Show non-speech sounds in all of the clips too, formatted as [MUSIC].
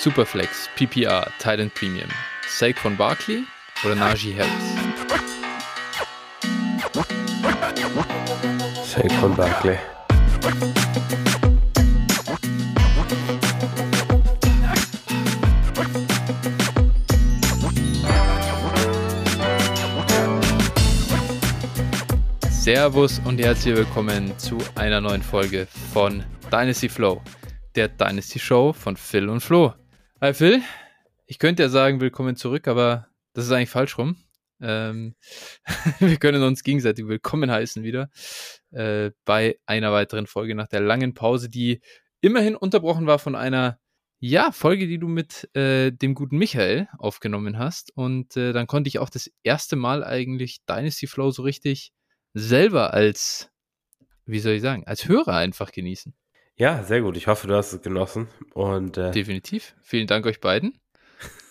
Superflex, PPR, Titan Premium, Saquon Barkley oder Najee Harris? Saquon Barkley. Servus und herzlich willkommen zu einer neuen Folge von Dynasty Flow, der Dynasty Show von Phil und Flo. Hi Phil, ich könnte ja sagen willkommen zurück, aber das ist eigentlich falsch rum. Ähm, [LAUGHS] wir können uns gegenseitig willkommen heißen wieder äh, bei einer weiteren Folge nach der langen Pause, die immerhin unterbrochen war von einer ja, Folge, die du mit äh, dem guten Michael aufgenommen hast. Und äh, dann konnte ich auch das erste Mal eigentlich Dynasty Flow so richtig selber als, wie soll ich sagen, als Hörer einfach genießen. Ja, sehr gut. Ich hoffe, du hast es genossen. Und äh, Definitiv. Vielen Dank euch beiden.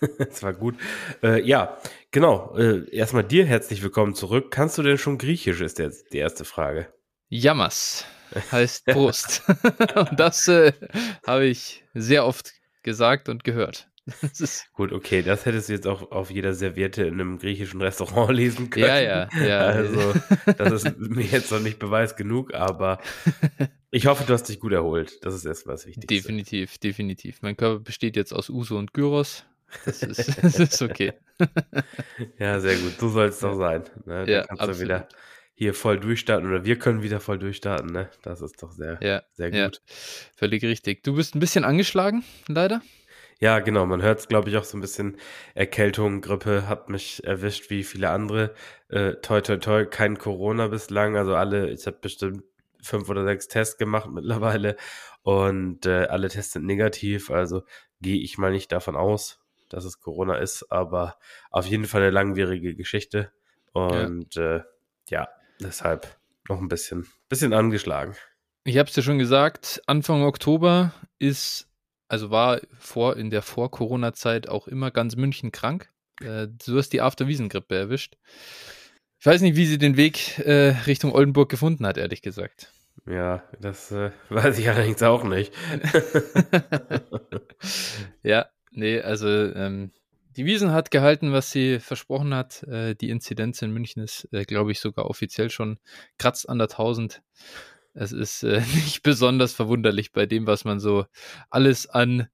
[LAUGHS] es war gut. Äh, ja, genau. Äh, erstmal dir herzlich willkommen zurück. Kannst du denn schon Griechisch, ist jetzt die erste Frage. Jammers heißt [LAUGHS] Prost. [LAUGHS] und das äh, habe ich sehr oft gesagt und gehört. Gut, okay, das hättest du jetzt auch auf jeder Serviette in einem griechischen Restaurant lesen können. Ja, ja, ja. Also, das ist mir jetzt noch nicht Beweis genug, aber ich hoffe, du hast dich gut erholt. Das ist erstmal das Wichtigste. Definitiv, definitiv. Mein Körper besteht jetzt aus Uso und Gyros. Das ist, [LAUGHS] das ist okay. [LAUGHS] ja, sehr gut. So soll es doch sein. Ne? Ja, kannst absolut. du wieder hier voll durchstarten oder wir können wieder voll durchstarten. Ne? Das ist doch sehr, Ja, sehr ja. gut. völlig richtig. Du bist ein bisschen angeschlagen, leider. Ja, genau. Man hört es, glaube ich, auch so ein bisschen. Erkältung, Grippe hat mich erwischt wie viele andere. Äh, toi, toi, toi, kein Corona bislang. Also alle, ich habe bestimmt fünf oder sechs Tests gemacht mittlerweile und äh, alle Tests sind negativ. Also gehe ich mal nicht davon aus, dass es Corona ist, aber auf jeden Fall eine langwierige Geschichte. Und ja, äh, ja deshalb noch ein bisschen, bisschen angeschlagen. Ich habe es dir schon gesagt, Anfang Oktober ist, also war vor in der Vor-Corona-Zeit auch immer ganz München krank. Äh, du hast die After-Wiesen-Grippe erwischt. Ich weiß nicht, wie sie den Weg äh, Richtung Oldenburg gefunden hat, ehrlich gesagt. Ja, das äh, [LAUGHS] weiß ich allerdings auch nicht. [LAUGHS] ja, nee, also ähm, die Wiesen hat gehalten, was sie versprochen hat. Äh, die Inzidenz in München ist, äh, glaube ich, sogar offiziell schon kratzt an der 1000. Es ist äh, [LAUGHS] nicht besonders verwunderlich bei dem, was man so alles an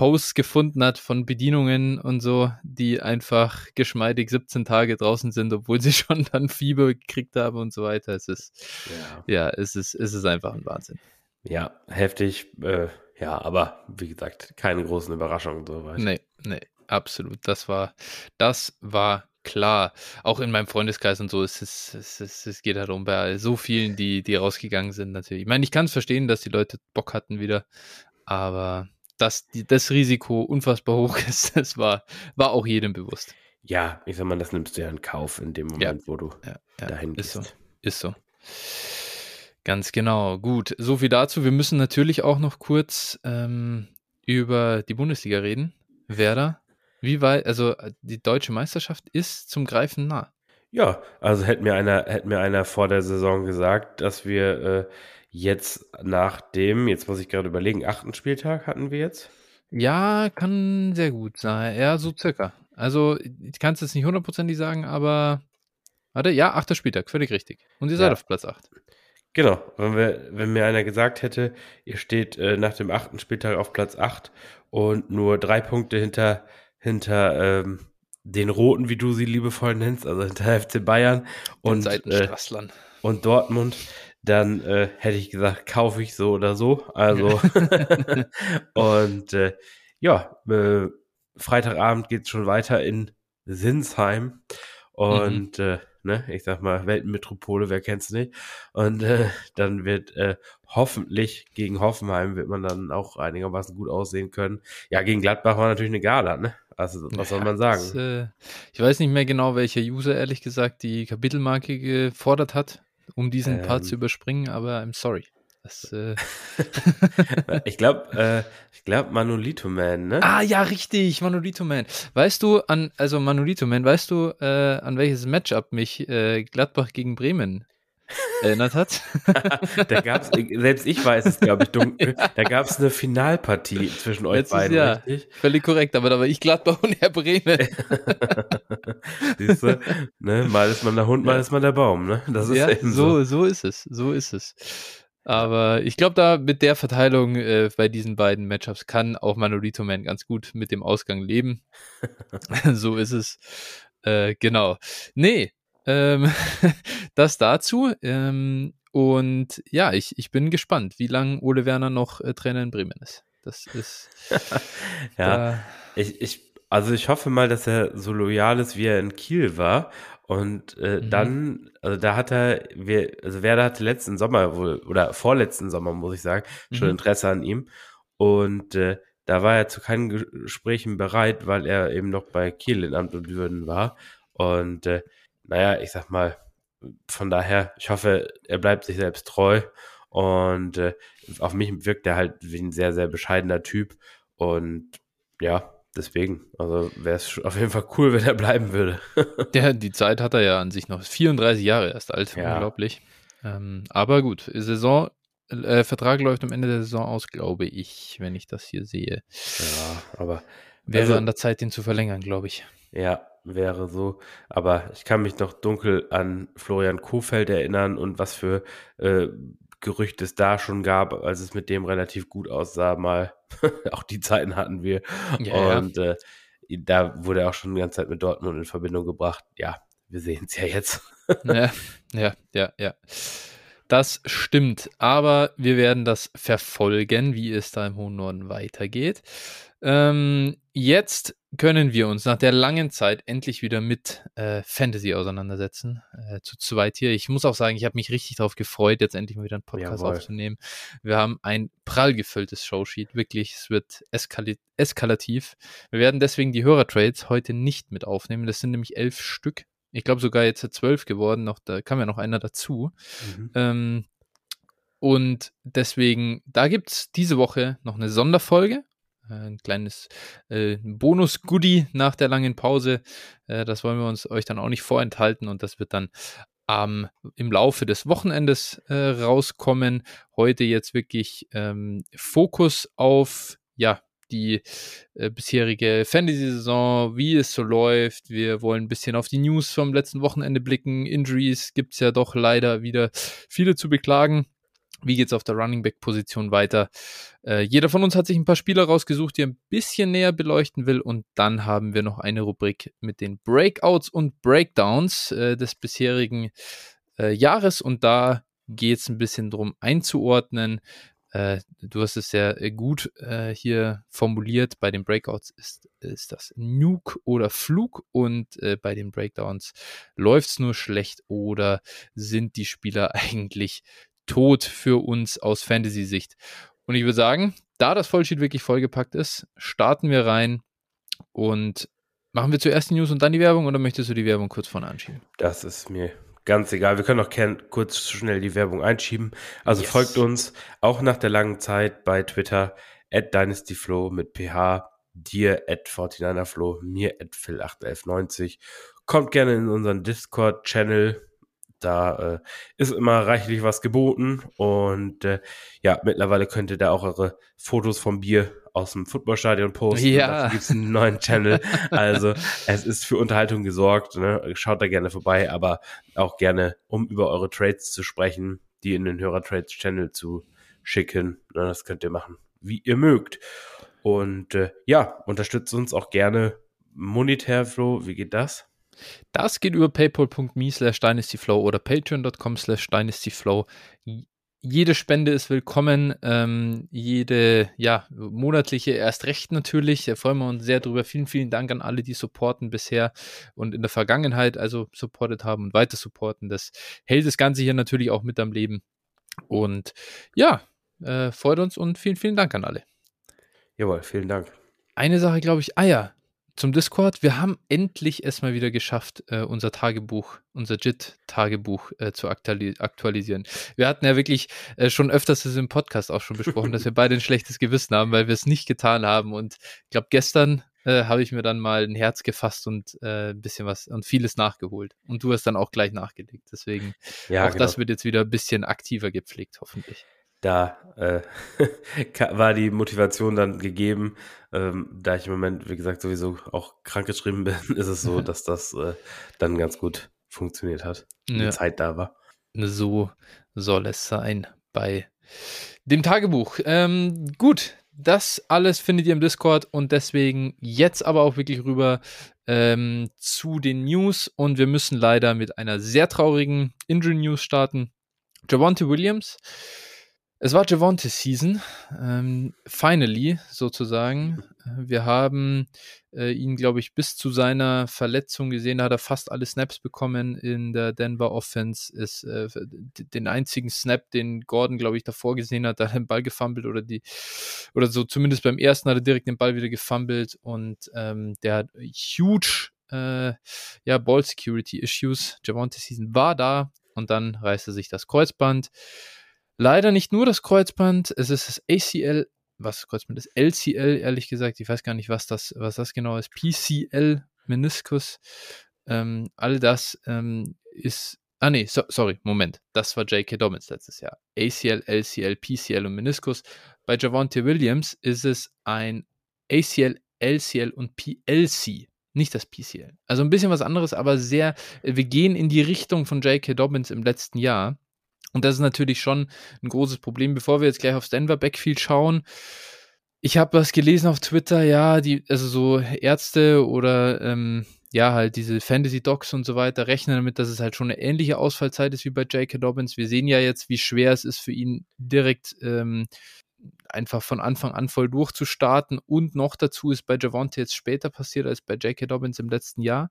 Posts gefunden hat von Bedienungen und so, die einfach geschmeidig 17 Tage draußen sind, obwohl sie [LAUGHS] schon dann Fieber gekriegt haben und so weiter. Es ist, Ja. ja, es ist, es ist einfach ein Wahnsinn. Ja, heftig. Äh, ja, aber wie gesagt, keine großen Überraschungen soweit. Nee, nee, absolut. Das war, das war klar. Auch in meinem Freundeskreis und so, es, ist, es, ist, es geht darum, bei so vielen, die, die rausgegangen sind, natürlich. Ich meine, ich kann es verstehen, dass die Leute Bock hatten wieder, aber dass die, das Risiko unfassbar hoch [LAUGHS] ist, das war, war auch jedem bewusst. Ja, ich sag mal, das nimmst du ja in Kauf in dem Moment, wo du Ja, ja, dahin ist gehst. so. Ist so. Ganz genau. Gut, so viel dazu. Wir müssen natürlich auch noch kurz ähm, über die Bundesliga reden. Werder, wie weit, also die deutsche Meisterschaft ist zum Greifen nah. Ja, also hätte mir einer, hätte mir einer vor der Saison gesagt, dass wir äh, jetzt nach dem, jetzt muss ich gerade überlegen, achten Spieltag hatten wir jetzt. Ja, kann sehr gut sein. Ja, so circa. Also, ich kann es jetzt nicht hundertprozentig sagen, aber. Warte, ja, achter Spieltag, völlig richtig. Und ihr seid Ja. auf Platz 8. Genau, wenn, wir, wenn mir einer gesagt hätte, ihr steht äh, nach dem achten Spieltag auf Platz 8 und nur drei Punkte hinter, hinter ähm, den Roten, wie du sie liebevoll nennst, also hinter FC Bayern und, äh, Seitenstrasslern. und Dortmund, dann äh, hätte ich gesagt, kaufe ich so oder so. Also [LAUGHS] [LAUGHS] und äh, ja, äh, Freitagabend geht's schon weiter in Sinsheim und äh, ne, ich sag mal Weltenmetropole, wer kennt's nicht? Und äh, dann wird äh, hoffentlich gegen Hoffenheim wird man dann auch einigermaßen gut aussehen können. Ja, gegen Gladbach war natürlich eine Gala, ne? Also was soll Ja, man sagen? Das, äh, ich weiß nicht mehr genau, welcher User ehrlich gesagt die Kapitelmarke gefordert hat, um diesen Part Ähm. zu überspringen, aber I'm sorry. Das, [LAUGHS] äh, ich glaube, äh, ich glaube Manolito Man, ne? ah ja, richtig, Manolito Man. Weißt du an, also Manolito Man, weißt du, äh, an welches Matchup mich äh, Gladbach gegen Bremen erinnert hat. [LAUGHS] da gab's, selbst ich weiß es, glaube ich, dunkel. Da gab es eine Finalpartie zwischen euch Letztes beiden, Jahr. richtig? Völlig korrekt, aber da war ich Gladbach und er Bremen. [LAUGHS] Siehst du, ne? mal ist man der Hund, mal ist man der Baum, ne? Das ist ja, so, so. So ist es, so ist es. Aber ich glaube, da mit der Verteilung äh, bei diesen beiden Matchups kann auch Manolito Man ganz gut mit dem Ausgang leben. [LAUGHS] so ist es. Äh, genau. Nee, ähm, [LAUGHS] das dazu. Ähm, und ja, ich, ich bin gespannt, wie lange Ole Werner noch äh, Trainer in Bremen ist. Das ist. [LAUGHS] ja, ich, ich, also ich hoffe mal, dass er so loyal ist, wie er in Kiel war. Und äh, mhm. dann, also da hat er, wir, also Werder hatte letzten Sommer wohl, oder vorletzten Sommer, muss ich sagen, schon mhm. Interesse an ihm. Und äh, da war er zu keinen Gesprächen bereit, weil er eben noch bei Kiel in Amt und Würden war. Und äh, naja, ich sag mal, von daher, ich hoffe, er bleibt sich selbst treu. Und äh, auf mich wirkt er halt wie ein sehr, sehr bescheidener Typ. Und ja, deswegen, also wäre es auf jeden Fall cool, [LAUGHS] wenn er bleiben würde. [LAUGHS] ja, die Zeit hat er ja an sich noch. 34 Jahre erst alt, ja. unglaublich. Ähm, aber gut, Saison, äh, Vertrag läuft am Ende der Saison aus, glaube ich, wenn ich das hier sehe. Ja, aber. Wäre also, an der Zeit, den zu verlängern, glaube ich. Ja, wäre so. Aber ich kann mich noch dunkel an Florian Kofeld erinnern und was für äh, Gerüchte es da schon gab, als es mit dem relativ gut aussah, mal. [LAUGHS] auch die Zeiten hatten wir. Ja, und ja. Äh, da wurde auch schon die ganze Zeit mit Dortmund in Verbindung gebracht. Ja, wir sehen es ja jetzt. ja, [LAUGHS] ja, ja, ja. Das stimmt, aber wir werden das verfolgen, wie es da im hohen Norden weitergeht. Ähm, jetzt können wir uns nach der langen Zeit endlich wieder mit äh, Fantasy auseinandersetzen. Äh, zu zweit hier. Ich muss auch sagen, ich habe mich richtig darauf gefreut, jetzt endlich mal wieder einen Podcast Jawohl. aufzunehmen. Wir haben ein prall gefülltes Showsheet. Wirklich, es wird eskali eskalativ. Wir werden deswegen die Hörertrades heute nicht mit aufnehmen. Das sind nämlich elf Stück. Ich glaube sogar jetzt zwölf geworden. Noch, da kam ja noch einer dazu. Mhm. Ähm, und deswegen, da gibt es diese Woche noch eine Sonderfolge ein kleines äh, Bonus-Goodie nach der langen Pause. Äh, das wollen wir uns euch dann auch nicht vorenthalten und das wird dann ähm, im Laufe des Wochenendes äh, rauskommen. Heute jetzt wirklich ähm, Fokus auf ja die äh, bisherige Fantasy-Saison, wie es so läuft. Wir wollen ein bisschen auf die News vom letzten Wochenende blicken. Injuries gibt es ja doch leider wieder viele zu beklagen. Wie geht es auf der Running Back Position weiter? Äh, jeder von uns hat sich ein paar Spieler rausgesucht, die er ein bisschen näher beleuchten will. Und dann haben wir noch eine Rubrik mit den Breakouts und Breakdowns äh, des bisherigen äh, Jahres. Und da geht es ein bisschen darum einzuordnen. Äh, du hast es sehr äh, gut äh, hier formuliert. Bei den Breakouts ist, ist das Nuke oder Flug und bei den Breakdowns läuft es nur schlecht oder sind die Spieler [LAUGHS] eigentlich tot für uns aus Fantasy-Sicht. Und ich würde sagen, da das Vollsheet wirklich vollgepackt ist, starten wir rein und machen wir zuerst die News und dann die Werbung oder möchtest du die Werbung kurz vorne anschieben? Das ist mir ganz egal. Wir können auch kurz schnell die Werbung einschieben. Also yes. folgt uns auch nach der langen Zeit bei Twitter at DynastyFlow mit PH, dir at 49erFlow, mir at Phil81190. Kommt gerne in unseren Discord-Channel da äh, ist immer reichlich was geboten und äh, ja, mittlerweile könnt ihr da auch eure Fotos vom Bier aus dem Footballstadion posten. Ja. Gibt es einen neuen Channel. Also es ist für Unterhaltung gesorgt. Ne? Schaut da gerne vorbei, aber auch gerne, um über eure Trades zu sprechen, die in den Hörer-Trades-Channel zu schicken. Ne? Das könnt ihr machen, wie ihr mögt. Und äh, ja, unterstützt uns auch gerne monetär, Flo. Wie geht das? Das geht über paypal.me slash dynastyflow oder patreon.com slash dynastyflow. Jede Spende ist willkommen, ähm, jede ja, monatliche erst recht natürlich. Da freuen wir uns sehr drüber. Vielen, vielen Dank an alle, die supporten bisher und in der Vergangenheit also supportet haben und weiter supporten. Das hält das Ganze hier natürlich auch mit am Leben. Und ja, äh, freut uns und vielen, vielen Dank an alle. Jawohl, vielen Dank. Eine Sache, glaube ich, ah ja, zum Discord. Wir haben endlich es mal wieder geschafft, äh, unser Tagebuch, unser JIT-Tagebuch äh, zu aktuali aktualisieren. Wir hatten ja wirklich äh, schon öfters das im Podcast auch schon besprochen, dass wir beide ein schlechtes Gewissen haben, weil wir es nicht getan haben. Und ich glaube, gestern äh, habe ich mir dann mal ein Herz gefasst und äh, ein bisschen was und vieles nachgeholt. Und du hast dann auch gleich nachgelegt. Deswegen, ja, auch genau. das wird jetzt wieder ein bisschen aktiver gepflegt, hoffentlich. Da äh, [LAUGHS] war die Motivation dann gegeben. Ähm, da ich im Moment, wie gesagt, sowieso auch krankgeschrieben [LAUGHS] bin, ist es so, dass das äh, dann ganz gut funktioniert hat. Ja. Die Zeit da war. So soll es sein bei dem Tagebuch. Ähm, gut, das alles findet ihr im Discord und deswegen jetzt aber auch wirklich rüber ähm, zu den News und wir müssen leider mit einer sehr traurigen Injury News starten. Javonte Williams es war Javante Season, ähm, finally sozusagen. Wir haben äh, ihn, glaube ich, bis zu seiner Verletzung gesehen. Da hat er fast alle Snaps bekommen in der Denver Offense. Ist äh, den einzigen Snap, den Gordon, glaube ich, davor gesehen hat, da hat er den Ball gefummelt oder die, oder so zumindest beim ersten hat er direkt den Ball wieder gefummelt und ähm, der hat huge äh, ja, Ball Security Issues. Javante Season war da und dann reißt er sich das Kreuzband. Leider nicht nur das Kreuzband, es ist das ACL, was Kreuzband ist, LCL, ehrlich gesagt, ich weiß gar nicht, was das, was das genau ist, PCL, Meniskus, ähm, all das ähm, ist, ah nee, so, sorry, Moment, das war J.K. Dobbins letztes Jahr. ACL, LCL, PCL und Meniskus. Bei Javonte Williams ist es ein ACL, LCL und PLC. Nicht das PCL. Also ein bisschen was anderes, aber sehr, wir gehen in die Richtung von J.K. Dobbins im letzten Jahr. Und das ist natürlich schon ein großes Problem. Bevor wir jetzt gleich aufs Denver Backfield schauen, ich habe was gelesen auf Twitter, ja, die, also so Ärzte oder ähm, ja, halt diese Fantasy Docs und so weiter rechnen damit, dass es halt schon eine ähnliche Ausfallzeit ist wie bei J.K. Dobbins. Wir sehen ja jetzt, wie schwer es ist für ihn, direkt ähm, einfach von Anfang an voll durchzustarten. Und noch dazu ist bei Javonte jetzt später passiert als bei J.K. Dobbins im letzten Jahr.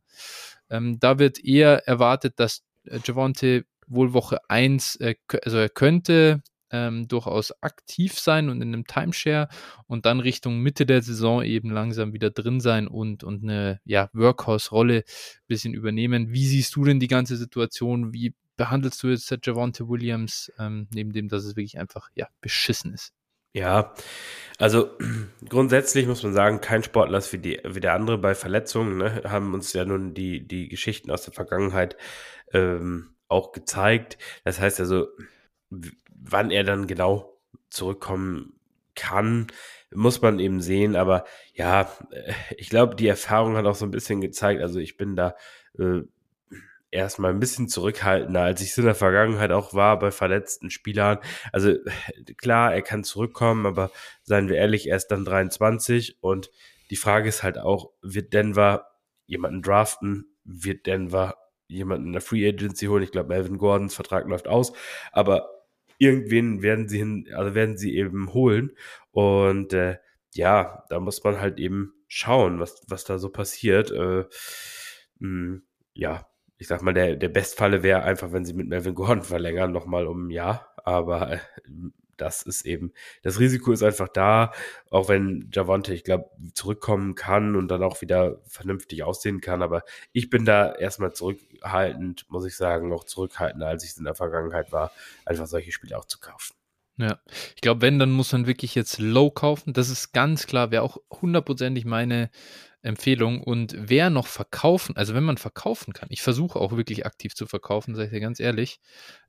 Ähm, da wird eher erwartet, dass äh, Javonte wohl Woche 1, äh, also er könnte ähm, durchaus aktiv sein und in einem Timeshare und dann Richtung Mitte der Saison eben langsam wieder drin sein und, und eine ja, Workhouse-Rolle ein bisschen übernehmen. Wie siehst du denn die ganze Situation? Wie behandelst du jetzt Javante Williams, ähm, neben dem, dass es wirklich einfach ja, beschissen ist? Ja, also [CLEARS THROAT] grundsätzlich muss man sagen, kein Sportler ist wie, die, wie der andere bei Verletzungen. Ne? Haben uns ja nun die, die Geschichten aus der Vergangenheit ähm, auch gezeigt. Das heißt also, wann er dann genau zurückkommen kann, muss man eben sehen. Aber ja, äh, ich glaube, die Erfahrung hat auch so ein bisschen gezeigt. Also ich bin da äh, erstmal ein bisschen zurückhaltender, als ich es in der Vergangenheit auch war bei verletzten Spielern. Also klar, er kann zurückkommen, aber seien wir ehrlich, er ist dann 23 und die Frage ist halt auch, wird Denver jemanden draften? Wird Denver jemanden in der Free Agency holen. Ich glaube, Melvin Gordons Vertrag läuft aus, aber irgendwen werden sie hin, also werden sie eben holen. Und äh, ja, da muss man halt eben schauen, was, was da so passiert. Äh, mh, hm, ja, ich sag mal, der, der Bestfalle wäre einfach, wenn sie mit Melvin Gordon verlängern, nochmal um ein Jahr. Aber äh, das ist eben, das Risiko ist einfach da, auch wenn Javante, ich glaube, zurückkommen kann und dann auch wieder vernünftig aussehen kann. Aber ich bin da erstmal zurückhaltend, muss ich sagen, noch zurückhaltender, als ich es in der Vergangenheit war, einfach solche Spiele auch zu kaufen. Ja, ich glaube, wenn, dann muss man wirklich jetzt low kaufen. Das ist ganz klar, wäre auch hundertprozentig meine Empfehlung. Und wer noch verkaufen, also wenn man verkaufen kann, ich versuche auch wirklich aktiv zu verkaufen, sage ich dir ganz ehrlich,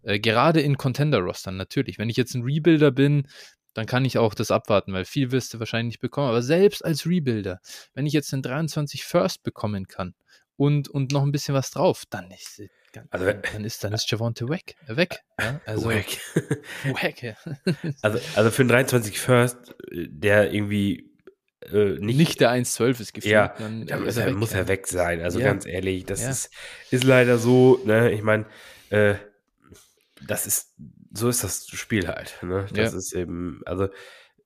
äh, gerade in Contender-Rostern natürlich. Wenn ich jetzt ein Rebuilder bin, dann kann ich auch das abwarten, weil viel wirst du wahrscheinlich nicht bekommen. Aber selbst als Rebuilder, wenn ich jetzt einen 23 First bekommen kann und, und noch ein bisschen was drauf, dann ist also, dann ist dann ist Javonte weg, äh, weg. Ja? Also weg. [LAUGHS] weg ja. also, also für einen 23 First, äh, der irgendwie äh, nicht, nicht der 1,12 ist gefühlt. Ja, dann, dann muss, er, weg, muss er weg sein. Also ja. ganz ehrlich, das ja. ist, ist leider so, ne? Ich meine, äh, das ist, so ist das Spiel halt. Ne? Das ist eben, also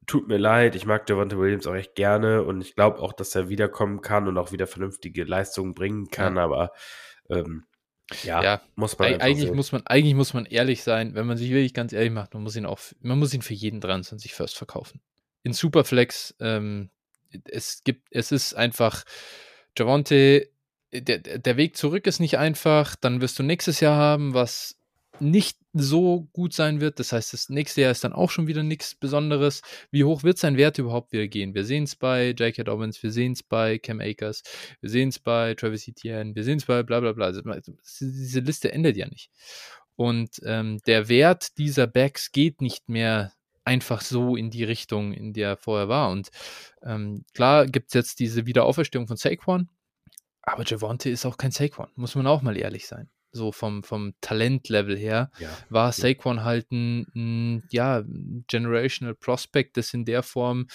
tut mir leid, ich mag Devonta Williams auch echt gerne und ich glaube auch, dass er wiederkommen kann und auch wieder vernünftige Leistungen bringen kann, aber ähm, ja, ja, muss man eigentlich sehen. muss man eigentlich muss man ehrlich sein, wenn man sich wirklich ganz ehrlich macht, man muss ihn auch man muss ihn für jeden 23 First verkaufen. In Superflex ähm, es gibt, es ist einfach, Javonte, der, der Weg zurück ist nicht einfach. Dann wirst du nächstes Jahr haben, was nicht so gut sein wird. Das heißt, das nächste Jahr ist dann auch schon wieder nichts Besonderes. Wie hoch wird sein Wert überhaupt wieder gehen? Wir sehen es bei J.K. Dobbins, wir sehen es bei Cam Akers, wir sehen es bei Travis Etienne, wir sehen es bei bla bla bla. Also, diese Liste endet ja nicht. Und ähm, der Wert dieser Backs geht nicht mehr einfach so in die Richtung, in der er vorher war. Und ähm, klar gibt es jetzt diese Wiederauferstehung von Saquon, aber Javonte ist auch kein Saquon, muss man auch mal ehrlich sein so vom, vom Talentlevel her, ja, war Saquon ja. halt ein, ein, ja, Generational Prospect, das in der Form,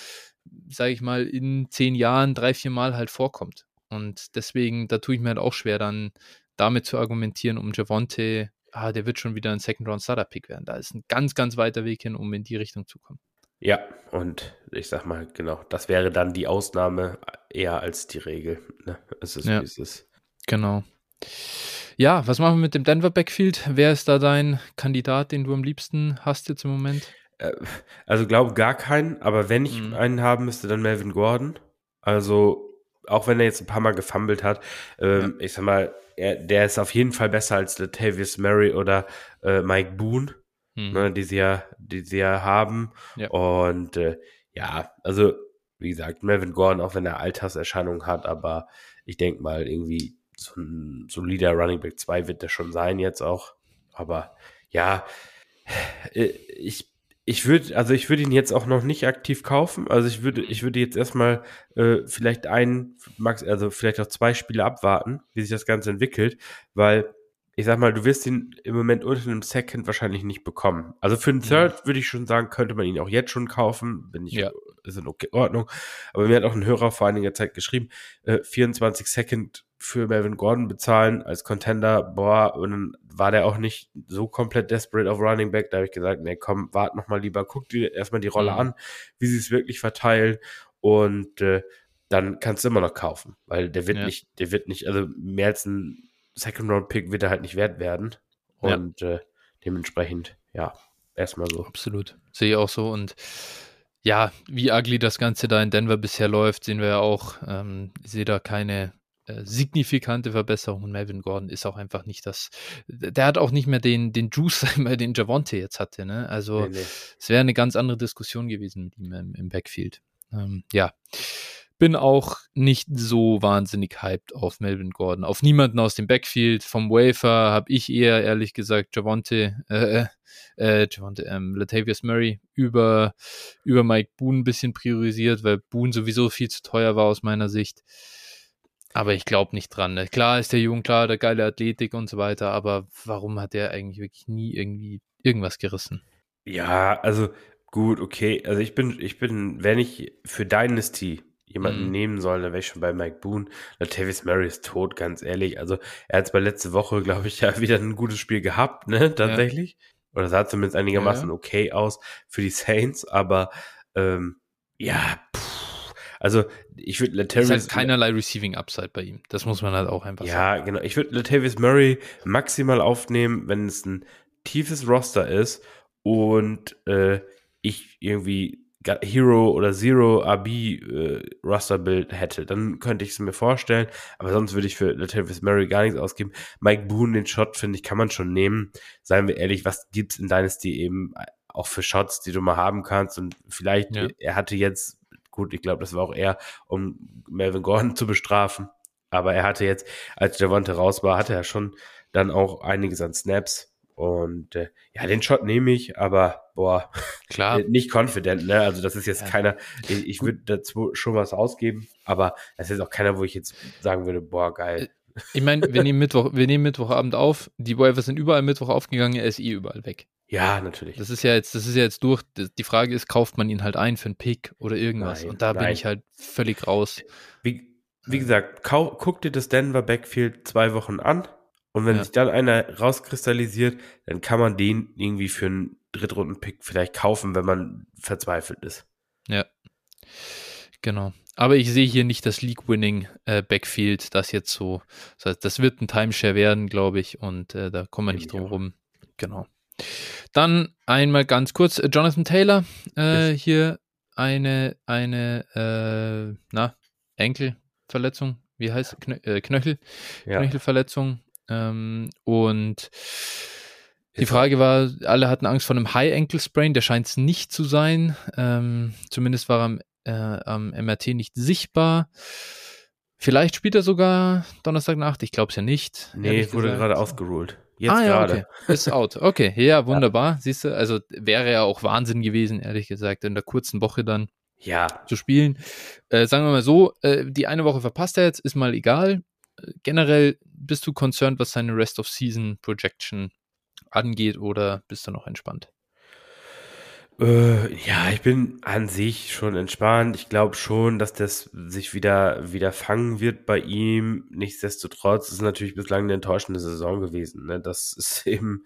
sage ich mal, in zehn Jahren drei, vier Mal halt vorkommt. Und deswegen, da tue ich mir halt auch schwer, dann damit zu argumentieren, um Javonte, ah, der wird schon wieder ein Second-Round-Starter-Pick werden. Da ist ein ganz, ganz weiter Weg hin, um in die Richtung zu kommen. Ja, und ich sag mal, genau, das wäre dann die Ausnahme eher als die Regel. Ne? Es ist, ja. wie es ist. Genau. Ja, was machen wir mit dem Denver Backfield? Wer ist da dein Kandidat, den du am liebsten hast jetzt im Moment? Äh, also glaube gar keinen, aber wenn ich mhm. einen haben müsste, dann Melvin Gordon. Also auch wenn er jetzt ein paar Mal gefummelt hat, ähm, ja. ich sag mal, er, der ist auf jeden Fall besser als Latavius Murray oder äh, Mike Boone, mhm. ne, die sie ja, die sie ja haben. Ja. Und äh, ja, also wie gesagt, Melvin Gordon, auch wenn er Alterserscheinungen hat, aber ich denke mal irgendwie so ein solider Running Back 2 wird der schon sein jetzt auch. Aber ja, äh, ich, ich würde, also ich würde ihn jetzt auch noch nicht aktiv kaufen. Also ich würde, ich würde jetzt erstmal äh, vielleicht einen, Max, also vielleicht auch zwei Spiele abwarten, wie sich das Ganze entwickelt, weil ich sag mal, du wirst ihn im Moment unter einem Second wahrscheinlich nicht bekommen. Also für einen Third würde ich schon sagen, könnte man ihn auch jetzt schon kaufen, wenn ich, ja. ist in Ordnung. Aber mir hat auch ein Hörer vor einiger Zeit geschrieben, äh, 24 Second für Melvin Gordon bezahlen als Contender, boah, und dann war der auch nicht so komplett desperate auf Running Back. Da habe ich gesagt, nee, komm, wart noch mal lieber, guck dir erstmal die Rolle mhm. an, wie sie es wirklich verteilen und äh, dann kannst du immer noch kaufen, weil der wird ja. nicht, der wird nicht, also mehr als ein Second Round Pick wird er halt nicht wert werden und ja. äh, dementsprechend, ja, erstmal so. Absolut, sehe ich auch so und ja, wie ugly das Ganze da in Denver bisher läuft, sehen wir ja auch. Ähm, ich sehe da keine äh, signifikante Verbesserung. Und Melvin Gordon ist auch einfach nicht das. Der hat auch nicht mehr den, den Juice, [LAUGHS] den Javonte jetzt hatte. Ne? Also nee, nee. es wäre eine ganz andere Diskussion gewesen mit ihm im, im Backfield. Ähm, ja. Bin auch nicht so wahnsinnig hyped auf Melvin Gordon. Auf niemanden aus dem Backfield. Vom Wafer habe ich eher, ehrlich gesagt, Javonte, äh, äh, Javonte, ähm, Latavius Murray über, über Mike Boone ein bisschen priorisiert, weil Boone sowieso viel zu teuer war aus meiner Sicht. Aber ich glaube nicht dran. Ne? Klar ist der Jung, klar, der geile Athletik und so weiter, aber warum hat der eigentlich wirklich nie irgendwie irgendwas gerissen? Ja, also gut, okay. Also ich bin, ich bin, wenn ich für Dynasty jemanden mhm. nehmen soll, dann wäre ich schon bei Mike Boone. Latavius Murray ist tot, ganz ehrlich. Also er hat es bei letzte Woche, glaube ich, [LAUGHS] ja wieder ein gutes Spiel gehabt, ne, tatsächlich. Ja. Oder sah zumindest einigermaßen ja. okay aus für die Saints, aber ähm, ja, also ich würde Latavius. Es ist halt keinerlei Receiving Upside bei ihm. Das muss man halt auch einfach ja, sagen. Ja, genau. Ich würde Latavius Murray maximal aufnehmen, wenn es ein tiefes Roster ist und äh, ich irgendwie Hero oder Zero RB äh, Roster Build hätte, dann könnte ich es mir vorstellen. Aber sonst würde ich für Latavius Murray gar nichts ausgeben. Mike Boone, den Shot, finde ich, kann man schon nehmen. Seien wir ehrlich, was gibt's in Dynasty eben auch für Shots, die du mal haben kannst? Und vielleicht, ja. er hatte jetzt Gut, ich glaube, das war auch eher, um Melvin Gordon zu bestrafen. Aber er hatte jetzt, als Javante raus war, hatte er schon dann auch einiges an Snaps. Und äh, ja, den Shot nehme ich, aber boah, [LAUGHS] klar, nicht confident, ne? Also das ist jetzt ja. keiner, ich, ich würde dazu schon was ausgeben, aber das ist auch keiner, wo ich jetzt sagen würde, boah, geil. Äh, ich meine, wir nehmen Mittwoch, wir nehmen Mittwochabend auf, die Waivers sind überall Mittwoch aufgegangen, er ist eh überall weg. Ja, natürlich. Das ist ja jetzt, das ist ja jetzt durch. Die Frage ist, kauft man ihn halt ein für einen Pick oder irgendwas? Nein, Und da nein. bin ich halt völlig raus. Wie, wie gesagt, guck dir das Denver Backfield zwei Wochen an und wenn ja. sich dann einer rauskristallisiert, dann kann man den irgendwie für einen Drittrunden-Pick vielleicht kaufen, wenn man verzweifelt ist. Ja. Genau. Aber ich sehe hier nicht das League-Winning äh, Backfield, das jetzt so. Das heißt, das wird ein Timeshare werden, glaube ich, und äh, da kommen wir nicht drum rum. Genau. Dann einmal ganz kurz, äh, Jonathan Taylor, äh, hier eine, eine, äh, na, Enkelverletzung, wie heißt Knö äh, Knöchel, ja. Knöchelverletzung. Ähm, und Die Frage war, alle hatten Angst vor einem High Ankle Sprain, der scheint es nicht zu sein. Ähm, zumindest war er am, äh, am MRT nicht sichtbar. Vielleicht spielt er sogar Donnerstagnacht, ich glaube es ja nicht. Nee, wurde gerade ausgeruled. Jetzt ah, ja, okay. Ist out. Okay, ja, [LAUGHS] wunderbar. Ja. Siehst du, also wäre ja auch Wahnsinn gewesen, ehrlich gesagt, in der kurzen Woche dann ja. zu spielen. Äh, sagen wir mal so, äh, die eine Woche verpasst er jetzt, ist mal egal. Äh, generell bist du concerned, was seine Rest of Season Projection angeht oder bist du noch entspannt? Äh, ja, ich bin an sich schon entspannt. Ich glaube schon, dass das sich wieder, wieder fangen wird bei ihm. Nichtsdestotrotz ist natürlich bislang eine enttäuschende Saison gewesen. Ne? Das [LAUGHS] ist eben,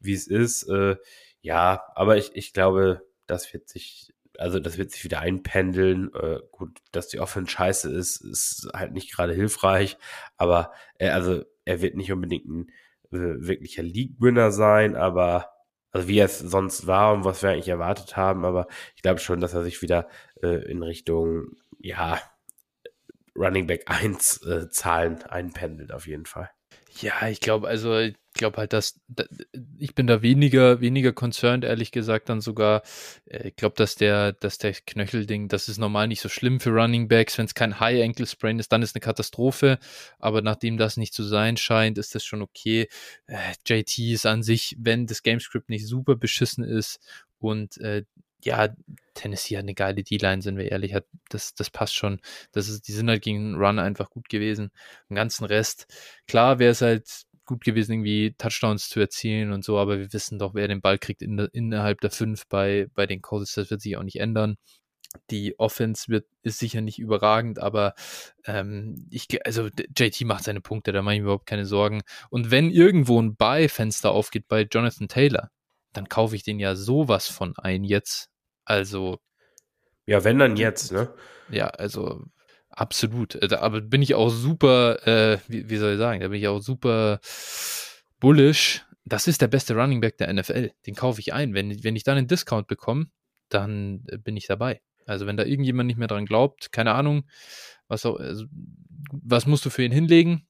wie es ist. Äh, ja, aber ich, ich glaube, das wird sich, also das wird sich wieder einpendeln. Äh, gut, dass die Offense scheiße ist, ist halt nicht gerade hilfreich. Aber er, also er wird nicht unbedingt ein äh, wirklicher League-Winner sein, aber also wie er es sonst war und was wir eigentlich erwartet haben, aber ich glaube schon, dass er sich wieder äh, in Richtung, ja, Running Back 1 äh, Zahlen einpendelt auf jeden Fall. Ja, ich glaube, also ich glaube halt, dass, dass, ich bin da weniger, weniger concerned, ehrlich gesagt, dann sogar. Äh, ich glaube, dass der, dass der Knöchelding, das ist normal nicht so schlimm für Running Backs. Wenn es kein High Ankle Sprain ist, dann ist eine Katastrophe. Aber nachdem das nicht zu sein scheint, ist das schon okay. Äh, JT ist an sich, wenn das Gamescript nicht super beschissen ist und äh, ja, Tennessee hat eine geile D-Line, sind wir ehrlich, hat, das, das passt schon. Das ist, die sind halt gegen Run einfach gut gewesen. Den ganzen Rest, klar wäre es halt gut gewesen, irgendwie Touchdowns zu erzielen und so, aber wir wissen doch, wer den Ball kriegt in innerhalb der fünf bei, bei den Colts, das wird sich auch nicht ändern. Die Offense wird, ist sicher nicht überragend, aber ähm, ich, also JT macht seine Punkte, da mache ich mir überhaupt keine Sorgen. Und wenn irgendwo ein Buy-Fenster aufgeht bei Jonathan Taylor, dann kaufe ich den ja sowas von ein jetzt, also. Ja, wenn dann jetzt, ne? Ja, also absolut. Äh, aber bin ich auch super, äh, wie, wie, soll ich sagen, da bin ich auch super bullish. Das ist der beste Running Back der NFL. Den kaufe ich ein. Wenn, wenn ich dann einen Discount bekomme, dann äh, bin ich dabei. Also wenn da irgendjemand nicht mehr dran glaubt, keine Ahnung, was, auch, also, was musst du für ihn hinlegen?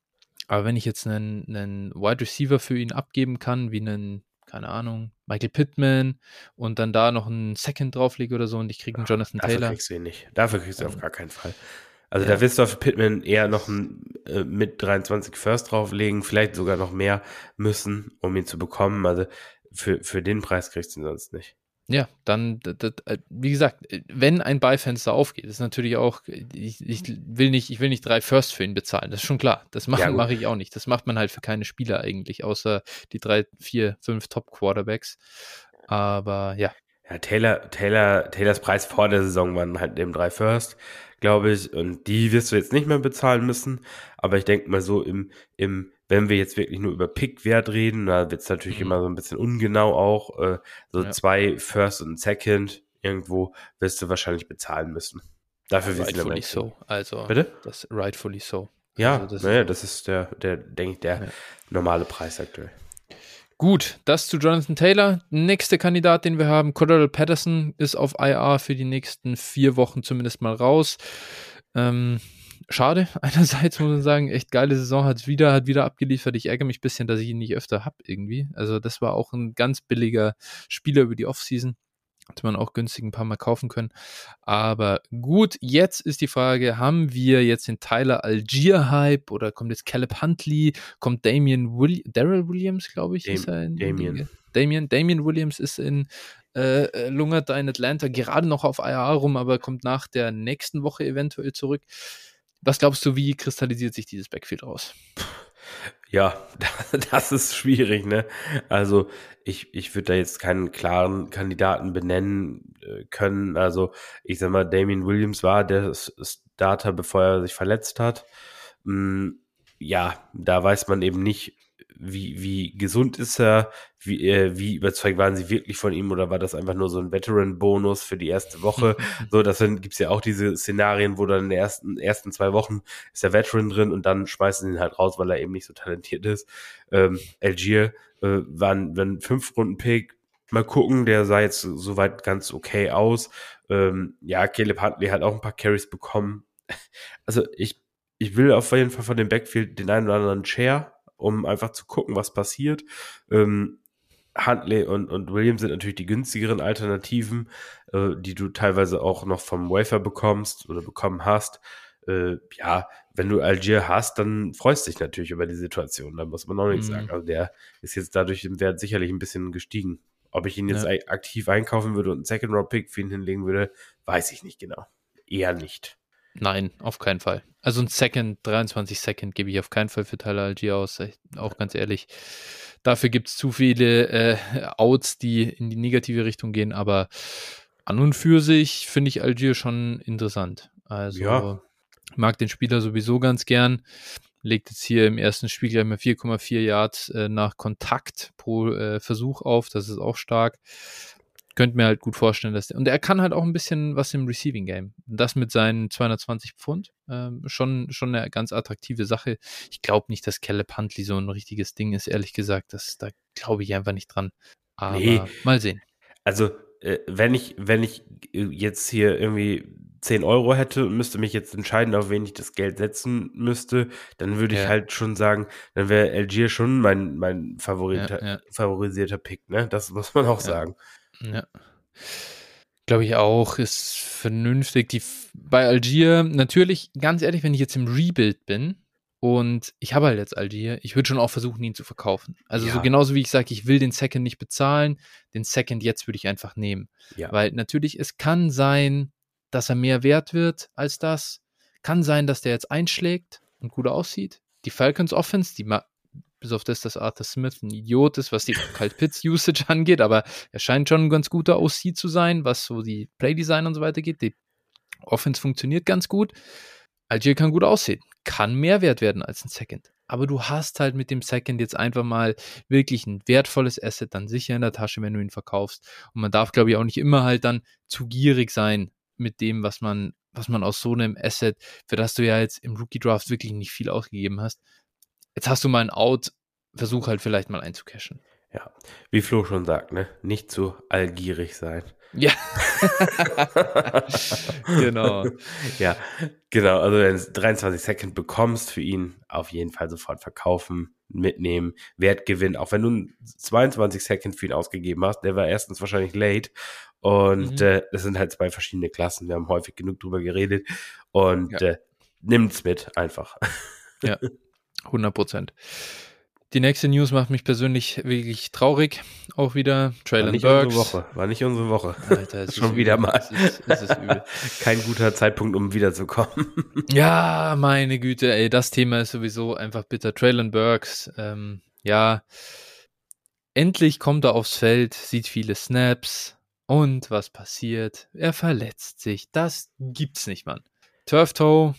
Aber wenn ich jetzt einen, einen Wide Receiver für ihn abgeben kann, wie einen keine Ahnung, Michael Pittman und dann da noch einen Second drauflege oder so und ich kriege einen Jonathan Dafür Taylor. Dafür kriegst du ihn nicht. Dafür kriegst du ähm, auf gar keinen Fall. Also ja. da wirst du auf Pittman eher noch ein, äh, mit 23 First drauflegen, vielleicht sogar noch mehr müssen, um ihn zu bekommen. Also für, für den Preis kriegst du ihn sonst nicht. Ja, dann, das, äh, wie gesagt, wenn ein Beifenster aufgeht, ist natürlich auch, ich, ich, will nicht, ich will nicht drei First für ihn bezahlen, das ist schon klar. Das mache ja, mach ich auch nicht. Das macht man halt für keine Spieler eigentlich, außer die drei, vier, fünf Top-Quarterbacks. Aber ja. Ja, Taylor, Taylor, Taylors Preis vor der Saison waren halt eben drei First, glaube ich. Und die wirst du jetzt nicht mehr bezahlen müssen. Aber ich denke mal so im, im wenn wir jetzt wirklich nur über Pick-Wert reden, da wird es natürlich mhm. immer so ein bisschen ungenau auch. Äh, so ja. zwei First und Second irgendwo wirst du wahrscheinlich bezahlen müssen. Dafür ja, rightfully so. Also, Bitte? Das rightfully so. Ja, also das, naja, das ist der, der denke ich, der ja. normale Preis aktuell. Gut, das zu Jonathan Taylor. Nächster Kandidat, den wir haben, Cordell Patterson, ist auf IR für die nächsten vier Wochen zumindest mal raus. Ähm, schade. [LAUGHS] Einerseits muss man sagen, echt geile Saison, hat wieder, hat wieder abgeliefert. Ich ärgere mich ein bisschen, dass ich ihn nicht öfter habe irgendwie. Also das war auch ein ganz billiger Spieler über die Offseason. Hätte man auch günstig ein paar Mal kaufen können. Aber gut, jetzt ist die Frage, haben wir jetzt den Tyler Algier-Hype oder kommt jetzt Caleb Huntley, kommt Damian Willi Daryl Williams, glaube ich, Dam ist er in Damian. Damian, Damian Williams ist in äh, äh, lungert da in Atlanta gerade noch auf IR rum, aber kommt nach der nächsten Woche eventuell zurück. Was glaubst du, wie kristallisiert sich dieses Backfield raus? Ja, [LAUGHS] das ist schwierig, ne? Also ich, ich würde da jetzt keinen klaren Kandidaten benennen äh, können. Also ich sag mal, Damien Williams war der Starter, bevor er sich verletzt hat. Hm, ja, da weiß man eben nicht, wie, wie gesund ist er, wie, äh, wie überzeugt waren sie wirklich von ihm oder war das einfach nur so ein Veteran-Bonus für die erste Woche? [LAUGHS] so, das gibt es ja auch diese Szenarien, wo dann in den ersten, ersten zwei Wochen ist der Veteran drin und dann schmeißen sie ihn halt raus, weil er eben nicht so talentiert ist. Ähm, Algier äh, war ein, ein Fünf-Runden-Pick, mal gucken, der sah jetzt soweit ganz okay aus. Ähm, ja, Caleb Huntley hat auch ein paar Carries bekommen. Also ich, ich will auf jeden Fall von dem Backfield den einen oder anderen Chair um einfach zu gucken, was passiert. Ähm, Huntley und, und Williams sind natürlich die günstigeren Alternativen, äh, die du teilweise auch noch vom Wafer bekommst oder bekommen hast. Äh, ja, wenn du Algier hast, dann freust du dich natürlich über die Situation. Da muss man auch nichts mhm. sagen. Also der ist jetzt dadurch im Wert sicherlich ein bisschen gestiegen. Ob ich ihn jetzt ja. aktiv einkaufen würde und einen Second Round Pick für ihn hinlegen würde, weiß ich nicht genau. Eher nicht. Nein, auf keinen Fall. Also ein Second, 23 Second gebe ich auf keinen Fall für Tyler Algier aus, auch ganz ehrlich. Dafür gibt es zu viele äh, Outs, die in die negative Richtung gehen, aber an und für sich finde ich Algier schon interessant. Also ja. mag den Spieler sowieso ganz gern. Legt jetzt hier im ersten Spiel gleich mal 4,4 Yards äh, nach Kontakt pro äh, Versuch auf. Das ist auch stark könnte mir halt gut vorstellen, dass der, und er kann halt auch ein bisschen was im Receiving Game. Das mit seinen 220 Pfund, ähm, schon, schon eine ganz attraktive Sache. Ich glaube nicht, dass Caleb Huntley so ein richtiges Ding ist, ehrlich gesagt. Das, da glaube ich einfach nicht dran. Aber nee. mal sehen. Also, äh, wenn ich, wenn ich äh, jetzt hier irgendwie 10 Euro hätte und müsste mich jetzt entscheiden, auf wen ich das Geld setzen müsste, dann würde ich halt schon sagen, dann wäre Algier schon mein, mein Favoriter, ja, ja. favorisierter Pick, ne? Das muss man auch sagen. Ja. Glaube ich auch, ist vernünftig. Die, bei Algier, natürlich, ganz ehrlich, wenn ich jetzt im Rebuild bin und ich habe halt jetzt Algier, ich würde schon auch versuchen, ihn zu verkaufen. Also ja. so genauso wie ich sage, ich will den Second nicht bezahlen, den Second jetzt würde ich einfach nehmen. Ja. Weil natürlich, es kann sein, dass er mehr wert wird als das. Kann sein, dass der jetzt einschlägt und gut aussieht. Die Falcons Offense, die bis auf das, dass Arthur Smith ein Idiot ist, was die Kalt Pits Usage [LAUGHS] angeht, aber er scheint schon ein ganz guter OC zu sein, was so die Playdesign und so weiter geht. Die Offense funktioniert ganz gut. Algier kann gut aussehen, kann mehr wert werden als ein Second. Aber du hast halt mit dem Second jetzt einfach mal wirklich ein wertvolles Asset dann sicher in der Tasche, wenn du ihn verkaufst. Und man darf, glaube ich, auch nicht immer halt dann zu gierig sein mit dem, was man, was man aus so einem Asset, für das du ja jetzt im Rookie Draft wirklich nicht viel ausgegeben hast, jetzt hast du mal ein Out, versuch halt vielleicht mal einzucashen. Ja, wie Flo schon sagt, ne? Nicht zu allgierig sein. Ja. [LAUGHS] genau. Ja, genau. Also wenn du 23 Second bekommst für ihn, auf jeden Fall sofort verkaufen, mitnehmen, Wertgewinn. Auch wenn du 22 Second für ihn ausgegeben hast, der war erstens wahrscheinlich late und mhm. äh, das sind halt zwei verschiedene Klassen. Wir haben häufig genug drüber geredet und ja. äh, nimmt's mit einfach. Ja. [LAUGHS] 100 Prozent. Die nächste News macht mich persönlich wirklich traurig. Auch wieder Traylon Burks. Woche. War nicht unsere Woche. Alter, es [LAUGHS] Schon wieder mal. Es ist, es ist [LAUGHS] Kein guter Zeitpunkt, um wiederzukommen. [LAUGHS] ja, meine Güte, ey, das Thema ist sowieso einfach bitter. Traylon Burks, ähm, ja, endlich kommt er aufs Feld, sieht viele Snaps und was passiert? Er verletzt sich. Das gibt's nicht, Mann. Turf Toe,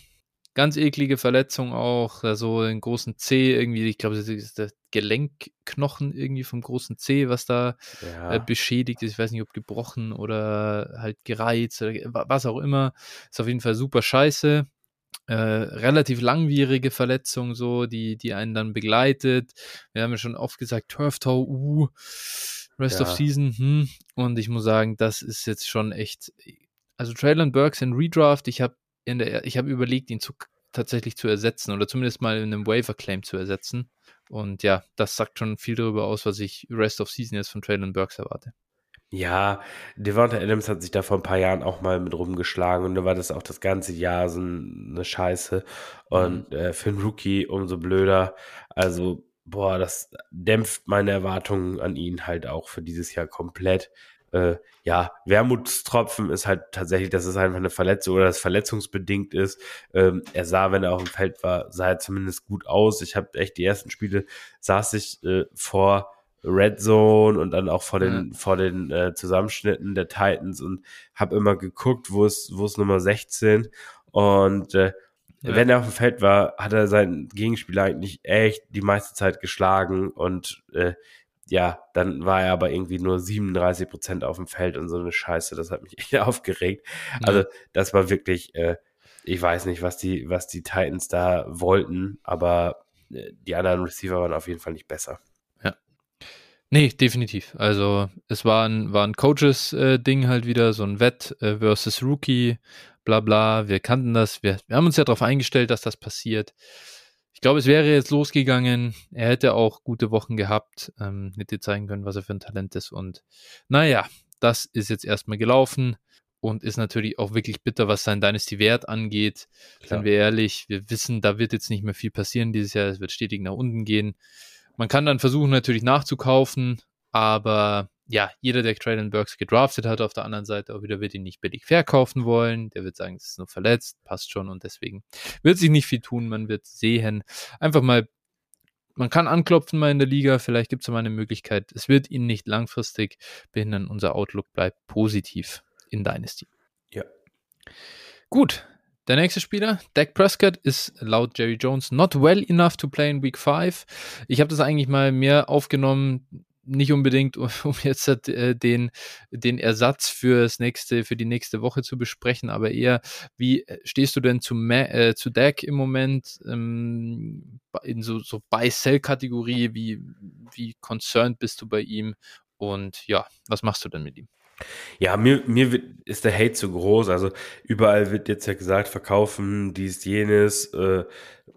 Ganz eklige Verletzung auch, so also einen großen C irgendwie, ich glaube, das ist der Gelenkknochen irgendwie vom großen C, was da ja. äh, beschädigt ist. Ich weiß nicht, ob gebrochen oder halt gereizt oder was auch immer. Ist auf jeden Fall super scheiße. Äh, relativ langwierige Verletzung, so, die, die einen dann begleitet. Wir haben ja schon oft gesagt, Turf Toe, uh, Rest ja. of Season, hm. Und ich muss sagen, das ist jetzt schon echt. Also Traylon Burks in Redraft, ich habe in der, ich habe überlegt, ihn zu, tatsächlich zu ersetzen oder zumindest mal in einem Waiver Claim zu ersetzen. Und ja, das sagt schon viel darüber aus, was ich Rest of Season jetzt von Traylon Burks erwarte. Ja, Devonta Adams hat sich da vor ein paar Jahren auch mal mit rumgeschlagen und da war das auch das ganze Jahr so eine Scheiße. Und mhm. äh, für einen Rookie umso blöder. Also, boah, das dämpft meine Erwartungen an ihn halt auch für dieses Jahr komplett äh, ja, Wermutstropfen ist halt tatsächlich, dass es einfach eine Verletzung oder das verletzungsbedingt ist. Ähm, er sah, wenn er auf dem Feld war, sah er zumindest gut aus. Ich habe echt die ersten Spiele saß ich äh, vor Red Zone und dann auch vor den ja. vor den äh, Zusammenschnitten der Titans und habe immer geguckt, wo ist wo ist Nummer 16 und äh, ja. wenn er auf dem Feld war, hat er seinen Gegenspieler eigentlich echt die meiste Zeit geschlagen und äh, ja, dann war er aber irgendwie nur 37 Prozent auf dem Feld und so eine Scheiße. Das hat mich [LAUGHS] echt aufgeregt. Ja. Also, das war wirklich, äh, ich weiß nicht, was die, was die Titans da wollten, aber äh, die anderen Receiver waren auf jeden Fall nicht besser. Ja. Nee, definitiv. Also, es war ein, war ein Coaches-Ding äh, halt wieder, so ein Wett äh, versus Rookie, bla bla. Wir kannten das. Wir, wir haben uns ja darauf eingestellt, dass das passiert glaube, es wäre jetzt losgegangen. Er hätte auch gute Wochen gehabt, ähm, hätte zeigen können, was er für ein Talent ist. Und naja, das ist jetzt erstmal gelaufen und ist natürlich auch wirklich bitter, was sein Dynasty-Wert angeht. Klar. Seien wir ehrlich, wir wissen, da wird jetzt nicht mehr viel passieren dieses Jahr. Es wird stetig nach unten gehen. Man kann dann versuchen, natürlich nachzukaufen, aber ja, jeder, der Traylon Burks gedraftet hat, auf der anderen Seite auch wieder, wird ihn nicht billig verkaufen wollen. Der wird sagen, es ist nur verletzt, passt schon und deswegen wird sich nicht viel tun. Man wird sehen. Einfach mal, man kann anklopfen mal in der Liga, vielleicht gibt es mal eine Möglichkeit. Es wird ihn nicht langfristig behindern. Unser Outlook bleibt positiv in Dynasty. Ja. Gut. Der nächste Spieler, Dak Prescott, ist laut Jerry Jones not well enough to play in Week 5. Ich habe das eigentlich mal mehr aufgenommen, nicht unbedingt, [LAUGHS] um jetzt äh, den, den Ersatz fürs nächste, für die nächste Woche zu besprechen, aber eher, wie äh, stehst du denn zu, äh, zu Dak im Moment ähm, in so, so Buy-Sell-Kategorie? Wie, wie concerned bist du bei ihm? Und ja, was machst du denn mit ihm? Ja, mir, mir wird, ist der Hate zu groß. Also überall wird jetzt ja gesagt, verkaufen, dies, jenes, äh,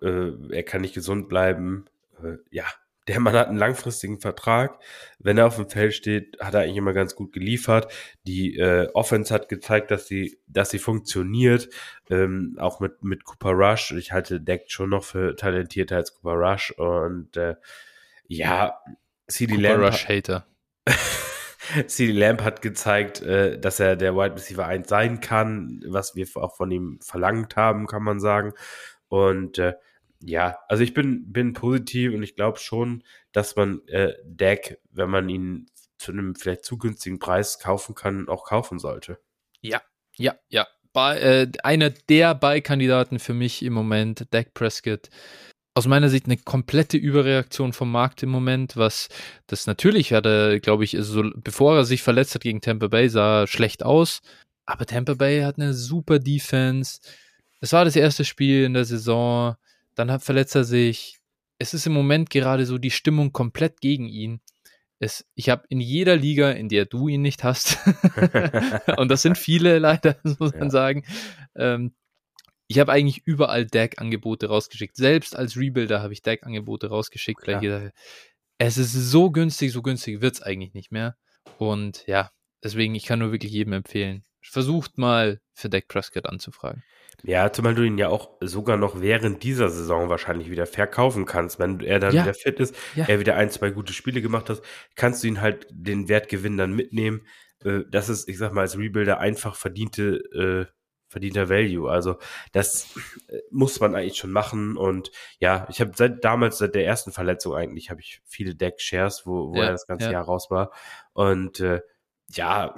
äh, er kann nicht gesund bleiben. Äh, ja, der Mann hat einen langfristigen Vertrag. Wenn er auf dem Feld steht, hat er eigentlich immer ganz gut geliefert. Die äh, Offense hat gezeigt, dass sie, dass sie funktioniert. Ähm, auch mit, mit Cooper Rush. Ich halte Deck schon noch für talentierter als Cooper Rush. Und äh, ja, CD Cooper Rush Hater. [LAUGHS] CD Lamb hat gezeigt, äh, dass er der Wide Receiver 1 sein kann, was wir auch von ihm verlangt haben, kann man sagen. Und äh, ja, also ich bin, bin positiv und ich glaube schon, dass man äh, Dak, wenn man ihn zu einem vielleicht zu günstigen Preis kaufen kann, auch kaufen sollte. Ja, ja, ja. Bei, äh, einer der Beikandidaten für mich im Moment, Dak Prescott, aus meiner Sicht eine komplette Überreaktion vom Markt im Moment, was das natürlich hatte, glaube ich, so, bevor er sich verletzt hat gegen Tampa Bay, sah schlecht aus. Aber Tampa Bay hat eine super Defense. Es war das erste Spiel in der Saison. Dann hat, verletzt er sich. Es ist im Moment gerade so die Stimmung komplett gegen ihn. Es, ich habe in jeder Liga, in der du ihn nicht hast, [LAUGHS] und das sind viele leider, [LAUGHS] muss man ja. sagen, ähm, ich habe eigentlich überall Deck-Angebote rausgeschickt. Selbst als Rebuilder habe ich Deck-Angebote rausgeschickt, ich gesagt es ist so günstig, so günstig wird es eigentlich nicht mehr. Und ja, deswegen, ich kann nur wirklich jedem empfehlen. Versucht mal für Deck Prescott anzufragen. Ja, zumal du ihn ja auch sogar noch während dieser Saison wahrscheinlich wieder verkaufen kannst. Wenn er dann ja. wieder fit ist, ja. er wieder ein, zwei gute Spiele gemacht hat, kannst du ihn halt den Wertgewinn dann mitnehmen. Äh, das ist, ich sag mal, als Rebuilder einfach verdiente äh, verdienter Value. Also das äh, muss man eigentlich schon machen. Und ja, ich habe seit damals, seit der ersten Verletzung eigentlich, habe ich viele Deck-Shares, wo, wo ja, er das ganze ja. Jahr raus war. Und äh, ja,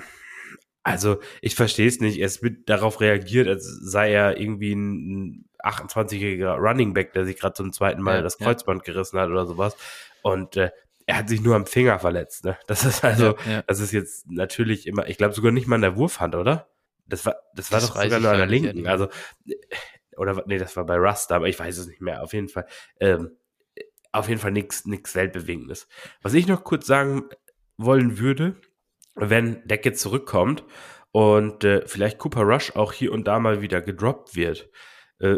also ich verstehe es nicht. Es wird darauf reagiert, als sei er irgendwie ein 28-jähriger Running Back, der sich gerade zum zweiten Mal ja, das Kreuzband gerissen hat oder sowas. Und äh, er hat sich nur am Finger verletzt. Ne? Das ist also, das ist jetzt natürlich immer, ich glaube sogar nicht mal in der Wurfhand, oder? Das war, das war das doch sogar nur an der linken. Also, oder nee, das war bei Rust, aber ich weiß es nicht mehr. Auf jeden Fall, ähm, auf jeden Fall nichts, nichts Weltbewegendes. Was ich noch kurz sagen wollen würde, wenn Deck jetzt zurückkommt und äh, vielleicht Cooper Rush auch hier und da mal wieder gedroppt wird äh,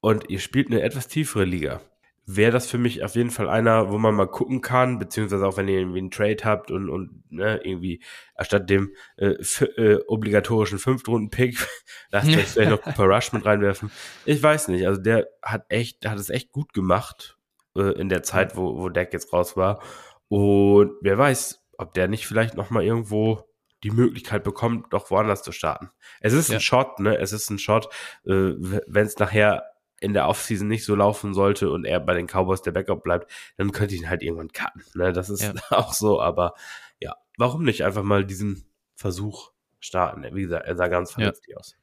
und ihr spielt eine etwas tiefere Liga, wäre das für mich auf jeden Fall einer, wo man mal gucken kann, beziehungsweise auch wenn ihr irgendwie einen Trade habt und, und ne, irgendwie anstatt dem äh, äh, obligatorischen Fünftrunden-Pick, [LAUGHS] lasst euch vielleicht noch [LAUGHS] Cooper Rush mit reinwerfen. Ich weiß nicht, also der hat echt, der hat es echt gut gemacht äh, in der Zeit, wo, wo Deck jetzt raus war. Und wer weiß, ob der nicht vielleicht noch mal irgendwo die Möglichkeit bekommt, doch woanders zu starten. Es ist ja. ein Shot, ne? Es ist ein Shot. Äh, wenn es nachher in der Offseason nicht so laufen sollte und er bei den Cowboys der Backup bleibt, dann könnte ich ihn halt irgendwann cutten. Ne? Das ist ja. [LAUGHS] auch so, aber ja, warum nicht einfach mal diesen Versuch starten? Wie gesagt, er sah ganz vernünftig ja. aus.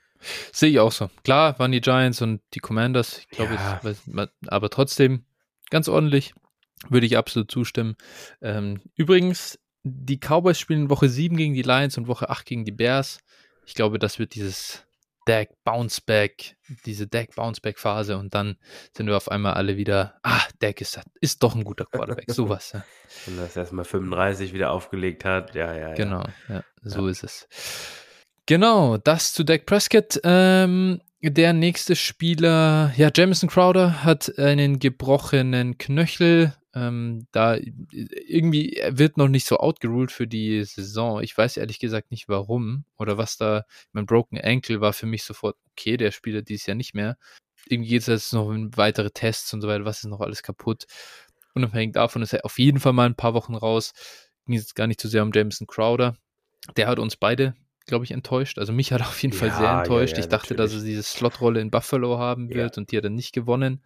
Sehe ich auch so. Klar waren die Giants und die Commanders, ich glaube, ja. aber trotzdem ganz ordentlich. Würde ich absolut zustimmen. Ähm, übrigens, die Cowboys spielen Woche 7 gegen die Lions und Woche 8 gegen die Bears. Ich glaube, das wird dieses Deck Bounce Back, diese Deck Bounce Back Phase und dann sind wir auf einmal alle wieder, ah, Deck ist, ist doch ein guter Quarterback, [LAUGHS] sowas. Ja. Und das erstmal 35 wieder aufgelegt hat, ja, ja, ja. Genau, ja, so ja. ist es. Genau, das zu Deck Prescott. Ähm, der nächste Spieler, ja, Jamison Crowder hat einen gebrochenen Knöchel. Ähm, da irgendwie wird noch nicht so outgeruled für die Saison. Ich weiß ehrlich gesagt nicht warum oder was da. Mein Broken Ankle war für mich sofort okay, der Spieler dieses Jahr nicht mehr. Irgendwie geht es jetzt noch in weitere Tests und so weiter. Was ist noch alles kaputt? Unabhängig davon ist er auf jeden Fall mal ein paar Wochen raus. Ging jetzt gar nicht so sehr um Jameson Crowder. Der hat uns beide, glaube ich, enttäuscht. Also mich hat er [LAUGHS] auf jeden Fall sehr enttäuscht. Ja, ja, ich dachte, natürlich. dass er diese Slotrolle in Buffalo haben wird und die hat er nicht gewonnen.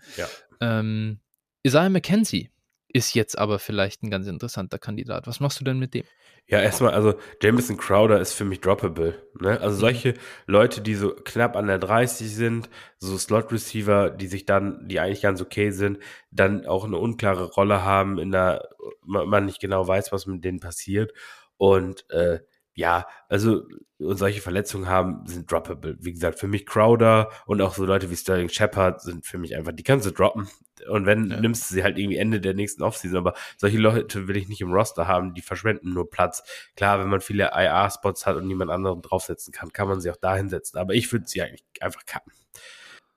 Ähm, Isaiah McKenzie ist jetzt aber vielleicht ein ganz interessanter Kandidat. Was machst du denn mit dem? Ja, erstmal, also Jameson Crowder ist für mich droppable. Ne? Also mhm. solche Leute, die so knapp an der 30 sind, so Slot-Receiver, die sich dann, die eigentlich ganz okay sind, dann auch eine unklare Rolle haben, in der man nicht genau weiß, was mit denen passiert. Und äh, ja, also und solche Verletzungen haben, sind droppable. Wie gesagt, für mich Crowder und auch so Leute wie Sterling Shepard sind für mich einfach, die kannst du droppen. Und wenn, ja. nimmst du sie halt irgendwie Ende der nächsten Offseason. Aber solche Leute will ich nicht im Roster haben, die verschwenden nur Platz. Klar, wenn man viele IR-Spots hat und niemand anderen draufsetzen kann, kann man sie auch da hinsetzen. Aber ich würde sie eigentlich einfach cutten.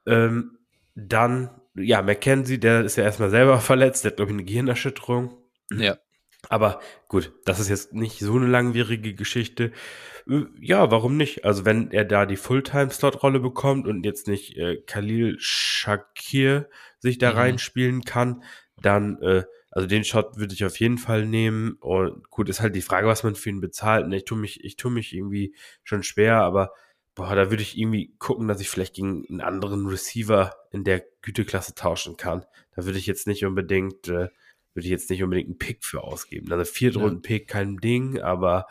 Ähm, dann, ja, McKenzie, der ist ja erstmal selber [LAUGHS] verletzt, der hat, glaube ich, eine Gehirnerschütterung. Ja. Aber gut, das ist jetzt nicht so eine langwierige Geschichte. Äh, ja, warum nicht? Also wenn er da die Fulltime-Slot-Rolle bekommt und jetzt nicht äh, Khalil Shakir sich da mhm. reinspielen kann, dann, äh, also den Shot würde ich auf jeden Fall nehmen. Und gut, ist halt die Frage, was man für ihn bezahlt. Ne, ich tue mich, ich tue mich irgendwie schon schwer, aber boah, da würde ich irgendwie gucken, dass ich vielleicht gegen einen anderen Receiver in der Güteklasse tauschen kann. Da würde ich jetzt nicht unbedingt äh, würde ich jetzt nicht unbedingt einen Pick für ausgeben. Also Viertrunden-Pick, kein Ding, aber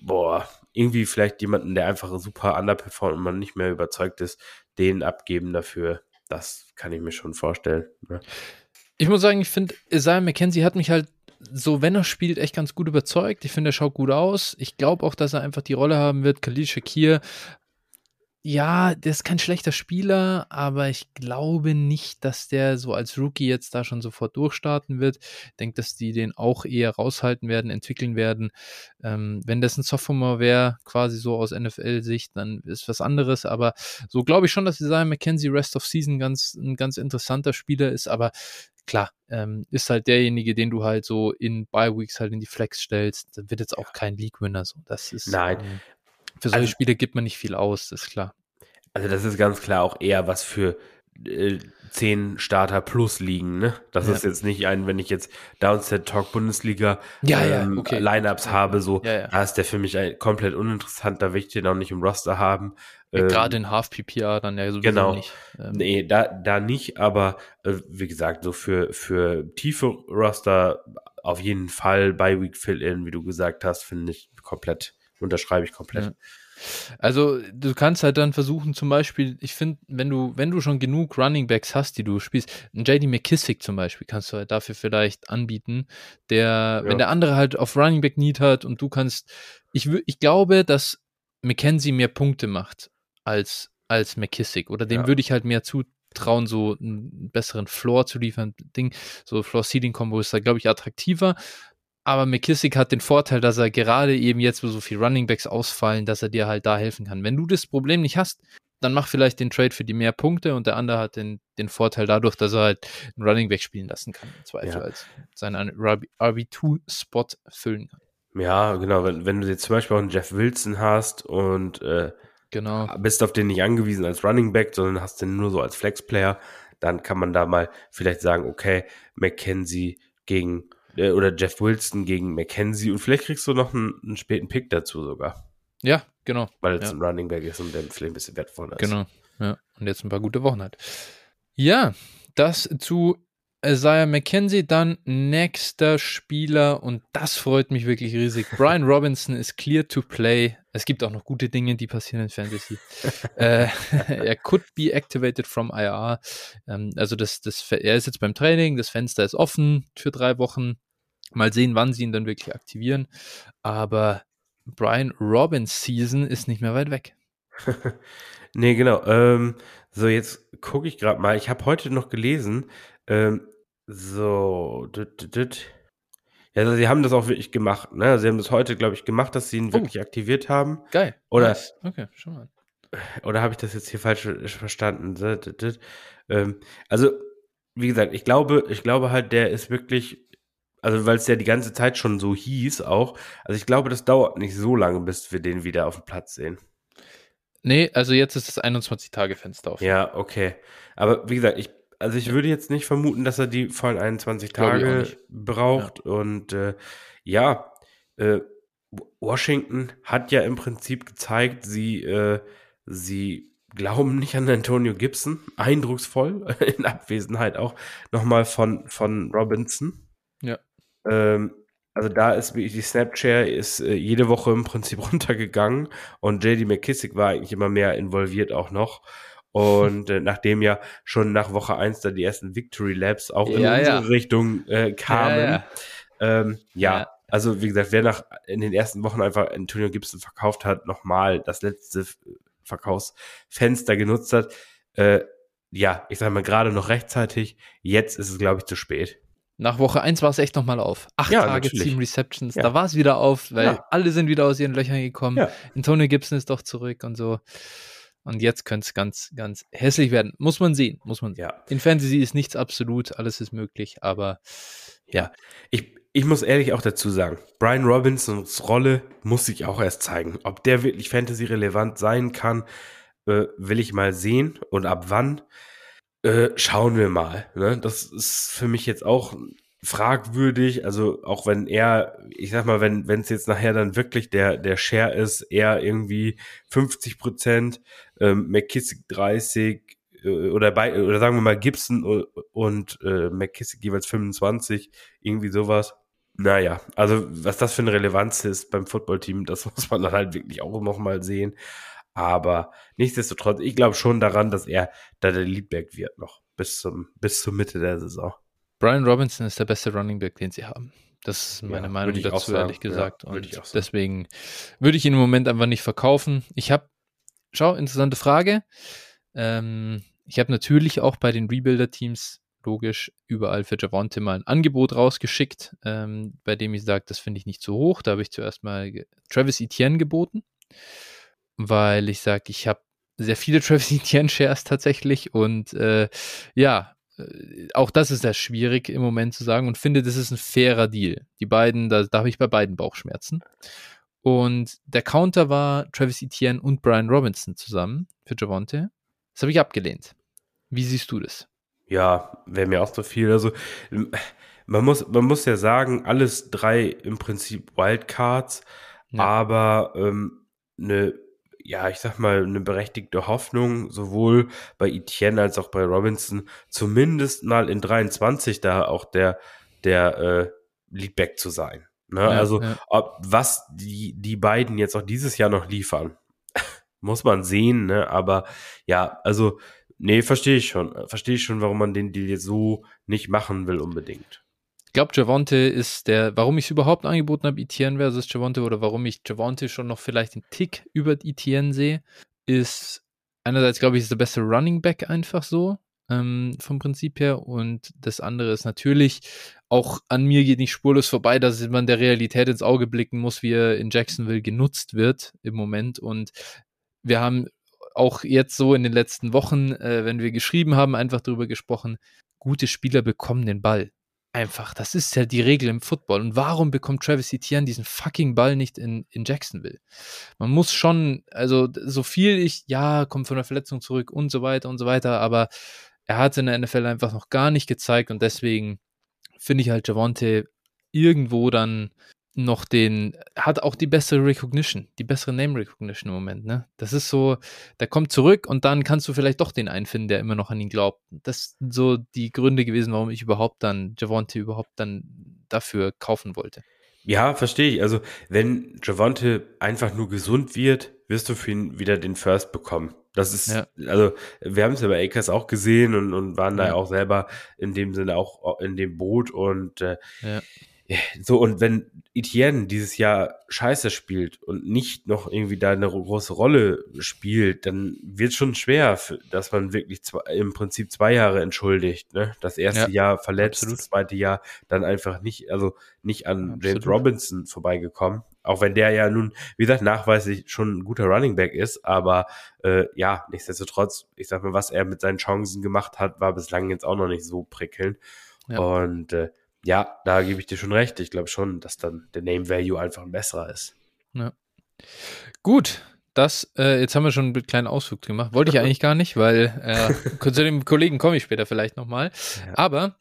boah, irgendwie vielleicht jemanden, der einfach super underperformt und man nicht mehr überzeugt ist, den abgeben dafür. Das kann ich mir schon vorstellen. Ne? Ich muss sagen, ich finde, Isaiah McKenzie hat mich halt so, wenn er spielt, echt ganz gut überzeugt. Ich finde, er schaut gut aus. Ich glaube auch, dass er einfach die Rolle haben wird. Khalil Shakir ja, der ist kein schlechter Spieler, aber ich glaube nicht, dass der so als Rookie jetzt da schon sofort durchstarten wird. Ich denke, dass die den auch eher raushalten werden, entwickeln werden. Ähm, wenn das ein Sophomore wäre, quasi so aus NFL-Sicht, dann ist was anderes. Aber so glaube ich schon, dass Isaiah McKenzie Rest of Season ganz, ein ganz interessanter Spieler ist. Aber klar, ähm, ist halt derjenige, den du halt so in Bye Weeks halt in die Flex stellst. Da wird jetzt auch kein League-Winner so. Das ist. Nein. Ähm, für solche also, Spiele gibt man nicht viel aus, ist klar. Also das ist ganz klar auch eher was für äh, 10 Starter plus liegen, ne? Das ja. ist jetzt nicht ein, wenn ich jetzt Downset Talk Bundesliga ja, ähm, ja, okay. Lineups habe, so, da ist der für mich komplett uninteressant, da will ich den auch nicht im Roster haben. Ähm, Gerade in Half PPR dann ja sowieso genau. nicht. Ähm. Nee, da, da nicht, aber äh, wie gesagt, so für, für tiefe Roster auf jeden Fall bei Week Fill-In, wie du gesagt hast, finde ich komplett Unterschreibe ich komplett. Ja. Also du kannst halt dann versuchen, zum Beispiel, ich finde, wenn du, wenn du schon genug Running Backs hast, die du spielst, ein JD McKissick zum Beispiel, kannst du halt dafür vielleicht anbieten, der, ja. wenn der andere halt auf Running Back Need hat und du kannst, ich, ich glaube, dass McKenzie mehr Punkte macht als, als McKissick oder dem ja. würde ich halt mehr zutrauen, so einen besseren Floor zu liefern, Ding, so Floor-Seeding-Combo ist da, glaube ich, attraktiver, aber McKissick hat den Vorteil, dass er gerade eben jetzt, wo so viele Runningbacks ausfallen, dass er dir halt da helfen kann. Wenn du das Problem nicht hast, dann mach vielleicht den Trade für die mehr Punkte und der andere hat den, den Vorteil dadurch, dass er halt einen Runningback spielen lassen kann, im Zweifel ja. als seinen RB2-Spot füllen kann. Ja, genau. Wenn, wenn du jetzt zum Beispiel auch einen Jeff Wilson hast und äh, genau. bist auf den nicht angewiesen als Runningback, sondern hast den nur so als Flexplayer, dann kann man da mal vielleicht sagen, okay, McKenzie gegen äh, oder Jeff Wilson gegen McKenzie und vielleicht kriegst du noch einen, einen späten Pick dazu sogar. Ja, genau. Weil es ja. ein Running Back ist und der vielleicht ein bisschen wertvoller ist. Genau, ja. Und jetzt ein paar gute Wochen hat. Ja, das zu Isaiah McKenzie, dann nächster Spieler und das freut mich wirklich riesig. [LAUGHS] Brian Robinson ist clear to play. Es gibt auch noch gute Dinge, die passieren in Fantasy. [LAUGHS] äh, [LAUGHS] er could be activated from IR. Ähm, also das, das, er ist jetzt beim Training, das Fenster ist offen für drei Wochen. Mal sehen, wann sie ihn dann wirklich aktivieren. Aber Brian Robbins Season ist nicht mehr weit weg. [LAUGHS] nee, genau. Ähm, so, jetzt gucke ich gerade mal. Ich habe heute noch gelesen, ähm, so, dit, dit. Ja, also sie haben das auch wirklich gemacht. Ne? Sie haben das heute, glaube ich, gemacht, dass sie ihn oh. wirklich aktiviert haben. Geil. Oder? Nice. Okay, schon mal. oder habe ich das jetzt hier falsch verstanden? Ähm, also, wie gesagt, ich glaube, ich glaube halt, der ist wirklich, also weil es ja die ganze Zeit schon so hieß auch, also ich glaube, das dauert nicht so lange, bis wir den wieder auf dem Platz sehen. Nee, also jetzt ist das 21-Tage-Fenster auf. Ja, okay. Aber wie gesagt, ich, also ich würde jetzt nicht vermuten, dass er die vollen 21 Tage braucht. Ja. Und äh, ja, äh, Washington hat ja im Prinzip gezeigt, sie, äh, sie glauben nicht an Antonio Gibson. Eindrucksvoll, [LAUGHS] in Abwesenheit auch nochmal von, von Robinson. Ja. Ähm, also da ist die Snapchat ist äh, jede Woche im Prinzip [LAUGHS] runtergegangen und JD McKissick war eigentlich immer mehr involviert auch noch. Und äh, nachdem ja schon nach Woche 1 da die ersten Victory Labs auch in ja, unsere ja. Richtung äh, kamen, ja, ähm, ja, also wie gesagt, wer nach in den ersten Wochen einfach Antonio Gibson verkauft hat, nochmal das letzte Verkaufsfenster genutzt hat, äh, ja, ich sag mal gerade noch rechtzeitig, jetzt ist es, glaube ich, zu spät. Nach Woche 1 war es echt nochmal auf. Acht ja, Tage, natürlich. sieben Receptions. Ja. Da war es wieder auf, weil ja. alle sind wieder aus ihren Löchern gekommen. Antonio Gibson ist doch zurück und so. Und jetzt könnte es ganz, ganz hässlich werden. Muss man sehen, muss man sehen. Ja. In Fantasy ist nichts absolut, alles ist möglich, aber ja. Ich, ich muss ehrlich auch dazu sagen, Brian Robinsons Rolle muss sich auch erst zeigen. Ob der wirklich Fantasy-relevant sein kann, äh, will ich mal sehen. Und ab wann? Äh, schauen wir mal. Ne? Das ist für mich jetzt auch fragwürdig. Also auch wenn er, ich sag mal, wenn wenn es jetzt nachher dann wirklich der der Share ist, er irgendwie 50 Prozent, ähm, McKissick 30 äh, oder bei oder sagen wir mal Gibson und äh, McKissick jeweils 25, irgendwie sowas. Naja, also was das für eine Relevanz ist beim Footballteam, das [LAUGHS] muss man dann halt wirklich auch noch mal sehen. Aber nichtsdestotrotz, ich glaube schon daran, dass er da der Leadback wird noch bis zum, bis zur Mitte der Saison. Brian Robinson ist der beste Running Back, den sie haben. Das ist meine ja, Meinung dazu, ehrlich gesagt. Ja, und deswegen würde ich ihn im Moment einfach nicht verkaufen. Ich habe, schau, interessante Frage. Ähm, ich habe natürlich auch bei den Rebuilder-Teams logisch überall für Javonte mal ein Angebot rausgeschickt, ähm, bei dem ich sage, das finde ich nicht zu hoch. Da habe ich zuerst mal Travis Etienne geboten weil ich sage, ich habe sehr viele [LAUGHS] Travis Etienne Shares tatsächlich und äh, ja, äh, auch das ist sehr schwierig im Moment zu sagen und finde, das ist ein fairer Deal. Die beiden, da, da habe ich bei beiden Bauchschmerzen. Und der Counter war Travis Etienne und Brian Robinson zusammen für Javonte. Das habe ich abgelehnt. Wie siehst du das? Ja, wäre mir auch so viel. Also man muss, man muss ja sagen, alles drei im Prinzip Wildcards, ja. aber ähm, eine ja, ich sag mal, eine berechtigte Hoffnung, sowohl bei Etienne als auch bei Robinson, zumindest mal in 23 da auch der, der äh, Leadback zu sein. Ne? Ja, also, ja. ob, was die, die beiden jetzt auch dieses Jahr noch liefern, [LAUGHS] muss man sehen, ne? Aber ja, also, nee, verstehe ich schon. Verstehe ich schon, warum man den Deal jetzt so nicht machen will unbedingt. Ich glaube, Javonte ist der, warum ich es überhaupt angeboten habe, Etienne versus Javonte, oder warum ich Javonte schon noch vielleicht einen Tick über Etienne sehe, ist einerseits, glaube ich, ist der beste Running Back einfach so, ähm, vom Prinzip her. Und das andere ist natürlich, auch an mir geht nicht spurlos vorbei, dass man der Realität ins Auge blicken muss, wie er in Jacksonville genutzt wird im Moment. Und wir haben auch jetzt so in den letzten Wochen, äh, wenn wir geschrieben haben, einfach darüber gesprochen, gute Spieler bekommen den Ball. Einfach, das ist ja die Regel im Football. Und warum bekommt Travis Etienne diesen fucking Ball nicht in, in Jacksonville? Man muss schon, also so viel ich, ja, kommt von der Verletzung zurück und so weiter und so weiter, aber er hat in der NFL einfach noch gar nicht gezeigt und deswegen finde ich halt Javonte irgendwo dann noch den, hat auch die bessere Recognition, die bessere Name Recognition im Moment, ne? Das ist so, der kommt zurück und dann kannst du vielleicht doch den einfinden, der immer noch an ihn glaubt. Das sind so die Gründe gewesen, warum ich überhaupt dann Javonte überhaupt dann dafür kaufen wollte. Ja, verstehe ich. Also, wenn Javonte einfach nur gesund wird, wirst du für ihn wieder den First bekommen. Das ist, ja. also, wir haben es ja bei Akers auch gesehen und, und waren ja. da auch selber in dem Sinne auch in dem Boot und äh, ja. So, und wenn Etienne dieses Jahr scheiße spielt und nicht noch irgendwie da eine große Rolle spielt, dann wird es schon schwer, dass man wirklich zwei, im Prinzip zwei Jahre entschuldigt. Ne? Das erste ja, Jahr verletzt, absolut. das zweite Jahr dann einfach nicht, also nicht an absolut. James Robinson vorbeigekommen. Auch wenn der ja nun, wie gesagt, nachweislich schon ein guter Running Back ist, aber äh, ja, nichtsdestotrotz, ich sag mal, was er mit seinen Chancen gemacht hat, war bislang jetzt auch noch nicht so prickelnd. Ja. Und äh, ja, da gebe ich dir schon recht. Ich glaube schon, dass dann der Name Value einfach ein besserer ist. Ja. Gut, das, äh, jetzt haben wir schon einen kleinen Ausflug gemacht. Wollte ich [LAUGHS] eigentlich gar nicht, weil äh, [LAUGHS] zu dem Kollegen komme ich später vielleicht nochmal. Ja. Aber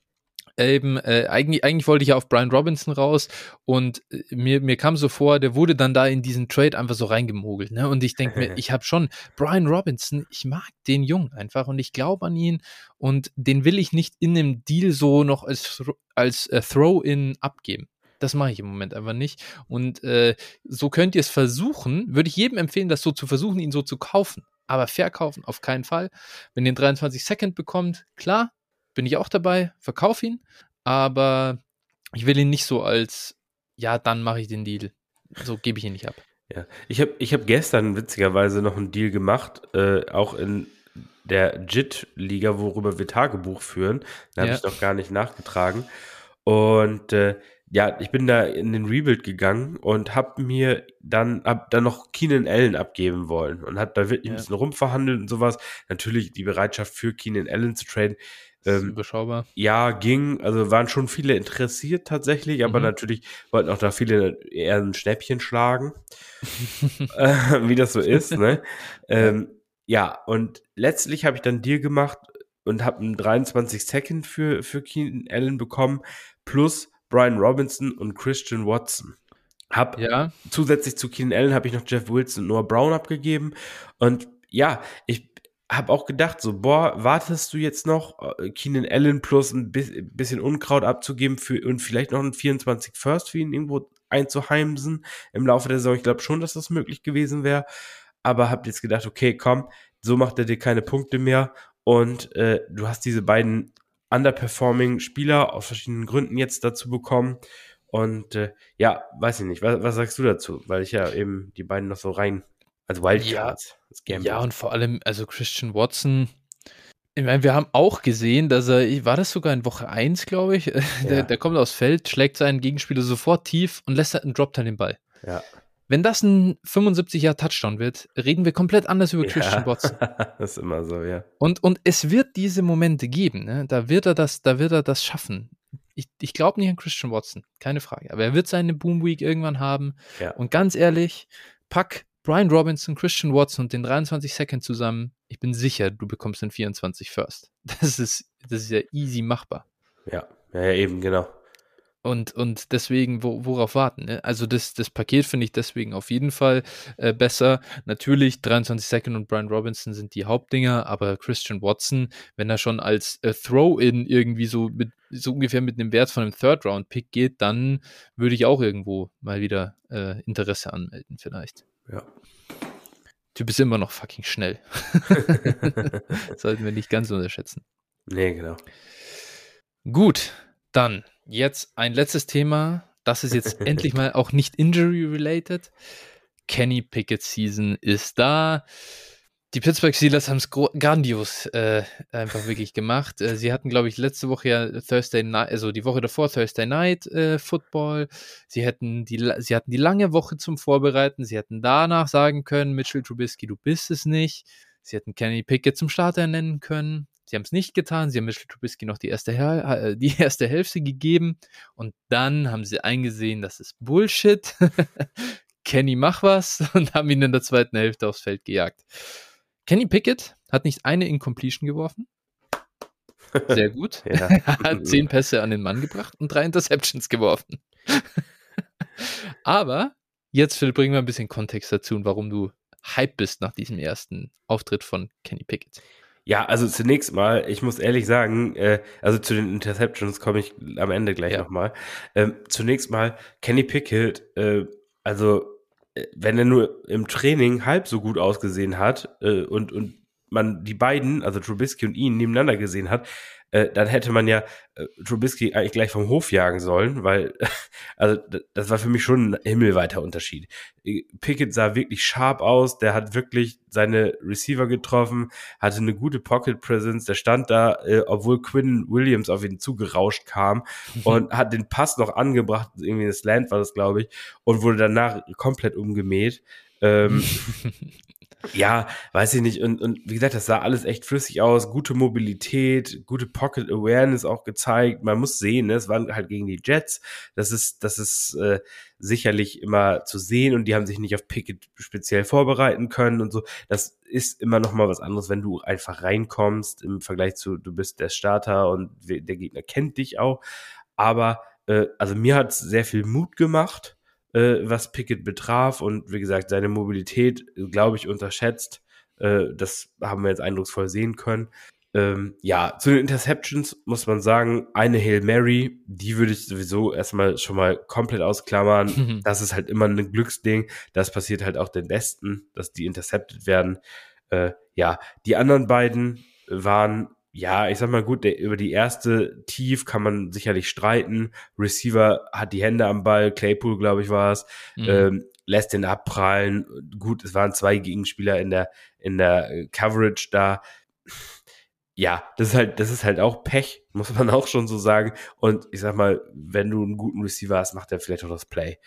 eben, äh, eigentlich, eigentlich wollte ich ja auf Brian Robinson raus und äh, mir, mir kam so vor, der wurde dann da in diesen Trade einfach so reingemogelt. Ne? Und ich denke mir, [LAUGHS] ich habe schon Brian Robinson, ich mag den Jungen einfach und ich glaube an ihn und den will ich nicht in einem Deal so noch als, als äh, Throw-in abgeben. Das mache ich im Moment einfach nicht. Und äh, so könnt ihr es versuchen. Würde ich jedem empfehlen, das so zu versuchen, ihn so zu kaufen. Aber verkaufen auf keinen Fall. Wenn ihr einen 23 Second bekommt, klar, bin ich auch dabei, verkauf ihn. Aber ich will ihn nicht so als, ja, dann mache ich den Deal. So gebe ich ihn nicht ab. Ja, ich habe ich hab gestern witzigerweise noch einen Deal gemacht, äh, auch in der JIT-Liga, worüber wir Tagebuch führen. Da habe ja. ich noch gar nicht nachgetragen. Und äh, ja, ich bin da in den Rebuild gegangen und habe mir dann hab dann noch Keenan Allen abgeben wollen und habe da wirklich ja. ein bisschen rumverhandelt und sowas. Natürlich die Bereitschaft für Keenan Allen zu traden. Ähm, überschaubar. Ja, ging. Also waren schon viele interessiert tatsächlich, aber mhm. natürlich wollten auch da viele eher ein Schnäppchen schlagen, äh, [LAUGHS] [LAUGHS] wie das so ist. Ne? [LAUGHS] ähm, ja, und letztlich habe ich dann Deal gemacht und habe einen 23 Second für für Keenan Allen bekommen plus Brian Robinson und Christian Watson. Hab ja. zusätzlich zu Keenan Allen habe ich noch Jeff Wilson und Noah Brown abgegeben. Und ja, ich habe auch gedacht, so, boah, wartest du jetzt noch, äh, Keenan Allen plus ein bisschen Unkraut abzugeben für und vielleicht noch ein 24 First für ihn irgendwo einzuheimsen im Laufe der Saison. Ich glaube schon, dass das möglich gewesen wäre. Aber habe jetzt gedacht, okay, komm, so macht er dir keine Punkte mehr. Und äh, du hast diese beiden underperforming Spieler aus verschiedenen Gründen jetzt dazu bekommen. Und äh, ja, weiß ich nicht, was, was sagst du dazu? Weil ich ja eben die beiden noch so rein, also Wildcards. Ja, ja und vor allem, also Christian Watson, ich meine, wir haben auch gesehen, dass er, war das sogar in Woche 1, glaube ich, [LAUGHS] ja. der, der, kommt aufs Feld, schlägt seinen Gegenspieler sofort tief und lässt einen Drop dann den Ball. Ja. Wenn das ein 75 Jahr Touchdown wird, reden wir komplett anders über Christian ja, Watson. [LAUGHS] das ist immer so, ja. Und, und es wird diese Momente geben, ne? Da wird er das, da wird er das schaffen. Ich, ich glaube nicht an Christian Watson, keine Frage. Aber er wird seine Boom Week irgendwann haben. Ja. Und ganz ehrlich, pack Brian Robinson, Christian Watson und den 23 Second zusammen. Ich bin sicher, du bekommst den 24 First. [LAUGHS] Das ist, das ist ja easy machbar. Ja, ja, eben, genau. Und, und deswegen, wo, worauf warten? Ne? Also das, das Paket finde ich deswegen auf jeden Fall äh, besser. Natürlich, 23 Second und Brian Robinson sind die Hauptdinger, aber Christian Watson, wenn er schon als äh, Throw-In irgendwie so mit so ungefähr mit einem Wert von einem Third-Round-Pick geht, dann würde ich auch irgendwo mal wieder äh, Interesse anmelden, vielleicht. Ja. Typ ist immer noch fucking schnell. [LAUGHS] [LAUGHS] Sollten wir nicht ganz unterschätzen. Nee, genau. Gut, dann jetzt ein letztes Thema. Das ist jetzt [LAUGHS] endlich mal auch nicht injury-related. Kenny Pickett Season ist da. Die Pittsburgh Steelers haben es grandios äh, einfach wirklich gemacht. Äh, sie hatten, glaube ich, letzte Woche ja Thursday Night, also die Woche davor Thursday Night äh, Football. Sie hätten die, sie hatten die lange Woche zum Vorbereiten. Sie hätten danach sagen können, Mitchell Trubisky, du bist es nicht. Sie hätten Kenny Pickett zum Starter nennen können. Sie haben es nicht getan. Sie haben Mitchell Trubisky noch die erste, äh, die [LAUGHS] erste Hälfte gegeben. Und dann haben sie eingesehen, das ist Bullshit. [LAUGHS] Kenny, mach was. Und haben ihn in der zweiten Hälfte aufs Feld gejagt. Kenny Pickett hat nicht eine Incompletion geworfen. Sehr gut. [LAUGHS] [LAUGHS] er hat zehn Pässe an den Mann gebracht und drei Interceptions geworfen. [LAUGHS] Aber jetzt, Phil, bringen wir ein bisschen Kontext dazu und warum du hype bist nach diesem ersten Auftritt von Kenny Pickett. Ja, also zunächst mal, ich muss ehrlich sagen, äh, also zu den Interceptions komme ich am Ende gleich ja. nochmal. Ähm, zunächst mal, Kenny Pickett, äh, also wenn er nur im Training halb so gut ausgesehen hat äh, und, und man die beiden, also Trubisky und ihn, nebeneinander gesehen hat, äh, dann hätte man ja äh, Trubisky eigentlich gleich vom Hof jagen sollen, weil, [LAUGHS] also das war für mich schon ein himmelweiter Unterschied. Äh, Pickett sah wirklich sharp aus, der hat wirklich seine Receiver getroffen, hatte eine gute Pocket Presence, der stand da, äh, obwohl Quinn Williams auf ihn zugerauscht kam und hat den Pass noch angebracht, irgendwie das Land war das, glaube ich, und wurde danach komplett umgemäht. Ähm, [LAUGHS] ja, weiß ich nicht. Und, und wie gesagt, das sah alles echt flüssig aus. Gute Mobilität, gute Pocket Awareness auch gezeigt. Man muss sehen, ne? es waren halt gegen die Jets. Das ist, das ist äh, sicherlich immer zu sehen und die haben sich nicht auf Pickett speziell vorbereiten können und so. Das ist immer noch mal was anderes, wenn du einfach reinkommst im Vergleich zu, du bist der Starter und der Gegner kennt dich auch. Aber äh, also mir hat es sehr viel Mut gemacht äh, was Pickett betraf und wie gesagt, seine Mobilität, glaube ich, unterschätzt. Äh, das haben wir jetzt eindrucksvoll sehen können. Ähm, ja, zu den Interceptions muss man sagen, eine Hail Mary, die würde ich sowieso erstmal schon mal komplett ausklammern. Mhm. Das ist halt immer ein Glücksding. Das passiert halt auch den Besten, dass die intercepted werden. Äh, ja, die anderen beiden waren ja, ich sag mal gut, der, über die erste Tief kann man sicherlich streiten. Receiver hat die Hände am Ball, Claypool, glaube ich, war es, mhm. ähm, lässt den abprallen. Gut, es waren zwei Gegenspieler in der, in der äh, Coverage da. Ja, das ist halt, das ist halt auch Pech, muss man [LAUGHS] auch schon so sagen. Und ich sag mal, wenn du einen guten Receiver hast, macht er vielleicht auch das Play.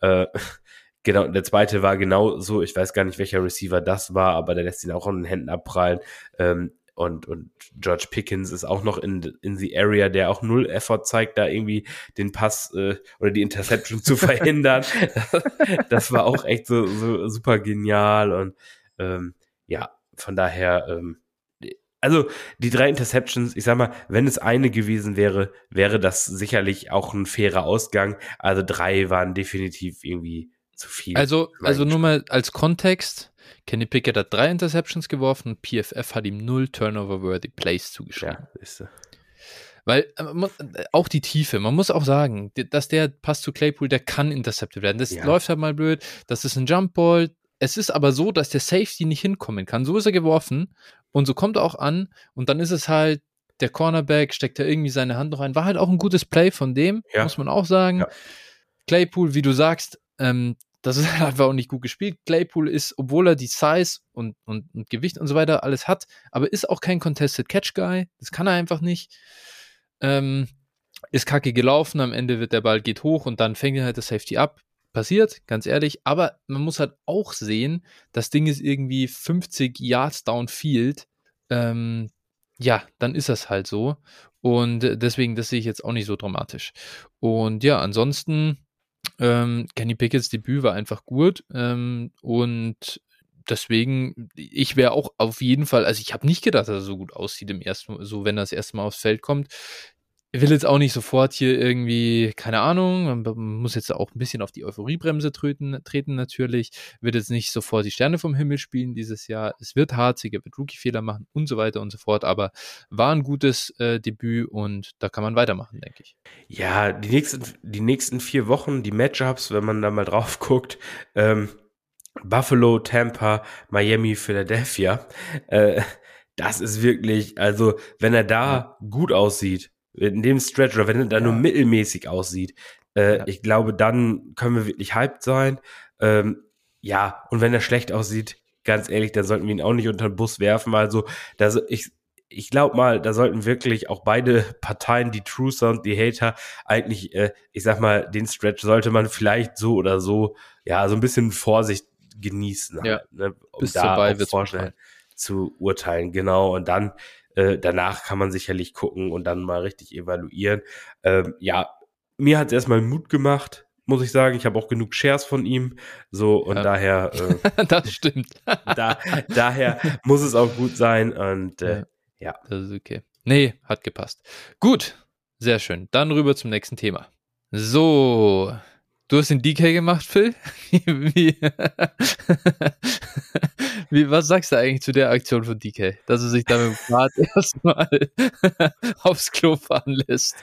Äh, [LAUGHS] Genau, der zweite war genau so, ich weiß gar nicht, welcher Receiver das war, aber der lässt ihn auch an den Händen abprallen. Ähm, und, und George Pickens ist auch noch in, in the area, der auch null Effort zeigt, da irgendwie den Pass äh, oder die Interception zu [LAUGHS] verhindern. [LAUGHS] das war auch echt so, so super genial und ähm, ja, von daher, ähm, also die drei Interceptions, ich sag mal, wenn es eine gewesen wäre, wäre das sicherlich auch ein fairer Ausgang. Also drei waren definitiv irgendwie zu viel. Also, also nur mal als Kontext, Kenny Pickett hat drei Interceptions geworfen und PFF hat ihm null Turnover-worthy Plays zugeschrieben. Ja, ist so. Weil äh, auch die Tiefe, man muss auch sagen, dass der Pass zu Claypool, der kann intercepted werden. Das ja. läuft halt mal blöd, das ist ein Jumpball. Es ist aber so, dass der Safety nicht hinkommen kann. So ist er geworfen und so kommt er auch an und dann ist es halt, der Cornerback steckt da irgendwie seine Hand noch ein. War halt auch ein gutes Play von dem, ja. muss man auch sagen. Ja. Claypool, wie du sagst, ähm, das ist [LAUGHS] einfach auch nicht gut gespielt. Claypool ist, obwohl er die Size und, und, und Gewicht und so weiter alles hat, aber ist auch kein Contested Catch Guy. Das kann er einfach nicht. Ähm, ist kacke gelaufen, am Ende wird der Ball geht hoch und dann fängt er halt das Safety ab. Passiert, ganz ehrlich, aber man muss halt auch sehen, das Ding ist irgendwie 50 Yards downfield. Ähm, ja, dann ist das halt so. Und deswegen, das sehe ich jetzt auch nicht so dramatisch. Und ja, ansonsten ähm, Kenny Pickett's Debüt war einfach gut ähm, und deswegen, ich wäre auch auf jeden Fall, also ich habe nicht gedacht, dass er so gut aussieht im ersten, so wenn er das erste Mal aufs Feld kommt will jetzt auch nicht sofort hier irgendwie, keine Ahnung, man muss jetzt auch ein bisschen auf die Euphoriebremse treten, treten natürlich, wird jetzt nicht sofort die Sterne vom Himmel spielen dieses Jahr. Es wird harzig, wird Rookie-Fehler machen und so weiter und so fort, aber war ein gutes äh, Debüt und da kann man weitermachen, denke ich. Ja, die nächsten, die nächsten vier Wochen, die Matchups, wenn man da mal drauf [LAUGHS] guckt, ähm, Buffalo, Tampa, Miami, Philadelphia, äh, das ist wirklich, also wenn er da gut aussieht, in dem Stretch oder wenn er da ja. nur mittelmäßig aussieht, äh, ja. ich glaube, dann können wir wirklich hyped sein. Ähm, ja, und wenn er schlecht aussieht, ganz ehrlich, dann sollten wir ihn auch nicht unter den Bus werfen. Also, da, ich, ich glaube mal, da sollten wirklich auch beide [LAUGHS] Parteien, die Trucer und die Hater, eigentlich, äh, ich sag mal, den Stretch sollte man vielleicht so oder so, ja, so ein bisschen Vorsicht genießen. Ja, halt, ne, um bis da vorbei vorstellen, zu urteilen. Genau. Und dann äh, danach kann man sicherlich gucken und dann mal richtig evaluieren. Ähm, ja, mir hat es erstmal Mut gemacht, muss ich sagen. Ich habe auch genug Shares von ihm. So, und ja. daher. Äh, [LAUGHS] das stimmt. [LAUGHS] da, daher muss es auch gut sein. Und äh, ja. ja. Das ist okay. Nee, hat gepasst. Gut, sehr schön. Dann rüber zum nächsten Thema. So, Du hast den DK gemacht, Phil? [LAUGHS] Wie, [LAUGHS] wie, was sagst du eigentlich zu der Aktion von DK? Dass er sich da mit dem Rad [LAUGHS] erstmal aufs Klo fahren lässt.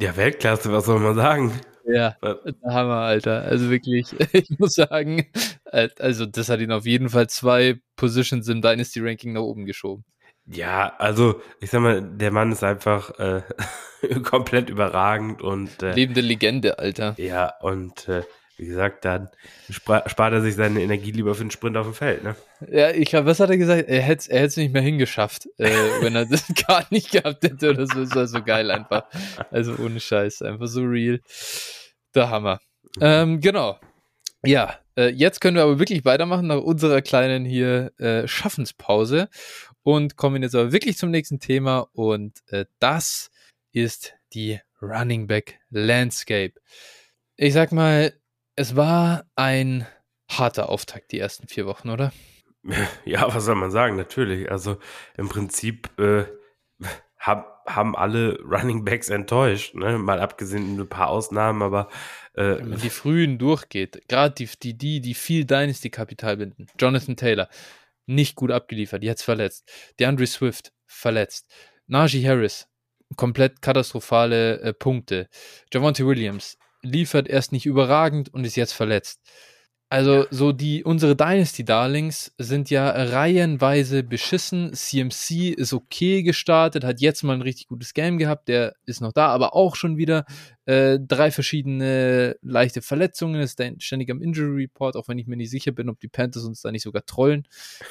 Ja, Weltklasse, was soll man sagen? Ja, Hammer, Alter. Also wirklich, ich muss sagen, Also, das hat ihn auf jeden Fall zwei Positions im Dynasty Ranking nach oben geschoben. Ja, also ich sag mal, der Mann ist einfach äh, [LAUGHS] komplett überragend und äh, lebende Legende, Alter. Ja, und äh, wie gesagt, dann spart er sich seine Energie lieber für den Sprint auf dem Feld, ne? Ja, ich glaube, was hat er gesagt? Er hätte es nicht mehr hingeschafft, äh, [LAUGHS] wenn er das [LAUGHS] gar nicht gehabt hätte oder so. Das war so geil einfach. Also ohne Scheiß, einfach so real. Der Hammer. Ähm, genau. Ja, äh, jetzt können wir aber wirklich weitermachen nach unserer kleinen hier äh, Schaffenspause und kommen jetzt aber wirklich zum nächsten Thema und äh, das ist die Running Back Landscape. Ich sag mal, es war ein harter Auftakt, die ersten vier Wochen, oder? [LAUGHS] Ja, was soll man sagen? Natürlich. Also im Prinzip äh, hab, haben alle Running Backs enttäuscht, ne? mal abgesehen von ein paar Ausnahmen, aber äh, wenn man die frühen durchgeht, gerade die, die, die, die viel Dynasty-Kapital binden. Jonathan Taylor, nicht gut abgeliefert, jetzt verletzt. DeAndre Swift, verletzt. Najee Harris, komplett katastrophale äh, Punkte. Javonte Williams, liefert erst nicht überragend und ist jetzt verletzt. Also so die unsere Dynasty Darlings sind ja reihenweise beschissen. CMC ist okay gestartet, hat jetzt mal ein richtig gutes Game gehabt, der ist noch da, aber auch schon wieder äh, drei verschiedene leichte Verletzungen, ist ständig am Injury Report, auch wenn ich mir nicht sicher bin, ob die Panthers uns da nicht sogar trollen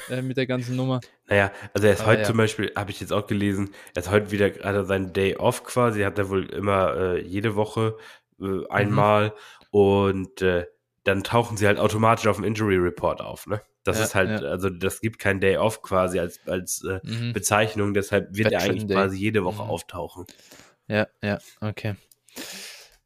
äh, mit der ganzen Nummer. Naja, also er ist aber heute ja. zum Beispiel, habe ich jetzt auch gelesen, er ist heute wieder gerade sein Day Off quasi, hat er wohl immer äh, jede Woche äh, mhm. einmal mhm. und äh, dann tauchen sie halt automatisch auf dem Injury Report auf, ne? Das ja, ist halt, ja. also das gibt kein Day Off quasi als, als äh, mhm. Bezeichnung, deshalb wird Veteran er eigentlich Day. quasi jede Woche mhm. auftauchen. Ja, ja, okay.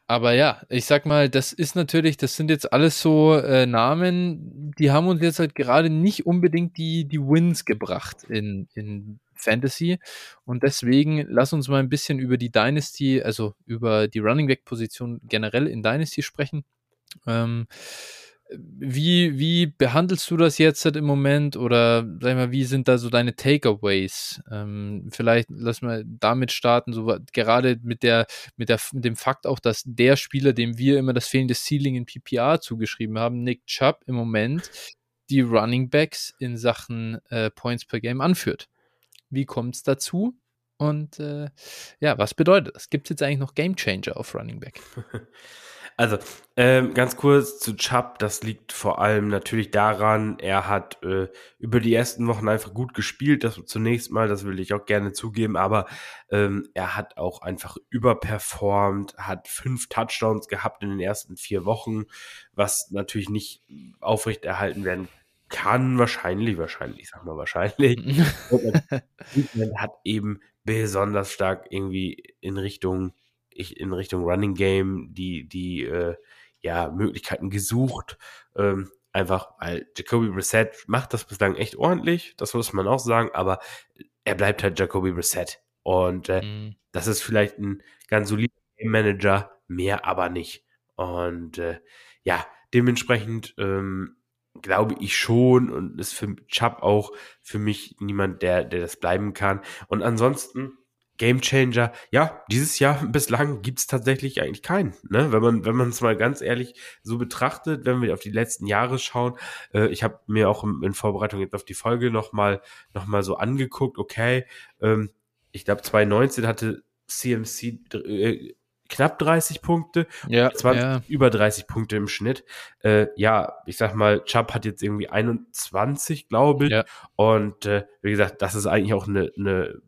Aber ja, ich sag mal, das ist natürlich, das sind jetzt alles so äh, Namen, die haben uns jetzt halt gerade nicht unbedingt die, die Wins gebracht in, in Fantasy. Und deswegen lass uns mal ein bisschen über die Dynasty, also über die Running Back Position generell in Dynasty sprechen. Ähm, wie, wie behandelst du das jetzt im Moment oder sag mal, wie sind da so deine Takeaways? Ähm, vielleicht lass mal damit starten, so gerade mit der, mit der, mit dem Fakt auch, dass der Spieler, dem wir immer das fehlende Ceiling in PPR zugeschrieben haben, Nick Chubb im Moment die Running Backs in Sachen äh, Points per Game anführt. Wie kommt es dazu? Und äh, ja, was bedeutet das? Gibt es jetzt eigentlich noch Game Changer auf Running Back? [LAUGHS] Also, ähm, ganz kurz zu Chubb, das liegt vor allem natürlich daran, er hat äh, über die ersten Wochen einfach gut gespielt, das zunächst mal, das will ich auch gerne zugeben, aber ähm, er hat auch einfach überperformt, hat fünf Touchdowns gehabt in den ersten vier Wochen, was natürlich nicht aufrechterhalten werden kann, wahrscheinlich, wahrscheinlich, sag mal wahrscheinlich. [LAUGHS] hat eben besonders stark irgendwie in Richtung ich in Richtung Running Game die, die äh, ja, Möglichkeiten gesucht. Ähm, einfach, weil Jacoby Brissett macht das bislang echt ordentlich, das muss man auch sagen, aber er bleibt halt Jacoby Brissett. Und äh, mhm. das ist vielleicht ein ganz solider Game Manager, mehr aber nicht. Und äh, ja, dementsprechend ähm, glaube ich schon und ist für Chubb auch für mich niemand, der, der das bleiben kann. Und ansonsten Game Changer, ja, dieses Jahr [LAUGHS] bislang gibt es tatsächlich eigentlich keinen. Ne? Wenn man wenn man es mal ganz ehrlich so betrachtet, wenn wir auf die letzten Jahre schauen, äh, ich habe mir auch in, in, Vorbereitung jetzt auf die Folge nochmal noch mal so angeguckt, okay, ähm, ich glaube 2019 hatte CMC äh, knapp 30 Punkte, ja, 20, ja. über 30 Punkte im Schnitt. Äh, ja, ich sag mal, Chubb hat jetzt irgendwie 21, glaube ich. Ja. Und äh, wie gesagt, das ist eigentlich auch eine, eine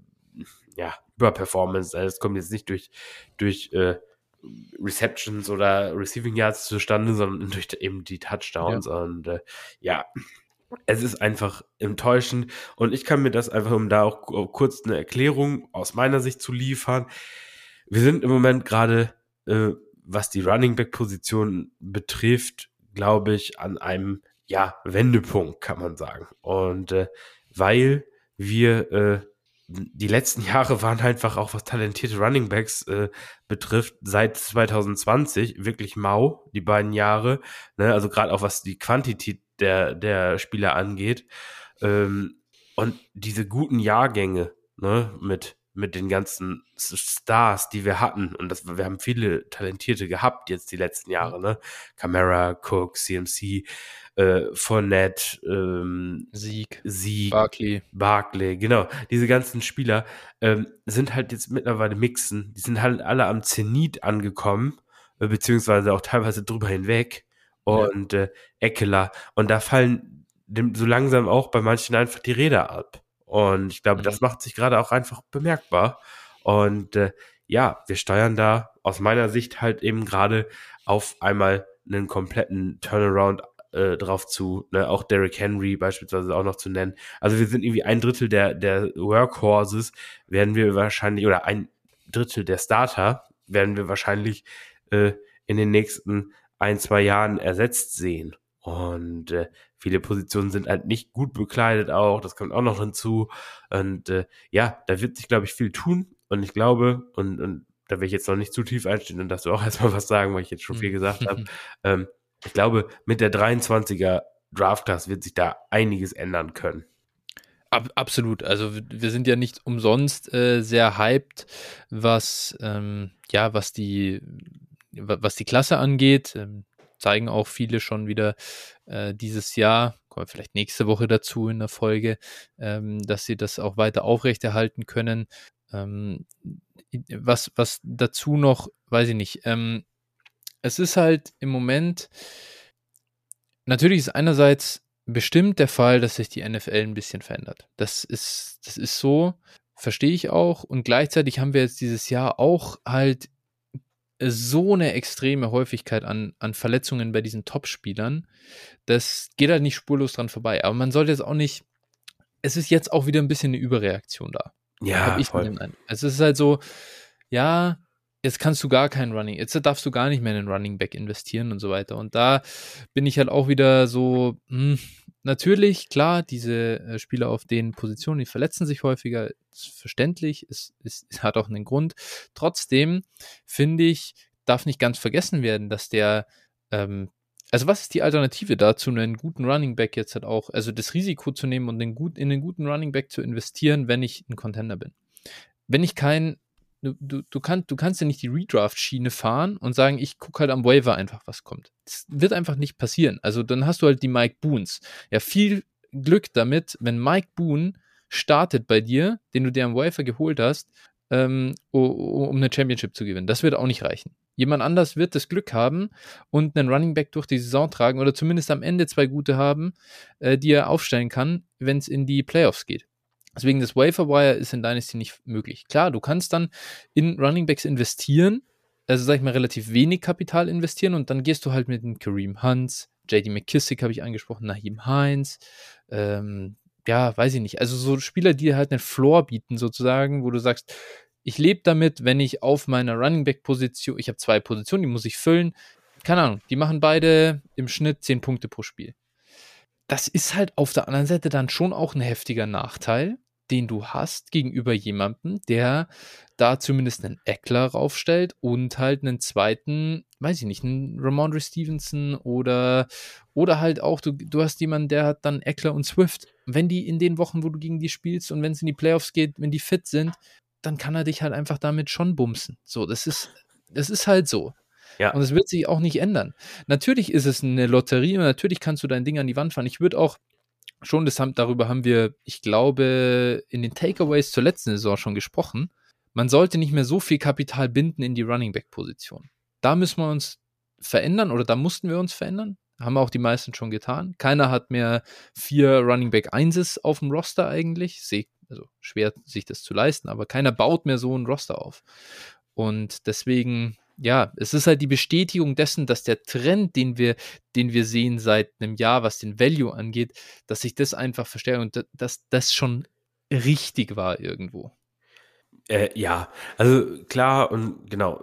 ja, Überperformance. Also es kommt jetzt nicht durch, durch äh, Receptions oder Receiving Yards zustande, sondern durch eben die Touchdowns. Ja. Und äh, ja, es ist einfach enttäuschend. Und ich kann mir das einfach, um da auch kurz eine Erklärung aus meiner Sicht zu liefern. Wir sind im Moment gerade, äh, was die Running Back Position betrifft, glaube ich, an einem ja, Wendepunkt, kann man sagen. Und äh, weil wir äh, die letzten [LAUGHS] Jahre waren einfach auch, was talentierte Running Backs äh, betrifft, seit 2020 wirklich mau, die beiden Jahre. Ne? Also gerade auch was die Quantität der, der Spieler angeht. Ähm, und diese guten Jahrgänge ne? mit, mit den ganzen Stars, die wir hatten, und das, wir haben viele Talentierte gehabt jetzt die letzten Jahre, ne? Camara, Cook, CMC, äh, Fournette, ähm, Sieg, Sieg, Barkley. Barkley, genau. Diese ganzen Spieler ähm, sind halt jetzt mittlerweile mixen. Die sind halt alle am Zenit angekommen, äh, beziehungsweise auch teilweise drüber hinweg. Und ja. äh, Eckler. Und da fallen dem, so langsam auch bei manchen einfach die Räder ab. Und ich glaube, mhm. das macht sich gerade auch einfach bemerkbar. Und äh, ja, wir steuern da aus meiner Sicht halt eben gerade auf einmal einen kompletten Turnaround äh, drauf zu, ne? auch Derrick Henry beispielsweise auch noch zu nennen. Also wir sind irgendwie ein Drittel der, der Workhorses werden wir wahrscheinlich, oder ein Drittel der Starter werden wir wahrscheinlich äh, in den nächsten ein, zwei Jahren ersetzt sehen. Und äh, viele Positionen sind halt nicht gut bekleidet auch, das kommt auch noch hinzu. Und äh, ja, da wird sich, glaube ich, viel tun. Und ich glaube, und, und da will ich jetzt noch nicht zu tief einstehen und dass du auch [LAUGHS] erstmal was sagen, weil ich jetzt schon viel gesagt habe. [LAUGHS] Ähm, ich glaube, mit der 23er Draft Class wird sich da einiges ändern können. Ab, absolut. Also wir sind ja nicht umsonst äh, sehr hyped, was ähm, ja was die was die Klasse angeht. Ähm, zeigen auch viele schon wieder äh, dieses Jahr, kommen vielleicht nächste Woche dazu in der Folge, ähm, dass sie das auch weiter aufrechterhalten können. Ähm, was, was dazu noch, weiß ich nicht, ähm, es ist halt im Moment, natürlich ist einerseits bestimmt der Fall, dass sich die NFL ein bisschen verändert. Das ist, das ist so, verstehe ich auch. Und gleichzeitig haben wir jetzt dieses Jahr auch halt so eine extreme Häufigkeit an, an Verletzungen bei diesen Top-Spielern. Das geht halt nicht spurlos dran vorbei. Aber man sollte jetzt auch nicht, es ist jetzt auch wieder ein bisschen eine Überreaktion da. Ja, ich voll. Es ist halt so, ja, jetzt kannst du gar keinen Running, jetzt darfst du gar nicht mehr in den Running Back investieren und so weiter. Und da bin ich halt auch wieder so, hm, natürlich, klar, diese äh, Spieler auf den Positionen, die verletzen sich häufiger, ist verständlich, ist, ist, hat auch einen Grund. Trotzdem finde ich, darf nicht ganz vergessen werden, dass der, ähm, also was ist die Alternative dazu, einen guten Running Back jetzt halt auch, also das Risiko zu nehmen und den gut, in den guten Running Back zu investieren, wenn ich ein Contender bin? Wenn ich kein du, du, du, kann, du kannst ja nicht die Redraft-Schiene fahren und sagen, ich gucke halt am Waiver einfach, was kommt. Das wird einfach nicht passieren. Also dann hast du halt die Mike Boons. Ja, viel Glück damit, wenn Mike Boone startet bei dir, den du dir am Waiver geholt hast, ähm, um eine Championship zu gewinnen. Das wird auch nicht reichen. Jemand anders wird das Glück haben und einen Running Back durch die Saison tragen oder zumindest am Ende zwei gute haben, äh, die er aufstellen kann, wenn es in die Playoffs geht. Deswegen das Wafer Wire ist in Dynasty nicht möglich. Klar, du kannst dann in Running Backs investieren, also sag ich mal relativ wenig Kapital investieren und dann gehst du halt mit dem Kareem Hunts, JD McKissick habe ich angesprochen, Naheem Hines, ähm, ja, weiß ich nicht. Also so Spieler, die halt einen Floor bieten sozusagen, wo du sagst, ich lebe damit, wenn ich auf meiner Running Back Position, ich habe zwei Positionen, die muss ich füllen. Keine Ahnung, die machen beide im Schnitt 10 Punkte pro Spiel. Das ist halt auf der anderen Seite dann schon auch ein heftiger Nachteil, den du hast gegenüber jemandem, der da zumindest einen Eckler raufstellt und halt einen zweiten, weiß ich nicht, einen Ramondre Stevenson oder, oder halt auch, du, du hast jemanden, der hat dann Eckler und Swift. Wenn die in den Wochen, wo du gegen die spielst und wenn es in die Playoffs geht, wenn die fit sind, dann kann er dich halt einfach damit schon bumsen. So, das ist, das ist halt so. Ja. Und es wird sich auch nicht ändern. Natürlich ist es eine Lotterie und natürlich kannst du dein Ding an die Wand fahren. Ich würde auch, schon, das haben, darüber haben wir, ich glaube, in den Takeaways zur letzten Saison schon gesprochen. Man sollte nicht mehr so viel Kapital binden in die Running Back Position. Da müssen wir uns verändern oder da mussten wir uns verändern. Haben auch die meisten schon getan. Keiner hat mehr vier Running Back Einses auf dem Roster eigentlich. Also schwer sich das zu leisten, aber keiner baut mehr so ein Roster auf. Und deswegen ja, es ist halt die Bestätigung dessen, dass der Trend, den wir, den wir sehen seit einem Jahr, was den Value angeht, dass sich das einfach verstärkt und dass das schon richtig war irgendwo. Äh, ja, also klar und genau.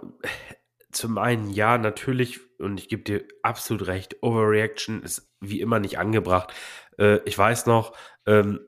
Zum einen ja, natürlich, und ich gebe dir absolut recht, Overreaction ist wie immer nicht angebracht. Äh, ich weiß noch, ähm,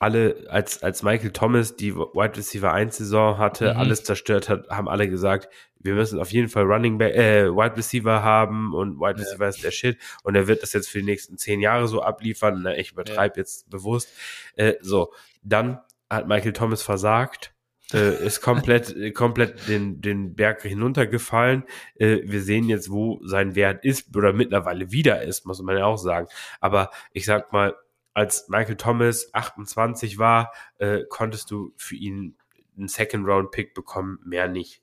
alle, als, als Michael Thomas die Wide Receiver 1 Saison hatte, mhm. alles zerstört hat, haben alle gesagt, wir müssen auf jeden Fall Running Back, äh, Wide Receiver haben und Wide ja. Receiver ist der Shit und er wird das jetzt für die nächsten zehn Jahre so abliefern. Na, ich übertreibe ja. jetzt bewusst. Äh, so, dann hat Michael Thomas versagt äh, ist komplett, [LAUGHS] äh, komplett den, den Berg hinuntergefallen. Äh, wir sehen jetzt, wo sein Wert ist oder mittlerweile wieder ist, muss man ja auch sagen. Aber ich sag mal, als Michael Thomas 28 war, äh, konntest du für ihn einen Second-Round-Pick bekommen, mehr nicht.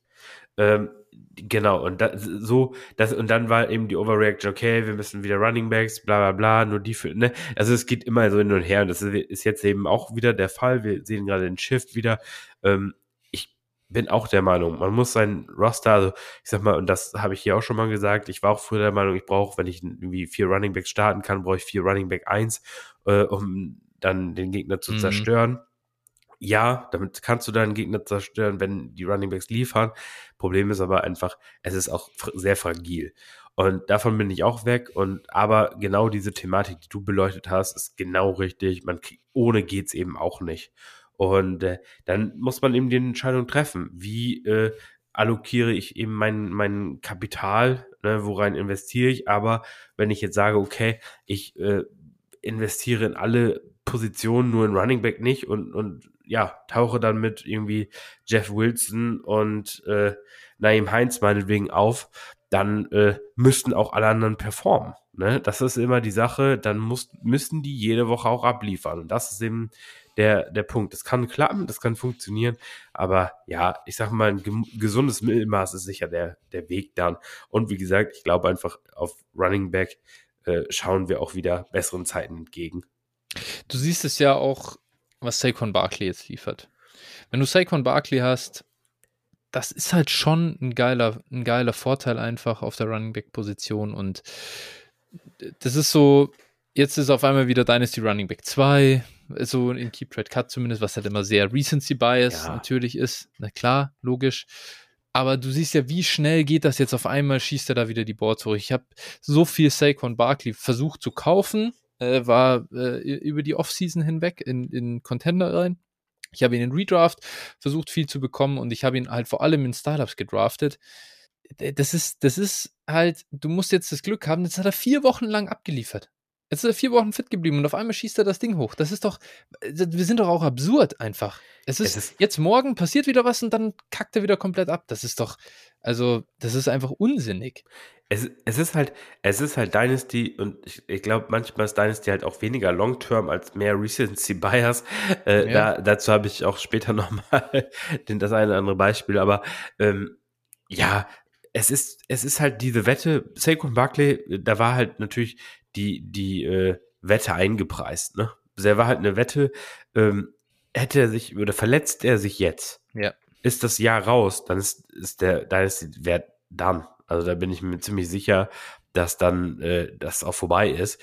Ähm, genau, und das, so, das, und dann war eben die Overreaction, okay, wir müssen wieder Running Backs, bla bla bla, nur die für, ne, also es geht immer so hin und her und das ist jetzt eben auch wieder der Fall. Wir sehen gerade den Shift wieder. Ähm, ich bin auch der Meinung, man muss sein Roster, also ich sag mal, und das habe ich hier auch schon mal gesagt, ich war auch früher der Meinung, ich brauche, wenn ich irgendwie vier Running Backs starten kann, brauche ich vier Running Back 1, äh, um dann den Gegner zu mhm. zerstören ja, damit kannst du deinen Gegner zerstören, wenn die Runningbacks liefern. Problem ist aber einfach, es ist auch sehr fragil. Und davon bin ich auch weg. Und aber genau diese Thematik, die du beleuchtet hast, ist genau richtig. Man ohne geht's eben auch nicht. Und äh, dann muss man eben die Entscheidung treffen. Wie äh, allokiere ich eben mein, mein Kapital, ne, worein investiere ich? Aber wenn ich jetzt sage, okay, ich äh, investiere in alle Positionen, nur in Running Back nicht und, und ja, tauche dann mit irgendwie Jeff Wilson und äh, Naim Heinz meinetwegen auf, dann äh, müssten auch alle anderen performen. Ne? Das ist immer die Sache, dann muss, müssen die jede Woche auch abliefern. Und das ist eben der, der Punkt. Das kann klappen, das kann funktionieren, aber ja, ich sag mal, ein gesundes Mittelmaß ist sicher der, der Weg dann. Und wie gesagt, ich glaube einfach auf Running Back äh, schauen wir auch wieder besseren Zeiten entgegen. Du siehst es ja auch was Saquon Barkley jetzt liefert. Wenn du Saquon Barkley hast, das ist halt schon ein geiler, ein geiler Vorteil einfach auf der Running Back Position und das ist so, jetzt ist auf einmal wieder Dynasty Running Back 2, so in Keep Trade Cut zumindest, was halt immer sehr Recency Bias ja. natürlich ist. Na klar, logisch. Aber du siehst ja, wie schnell geht das jetzt auf einmal, schießt er da wieder die Boards hoch. Ich habe so viel Saquon Barkley versucht zu kaufen, äh, war äh, über die Offseason hinweg in, in Contender rein. Ich habe ihn in Redraft versucht, viel zu bekommen und ich habe ihn halt vor allem in Startups gedraftet. Das ist, das ist halt, du musst jetzt das Glück haben, jetzt hat er vier Wochen lang abgeliefert. Jetzt ist er vier Wochen fit geblieben und auf einmal schießt er das Ding hoch. Das ist doch, wir sind doch auch absurd einfach. Es ist, es ist jetzt morgen passiert wieder was und dann kackt er wieder komplett ab. Das ist doch, also, das ist einfach unsinnig es, es ist halt, es ist halt Dynasty und ich, ich glaube, manchmal ist Dynasty halt auch weniger Long-Term als mehr Recency [LAUGHS] Bias. Äh, ja. da, dazu habe ich auch später [LAUGHS] nochmal das eine oder andere Beispiel, aber ähm, ja, es ist, es ist halt diese Wette, Saquon Barkley, da war halt natürlich die, die äh, Wette eingepreist, ne? Der war halt eine Wette, ähm, hätte er sich oder verletzt er sich jetzt, ja. ist das Jahr raus, dann ist, ist der Dynasty-Wert dann. Also da bin ich mir ziemlich sicher, dass dann äh, das auch vorbei ist.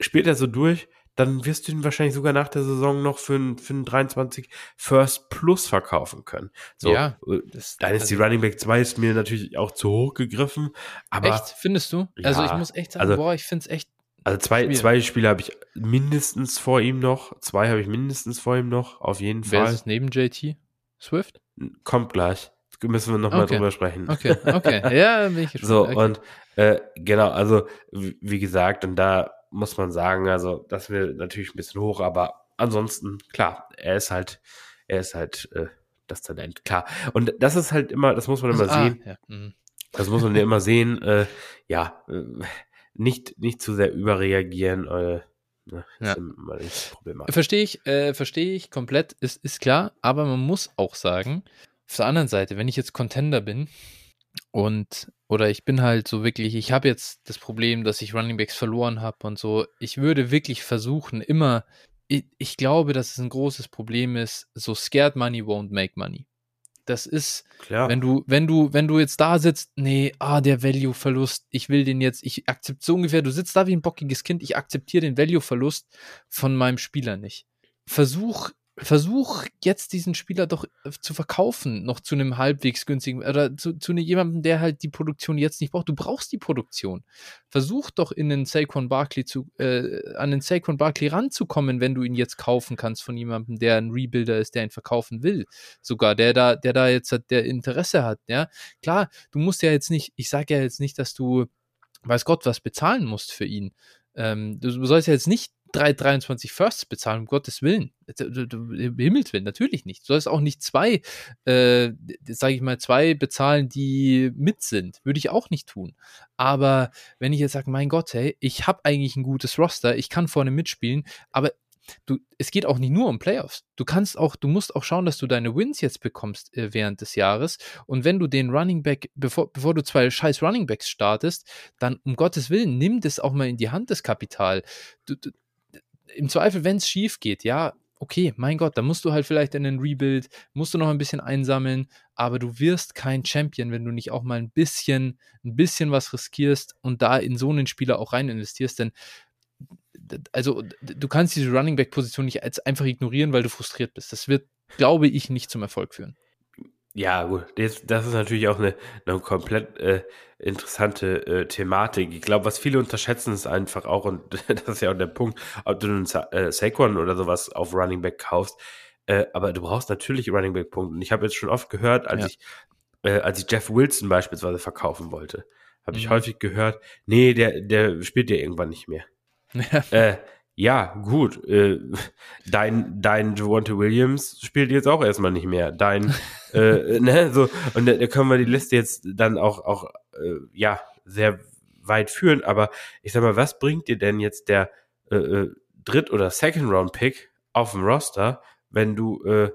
Spielt er so durch, dann wirst du ihn wahrscheinlich sogar nach der Saison noch für ein, für ein 23 First Plus verkaufen können. So, ja, äh, das, dann ist also, die Running Back 2 ist mir natürlich auch zu hoch gegriffen. Aber, echt, findest du? Ja, also ich muss echt sagen, also, boah, ich finde es echt. Also zwei, zwei Spiele habe ich mindestens vor ihm noch. Zwei habe ich mindestens vor ihm noch, auf jeden Wer Fall. Wer ist neben JT? Swift? Kommt gleich müssen wir nochmal okay. drüber sprechen. Okay, okay. [LAUGHS] Ja, bin ich gespannt. So, okay. und äh, genau, also wie gesagt, und da muss man sagen, also das wäre natürlich ein bisschen hoch, aber ansonsten, klar, er ist halt, er ist halt äh, das Talent, klar. Und das ist halt immer, das muss man immer also, sehen. Ah, ja. mhm. Das muss man ja immer sehen, äh, ja, äh, nicht, nicht zu sehr überreagieren, äh, Ne, ja. Verstehe ich, äh, verstehe ich komplett, ist, ist klar, aber man muss auch sagen, auf der anderen Seite, wenn ich jetzt Contender bin und oder ich bin halt so wirklich, ich habe jetzt das Problem, dass ich Runningbacks verloren habe und so, ich würde wirklich versuchen, immer, ich, ich glaube, dass es ein großes Problem ist, so scared money won't make money. Das ist, Klar. wenn du, wenn du, wenn du jetzt da sitzt, nee, ah, der Value-Verlust, ich will den jetzt, ich akzeptiere so ungefähr, du sitzt da wie ein bockiges Kind, ich akzeptiere den Value-Verlust von meinem Spieler nicht. Versuch versuch jetzt diesen Spieler doch äh, zu verkaufen, noch zu einem halbwegs günstigen, oder zu, zu jemandem, der halt die Produktion jetzt nicht braucht. Du brauchst die Produktion. Versuch doch in den Saquon Barkley zu, äh, an den Saquon Barkley ranzukommen, wenn du ihn jetzt kaufen kannst von jemandem, der ein Rebuilder ist, der ihn verkaufen will. Sogar, der da, der da jetzt hat, der Interesse hat, ja. Klar, du musst ja jetzt nicht, ich sage ja jetzt nicht, dass du, weiß Gott, was bezahlen musst für ihn. Ähm, du sollst ja jetzt nicht drei 23 Firsts bezahlen, um Gottes Willen. Im Himmels Willen, natürlich nicht. Du sollst auch nicht zwei, äh, sage ich mal, zwei bezahlen, die mit sind. Würde ich auch nicht tun. Aber wenn ich jetzt sage, mein Gott, hey, ich habe eigentlich ein gutes Roster, ich kann vorne mitspielen, aber du, es geht auch nicht nur um Playoffs. Du kannst auch, du musst auch schauen, dass du deine Wins jetzt bekommst äh, während des Jahres. Und wenn du den Running Back, bevor, bevor du zwei scheiß Running Backs startest, dann um Gottes Willen, nimm das auch mal in die Hand, das Kapital. Du, du, Im Zweifel, wenn es schief geht, ja, okay, mein Gott, da musst du halt vielleicht in den Rebuild, musst du noch ein bisschen einsammeln, aber du wirst kein Champion, wenn du nicht auch mal ein bisschen, ein bisschen was riskierst und da in so einen Spieler auch rein investierst, denn also du kannst diese Running Back Position nicht als einfach ignorieren, weil du frustriert bist. Das wird, glaube ich, nicht zum Erfolg führen. Ja, gut, das, das ist natürlich auch eine, eine komplett äh, interessante äh, Thematik. Ich glaube, was viele unterschätzen, ist einfach auch, und [LAUGHS] das ist ja auch der Punkt, ob du einen Sa äh, Saquon oder sowas auf Running Back kaufst, äh, aber du brauchst natürlich Running Back Punkte. Und ich habe jetzt schon oft gehört, als ja. ich äh, als ich Jeff Wilson beispielsweise verkaufen wollte, habe ich mhm. häufig gehört, nee, der der spielt ja irgendwann nicht mehr. [LAUGHS] äh, ja, gut. Äh, dein, dein Javonte Williams spielt jetzt auch erstmal nicht mehr. Dein, [LAUGHS] äh, ne, so, und da, da können wir die Liste jetzt dann auch, auch äh, ja, sehr weit führen. Aber ich sag mal, was bringt dir denn jetzt der äh, äh Dritt- oder Second-Round-Pick auf dem Roster, wenn du äh,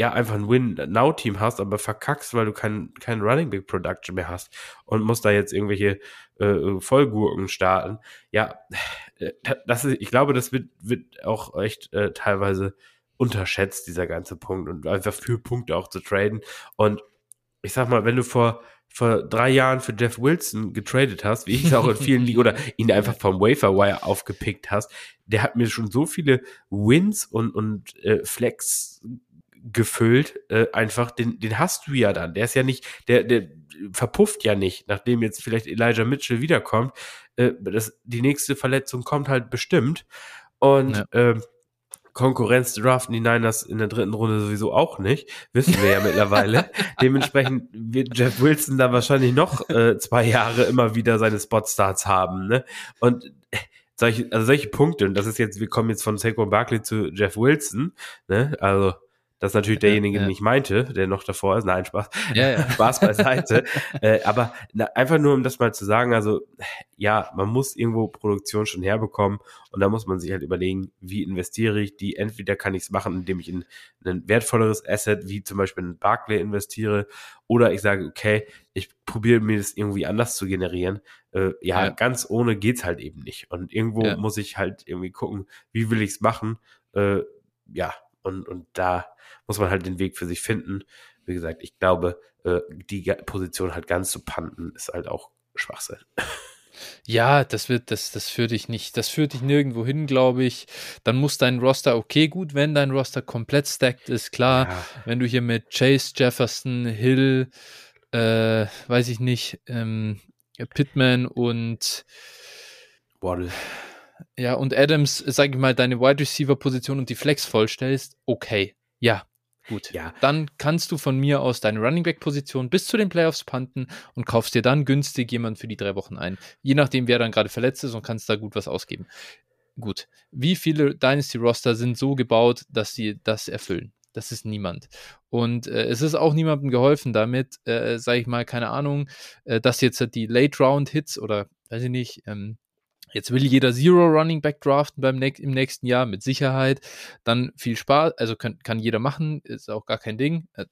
ja einfach ein Win-Now-Team hast, aber verkackst, weil du kein, kein Running Back Production mehr hast und musst da jetzt irgendwelche äh, Vollgurken starten. Ja, äh, das ist, ich glaube, das wird, wird auch echt äh, teilweise unterschätzt, dieser ganze Punkt und einfach für Punkte auch zu traden. Und ich sag mal, wenn du vor vor drei Jahren für Jeff Wilson getradet hast, wie ich es auch in vielen Ligen oder ihn einfach vom Wafer Wire aufgepickt hast, der hat mir schon so viele Wins und, und äh, Flex gefüllt, äh, einfach, den, den hast du ja dann. Der ist ja nicht, der, der verpufft ja nicht, nachdem jetzt vielleicht Elijah Mitchell wiederkommt. Äh, das, die nächste Verletzung kommt halt bestimmt. Und ja. ähm, Konkurrenz draften die Niners in der dritten Runde sowieso auch nicht. Wissen wir ja [LAUGHS] mittlerweile. Dementsprechend wird Jeff Wilson da wahrscheinlich noch äh, zwei Jahre immer wieder seine Spotstarts haben. Ne? Und äh, solche, also solche Punkte, und das ist jetzt, wir kommen jetzt von Saquon Barkley zu Jeff Wilson, ne? Also das ist natürlich derjenige, ja, ja. den ich meinte, der noch davor ist. Nein, Spaß. Ja, ja. [LAUGHS] Spaß beiseite. [LAUGHS] äh, aber na, einfach nur, um das mal zu sagen, also ja, man muss irgendwo Produktion schon herbekommen und da muss man sich halt überlegen, wie investiere ich die. Entweder kann ich es machen, indem ich in ein wertvolleres Asset, wie zum Beispiel in Barclay investiere, oder ich sage, okay, ich probiere mir das irgendwie anders zu generieren. Äh, ja, ja, ganz ohne geht's halt eben nicht. Und irgendwo muss ich halt irgendwie gucken, wie will ich's machen. Äh, ja, und, und da muss man halt den Weg für sich finden. Wie gesagt, ich glaube, äh, die Position halt ganz zu panten, ist halt auch Schwachsinn. Ja, das wird, das, das führt dich nicht, das führt dich nirgendwo hin, glaube ich. Dann muss dein Roster, okay, gut, wenn dein Roster komplett stacked ist, klar. Ja. Wenn du hier mit Chase, Jefferson, Hill, äh, weiß ich nicht, ähm, Pittman und Waddle. Ja, und Adams, sag ich mal, deine Wide Receiver Position und die Flex vollstellst, okay. Ja, gut. Ja. Dann kannst du von mir aus deine Running Back Position bis zu den Playoffs panten und kaufst dir dann günstig jemand für die drei Wochen ein. Je nachdem, wer dann gerade verletzt ist und kannst da gut was ausgeben. Gut. Wie viele Dynasty Roster sind so gebaut, dass sie das erfüllen? Das ist niemand. Und äh, es ist auch niemandem geholfen damit, äh, sage ich mal, keine Ahnung, äh, dass jetzt die Late Round Hits oder weiß ich nicht, ähm, Jetzt will jeder Zero Running Back draften beim im nächsten Jahr mit Sicherheit. Dann viel Spaß, also kann, kann jeder machen, ist auch gar kein Ding. Äh,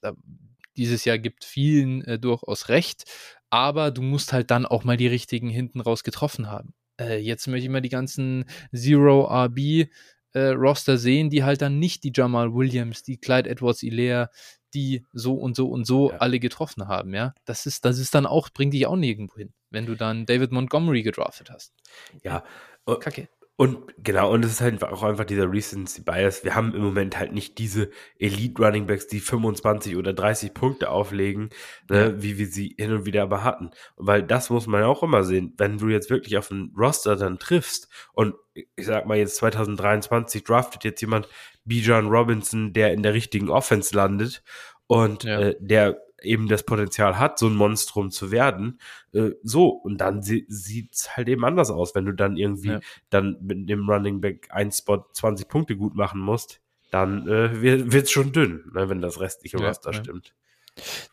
dieses Jahr gibt vielen äh, durchaus recht, aber du musst halt dann auch mal die richtigen hinten raus getroffen haben. Äh, jetzt möchte ich mal die ganzen Zero RB äh, Roster sehen, die halt dann nicht die Jamal Williams, die Clyde Edwards Ilea, die so und so und so ja. alle getroffen haben, ja. Das ist, das ist dann auch, bringt dich auch nirgendwo hin wenn du dann David Montgomery gedraftet hast. Ja, kacke. Und genau, und es ist halt auch einfach dieser Recency Bias. Wir haben im Moment halt nicht diese Elite Running Backs, die 25 oder 30 Punkte auflegen, ne, ja. wie wir sie hin und wieder aber hatten. Weil das muss man auch immer sehen. Wenn du jetzt wirklich auf einen Roster dann triffst und ich sag mal jetzt 2023 draftet jetzt jemand Bijan Robinson, der in der richtigen Offense landet und ja. äh, der eben das Potenzial hat, so ein Monstrum zu werden. Äh, so, und dann sie, sieht's halt eben anders aus, wenn du dann irgendwie ja. dann mit dem Running Back ein Spot 20 Punkte gut machen musst, dann äh, wird es schon dünn, ne, wenn das restliche ja, Roster ja. stimmt.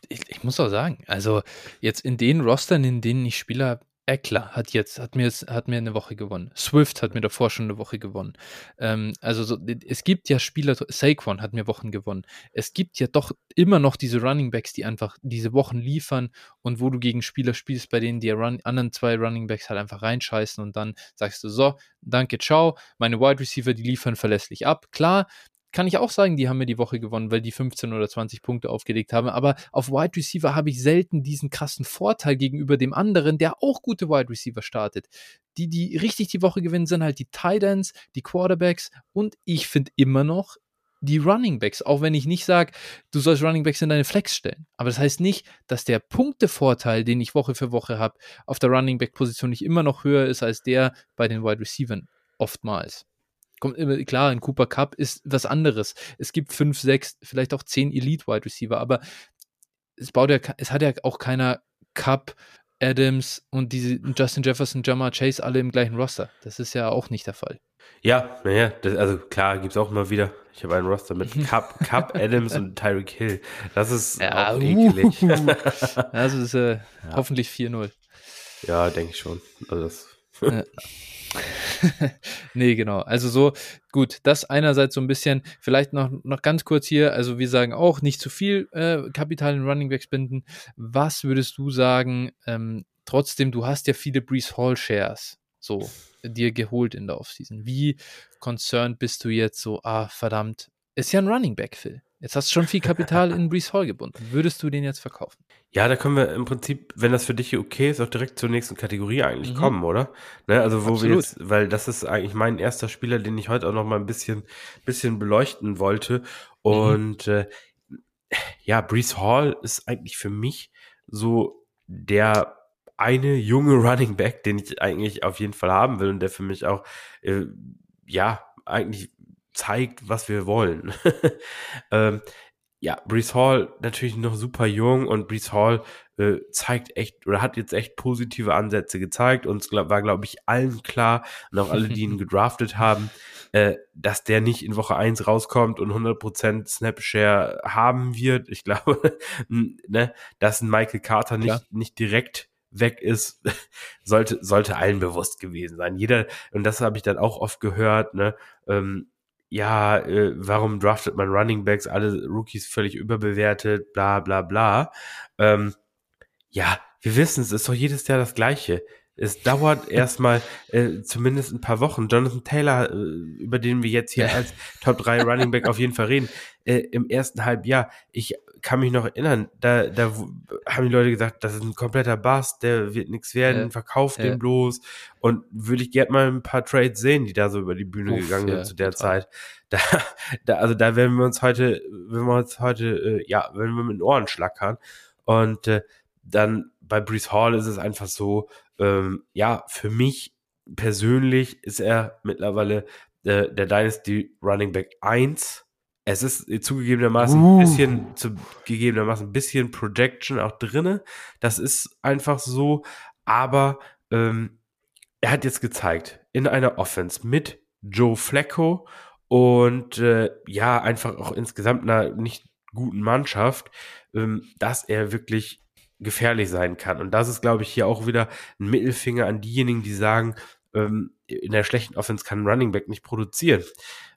Ich, ich, muss auch sagen, also jetzt in den Rostern, in denen ich Spieler Eckler hat jetzt, hat mir, hat mir eine Woche gewonnen. Swift hat mir davor schon eine Woche gewonnen. Ähm, also so, es gibt ja Spieler, Saquon hat mir Wochen gewonnen. Es gibt ja doch immer noch diese Running Backs, die einfach diese Wochen liefern und wo du gegen Spieler spielst, bei denen die Run, anderen zwei Running Backs halt einfach reinscheißen und dann sagst du so, danke, ciao, meine Wide Receiver, die liefern verlässlich ab. Klar, kann ich auch sagen, die haben mir die Woche gewonnen, weil die 15 oder 20 Punkte aufgelegt haben. Aber auf Wide Receiver habe ich selten diesen krassen Vorteil gegenüber dem anderen, der auch gute Wide Receiver startet. Die, die richtig die Woche gewinnen, sind halt die Tight Ends, die Quarterbacks und ich finde immer noch die Running Backs, auch wenn ich nicht sage, du sollst Running Backs in deine Flex stellen. Aber das heißt nicht, dass der Punktevorteil, den ich Woche für Woche habe, auf der Running Back Position nicht immer noch höher ist als der bei den Wide Receivers oftmals. Kommt immer, klar, ein Cooper Cup ist was anderes. Es gibt fünf, sechs, vielleicht auch zehn Elite-Wide Receiver, aber es baut ja, es hat ja auch keiner Cup, Adams und diese Justin Jefferson, Jamar Chase alle im gleichen Roster. Das ist ja auch nicht der Fall. Ja, naja, also klar, gibt es auch mal wieder. Ich habe einen Roster mit [LAUGHS] Cup, Cup Adams und Tyreek Hill. Das ist ja, auch. Uh, [LAUGHS] also ist äh, ja. hoffentlich 4-0. Ja, denke ich schon. Also das [LAUGHS] nee, genau. Also so, gut, das einerseits so ein bisschen, vielleicht noch, noch ganz kurz hier, also wir sagen auch, nicht zu viel äh, Kapital in Running Backs binden. Was würdest du sagen, ähm, trotzdem, du hast ja viele Brees Hall Shares, so, dir geholt in der Offseason. Wie concerned bist du jetzt so, ah, verdammt, ist ja ein Running Back, Phil. Jetzt hast du schon viel Kapital in Brees Hall gebunden. Würdest du den jetzt verkaufen? Ja, da können wir im Prinzip, wenn das für dich okay ist, auch direkt zur nächsten Kategorie eigentlich mhm. kommen, oder? Ne, also wo Absolut. wir jetzt, weil das ist eigentlich mein erster Spieler, den ich heute auch noch mal ein bisschen, bisschen beleuchten wollte. Und mhm. äh, ja, Brees Hall ist eigentlich für mich so der eine junge [LAUGHS] Running Back, den ich eigentlich auf jeden Fall haben will und der für mich auch äh, ja eigentlich zeigt, was wir wollen. [LAUGHS] ähm, ja, Brees Hall natürlich noch super jung und Brees Hall äh, zeigt echt oder hat jetzt echt positive Ansätze gezeigt und es war, glaube ich, allen klar und auch alle, die ihn [LAUGHS] gedraftet haben, äh, dass der nicht in Woche 1 rauskommt und 100% Snapshare haben wird. Ich glaube, [LAUGHS] ne, dass ein Michael Carter nicht, nicht direkt weg ist, sollte, sollte allen bewusst gewesen sein. Jeder, und das habe ich dann auch oft gehört, ne, ähm, ja, äh, warum draftet man Running Backs, alle Rookies völlig überbewertet, bla bla bla. Ähm, ja, wir wissen es, ist doch jedes Jahr das Gleiche. Es dauert erstmal äh, zumindest ein paar Wochen. Jonathan Taylor, äh, über den wir jetzt hier als Top 3 Running Back auf jeden Fall reden, äh, im ersten Halbjahr, ich kann mich noch erinnern, da, da haben die Leute gesagt, das ist ein kompletter Bass, der wird nichts werden, ja. verkauft ja. den bloß. Und würde ich gerne mal ein paar Trades sehen, die da so über die Bühne Uff, gegangen sind ja, zu der total. Zeit. [LAUGHS] Da, da, also da werden wir uns heute, wenn wir uns heute, äh, ja, wenn wir mit den Ohren schlackern. Und äh, dann bei Brees Hall ist es einfach so, ähm, ja, für mich persönlich ist er mittlerweile äh, der Dynasty Running Back 1 es ist zugegebenermaßen uh. ein bisschen, zugegebenermaßen ein bisschen Projection auch drinne. Das ist einfach so. Aber ähm, er hat jetzt gezeigt, in einer Offense mit Joe Flacco und äh, ja, einfach auch insgesamt einer nicht guten Mannschaft, ähm, dass er wirklich gefährlich sein kann. Und das ist, glaube ich, hier auch wieder ein Mittelfinger an diejenigen, die sagen, ähm, in der schlechten Offense kann ein Running Back nicht produzieren.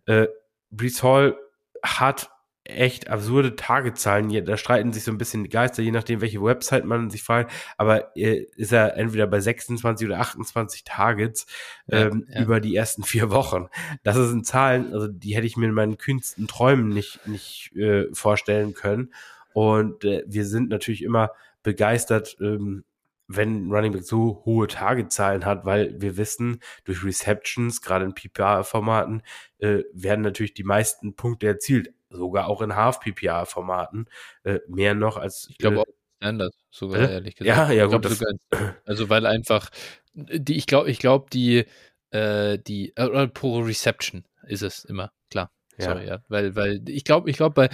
Äh, Brees Hall hat echt absurde Tagezahlen. Da streiten sich so ein bisschen die Geister, je nachdem, welche Website man sich fragt. Aber äh, ist er entweder bei 26 oder 28 Targets ähm, ja, ja. über die ersten vier Wochen. Das sind Zahlen, also die hätte ich mir in meinen kühnsten Träumen nicht, nicht äh, vorstellen können. Und äh, wir sind natürlich immer begeistert, ähm, wenn Running Back so hohe Tagezahlen hat, weil wir wissen, durch Receptions, gerade in PPR-Formaten, äh, werden natürlich die meisten Punkte erzielt, sogar auch in Half-PPR-Formaten, äh, mehr noch als. Ich glaube äh, auch anders, sogar äh? ehrlich gesagt. Ja, ja, gut. Sogar, [LAUGHS] also weil einfach, die, ich glaube, ich glaube, die, äh, die, äh, pro Reception ist es immer, klar. Sorry, ja. ja. Weil, weil ich glaube, ich glaube, bei,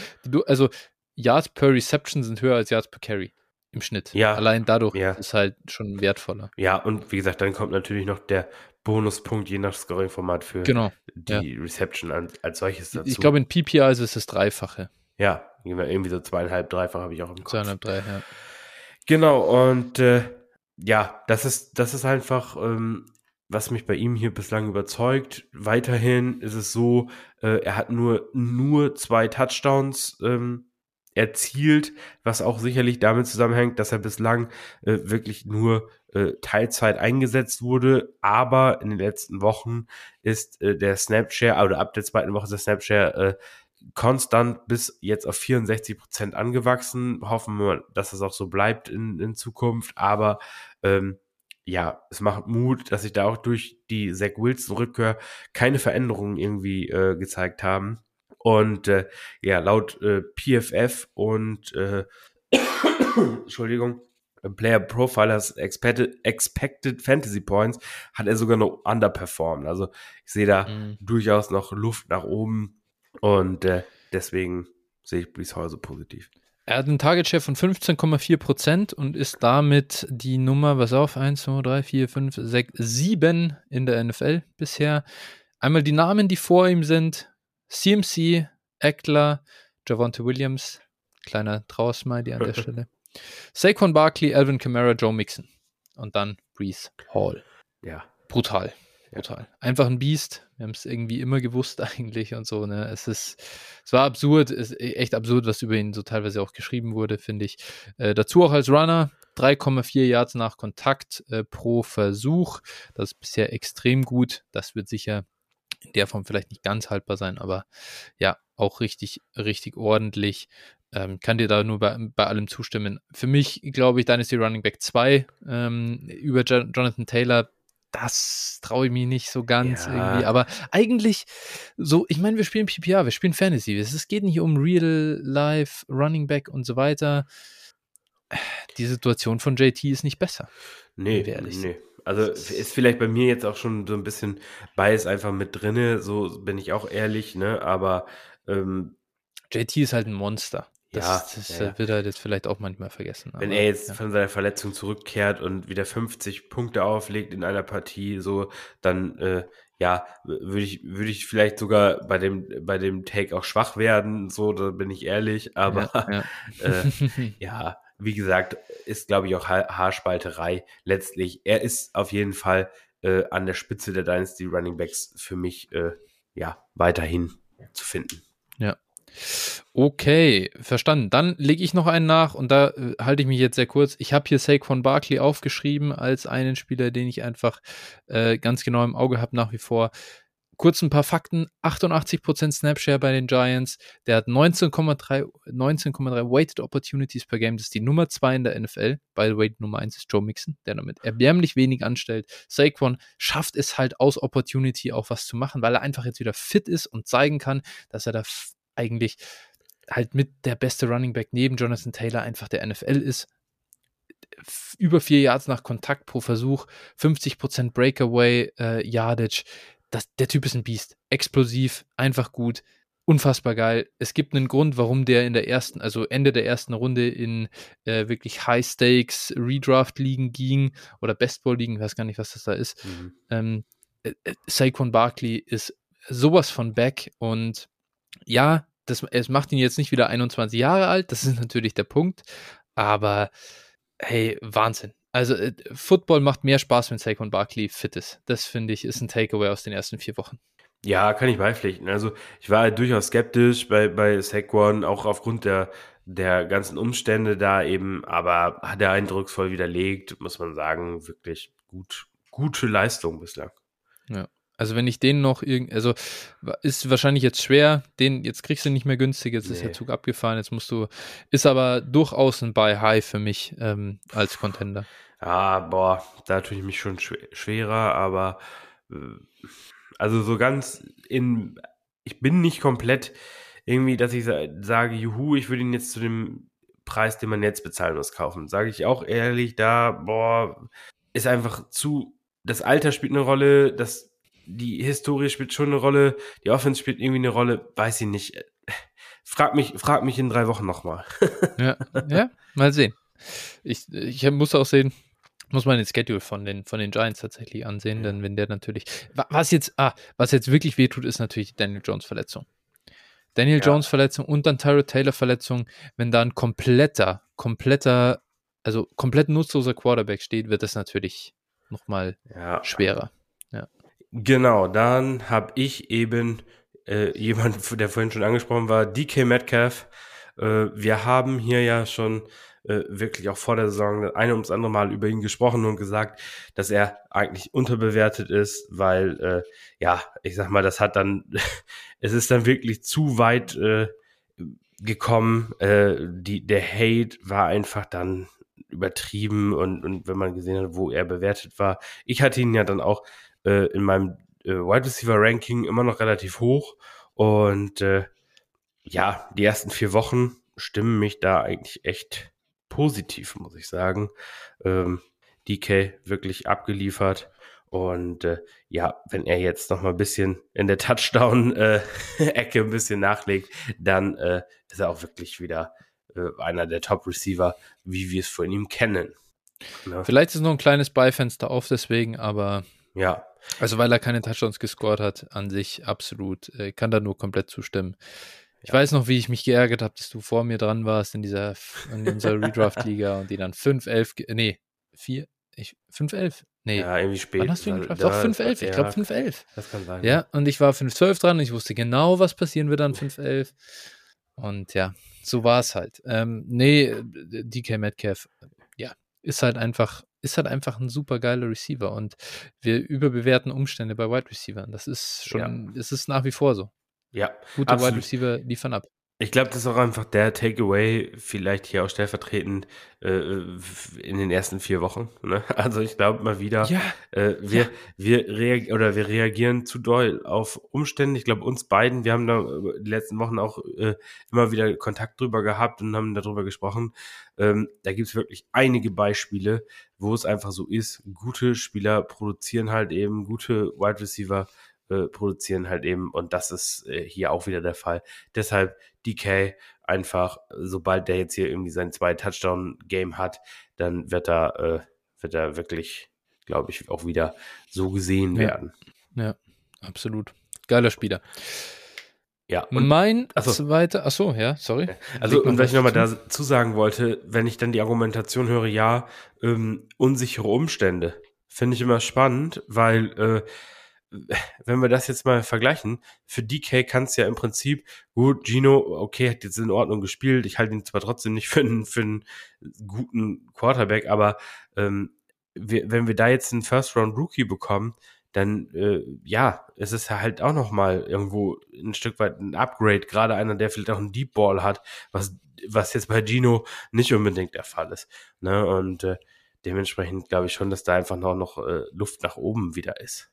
also Yards per Reception sind höher als Yards per Carry im Schnitt. Ja. Allein dadurch Ja. ist halt schon wertvoller. Ja, und wie gesagt, dann kommt natürlich noch der Bonuspunkt je nach Scoring-Format für Genau. die Reception an, als solches dazu. Ich glaube, in PPR ist es das Dreifache. ja, irgendwie so zweieinhalb, dreifach habe ich auch im Kopf. Zweieinhalb, drei, ja. Genau, und äh, ja, das ist, das ist einfach, ähm, was mich bei ihm hier bislang überzeugt. Weiterhin ist es so, äh, er hat nur, nur zwei Touchdowns ähm, erzielt, was auch sicherlich damit zusammenhängt, dass er bislang äh, wirklich nur äh, Teilzeit eingesetzt wurde, aber in den letzten Wochen ist äh, der Snapshare, oder ab der zweiten Woche ist der Snapshare äh, konstant bis jetzt auf 64 Prozent angewachsen. Hoffen wir, dass es auch so bleibt in, in Zukunft. Aber ähm, ja, es macht Mut, dass sich da auch durch die Zach Wilson-Rückkehr keine Veränderungen irgendwie äh, gezeigt haben. Und äh, ja, laut äh, PFF und äh, Entschuldigung, Player Profilers Expected, Expected Fantasy Points hat er sogar noch underperformed. Also ich sehe da Mhm. durchaus noch Luft nach oben und äh, deswegen sehe ich Brees Hall so positiv. Er hat einen Target Share von 15,4 Prozent und ist damit die Nummer, was auf, 1, 2, 3, 4, 5, 6, 7 in der NFL bisher. Einmal die Namen, die vor ihm sind: CMC, Eckler, Javonte Williams, kleiner Trauersmiley an der [LAUGHS] Stelle, Saquon Barkley, Alvin Kamara, Joe Mixon und dann Brees Hall. Ja. Brutal. Brutal. Einfach ein Biest. Wir haben es irgendwie immer gewusst [LAUGHS] eigentlich und so. Ne? Es ist, es war absurd, es ist echt absurd, was über ihn so teilweise auch geschrieben wurde, finde ich. Äh, dazu auch als Runner 3,4 Yards nach Kontakt äh, pro Versuch. Das ist bisher extrem gut. Das wird sicher in der Form vielleicht nicht ganz haltbar sein, aber ja, auch richtig, richtig ordentlich. Ähm, kann dir da nur bei, bei allem zustimmen. Für mich, glaube ich, Dynasty Running Back 2 ähm, über Jo- Jonathan Taylor das traue ich mich nicht so ganz Ja. irgendwie. Aber eigentlich so, ich meine, wir spielen PPR, wir spielen Fantasy. Es geht nicht um Real Life, Running Back und so weiter. Die Situation von JT ist nicht besser. Nee, nee. Also ist vielleicht bei mir jetzt auch schon so ein bisschen Bias einfach mit drinne, so bin ich auch ehrlich, ne? Aber ähm, JT ist halt ein Monster. Das, Ja, das ja, ja. wird halt jetzt vielleicht auch manchmal vergessen. wenn aber, er jetzt ja. von seiner Verletzung zurückkehrt und wieder 50 Punkte auflegt in einer Partie, so, dann äh, ja, würde ich, würde ich vielleicht sogar bei dem, bei dem Take auch schwach werden, so, da bin ich ehrlich, aber ja, [LAUGHS] äh, ja. Ja, wie gesagt, ist, glaube ich, auch ha Haarspalterei. Letztlich, er ist auf jeden Fall äh, an der Spitze der Dynasty Running Backs für mich, äh, ja, weiterhin zu finden. Okay, verstanden. Dann lege ich noch einen nach und da äh, halte ich mich jetzt sehr kurz. Ich habe hier Saquon Barkley aufgeschrieben als einen Spieler, den ich einfach äh, ganz genau im Auge habe nach wie vor. Kurz ein paar Fakten. 88% Snapshare bei den Giants. Der hat 19,3 19,3 Weighted Opportunities per Game. Das ist die Nummer 2 in der NFL. By the way, Nummer 1 ist Joe Mixon, der damit erbärmlich wenig anstellt. Saquon schafft es halt aus Opportunity auch was zu machen, weil er einfach jetzt wieder fit ist und zeigen kann, dass er da eigentlich halt mit der beste Running Back neben Jonathan Taylor einfach der NFL ist. Über vier Yards nach Kontakt pro Versuch, 50% Breakaway äh, Yardage. Das, der Typ ist ein Biest. Explosiv, einfach gut, unfassbar geil. Es gibt einen Grund, warum der in der ersten, also Ende der ersten Runde in äh, wirklich High Stakes Redraft Ligen ging oder Bestball Ligen, ich weiß gar nicht, was das da ist. Mhm. Ähm, äh, äh, Saquon Barkley ist sowas von back und ja, das, es macht ihn jetzt nicht wieder 21 Jahre alt, das ist natürlich der Punkt, aber hey, Wahnsinn. Also äh, Football macht mehr Spaß, wenn Saquon Barkley fit ist. Das finde ich ist ein Takeaway aus den ersten vier Wochen. Ja, kann ich beipflichten. Also ich war halt durchaus skeptisch bei, bei Saquon, auch aufgrund der, der ganzen Umstände da eben, aber hat er eindrucksvoll widerlegt, muss man sagen, wirklich gut, gute Leistung bislang. Also wenn ich den noch irgend, also ist wahrscheinlich jetzt schwer, den jetzt kriegst du nicht mehr günstig, jetzt ist Nee. der Zug abgefahren, jetzt musst du, ist aber durchaus ein Buy High für mich ähm, als Contender. Ah, boah, da tue ich mich schon schw- schwerer, aber äh, also so ganz in, ich bin nicht komplett irgendwie, dass ich sa sage, juhu, ich würde ihn jetzt zu dem Preis, den man jetzt bezahlen muss, kaufen. Sage ich auch ehrlich, da, boah, ist einfach zu, das Alter spielt eine Rolle, das, die Historie spielt schon eine Rolle, die Offense spielt irgendwie eine Rolle, weiß ich nicht. frag mich, frag mich in drei Wochen nochmal. ja, ja, mal sehen. Ich, ich muss auch sehen, muss man den Schedule von den, von den Giants tatsächlich ansehen, denn wenn der natürlich, was jetzt, ah, was jetzt wirklich wehtut, ist natürlich die Daniel Jones Verletzung. Daniel ja. Jones Verletzung und dann Tyrod Taylor Verletzung, wenn da ein kompletter, kompletter, also komplett nutzloser Quarterback steht, wird das natürlich nochmal ja. schwerer. Ja. Genau, dann habe ich eben äh, jemand, der vorhin schon angesprochen war, DK Metcalf. Äh, wir haben hier ja schon äh, wirklich auch vor der Saison eine ums andere Mal über ihn gesprochen und gesagt, dass er eigentlich unterbewertet ist, weil, äh, ja, ich sag mal, das hat dann, [LAUGHS] es ist dann wirklich zu weit äh, gekommen. Äh, die, der Hate war einfach dann übertrieben und, und wenn man gesehen hat, wo er bewertet war. Ich hatte ihn ja dann auch äh, in meinem äh, Wide Receiver Ranking immer noch relativ hoch und äh, ja, die ersten vier Wochen stimmen mich da eigentlich echt positiv, muss ich sagen. Ähm, DK wirklich abgeliefert. Und äh, ja, wenn er jetzt noch mal ein bisschen in der Touchdown-Ecke äh, [LAUGHS] ein bisschen nachlegt, dann äh, ist er auch wirklich wieder äh, einer der Top-Receiver, wie wir es von ihm kennen. Ja. Ne? Vielleicht ist noch ein kleines Beifenster auf deswegen, aber ja. Also weil er keine Touchdowns gescored hat, an sich absolut, äh, kann da nur komplett zustimmen. Ich weiß noch, wie ich mich geärgert habe, dass du vor mir dran warst in dieser in unserer Redraft-Liga und die dann 5-11, nee, 4, ich, 5-11? Nee. Ja, irgendwie spät. Wann hast du ihn gedraft? Doch, 5-11, ich glaube 5-11. Das kann sein. Ja, und ich war 5-12 dran und ich wusste genau, was passieren wird an 5-11. Und ja, so war es halt. Ähm, nee, DK Metcalf, ja, ist halt einfach, ist halt einfach ein super geiler Receiver und wir überbewerten Umstände bei Wide Receivers. Das ist schon, ja. das ist nach wie vor so. Ja. Gute absolut. Wide Receiver liefern ab. Ich glaube, das ist auch einfach der Takeaway, vielleicht hier auch stellvertretend äh, in den ersten vier Wochen. Ne? [LAUGHS] Also ich glaube mal wieder, ja, äh, wir, ja. wir reagieren oder wir reagieren zu doll auf Umstände. Ich glaube, uns beiden, wir haben da äh, die letzten Wochen auch äh, immer wieder Kontakt drüber gehabt und haben darüber gesprochen. Ähm, da gibt es wirklich einige Beispiele, wo es einfach so ist. Gute Spieler produzieren halt eben gute Wide Receiver äh, produzieren halt eben und das ist äh, hier auch wieder der Fall. Deshalb DK einfach, sobald der jetzt hier irgendwie sein zwei Touchdown-Game hat, dann wird er, äh, wird er wirklich, glaube ich, auch wieder so gesehen ja. werden. Ja, absolut. Geiler Spieler. Ja, und mein achso. zweiter, achso, ja, sorry. Also, und was ich nochmal dazu sagen wollte, wenn ich dann die Argumentation höre, ja, ähm, unsichere Umstände, finde ich immer spannend, weil äh, wenn wir das jetzt mal vergleichen, für DK kann es ja im Prinzip, gut, Gino, okay, hat jetzt in Ordnung gespielt, ich halte ihn zwar trotzdem nicht für einen, für einen guten Quarterback, aber ähm, wir, wenn wir da jetzt einen First-Round-Rookie bekommen, dann äh, ja, es ist halt auch noch mal irgendwo ein Stück weit ein Upgrade, gerade einer, der vielleicht auch einen Deep Ball hat, was was jetzt bei Gino nicht unbedingt der Fall ist. Ne? Und äh, dementsprechend glaube ich schon, dass da einfach noch, noch äh, Luft nach oben wieder ist.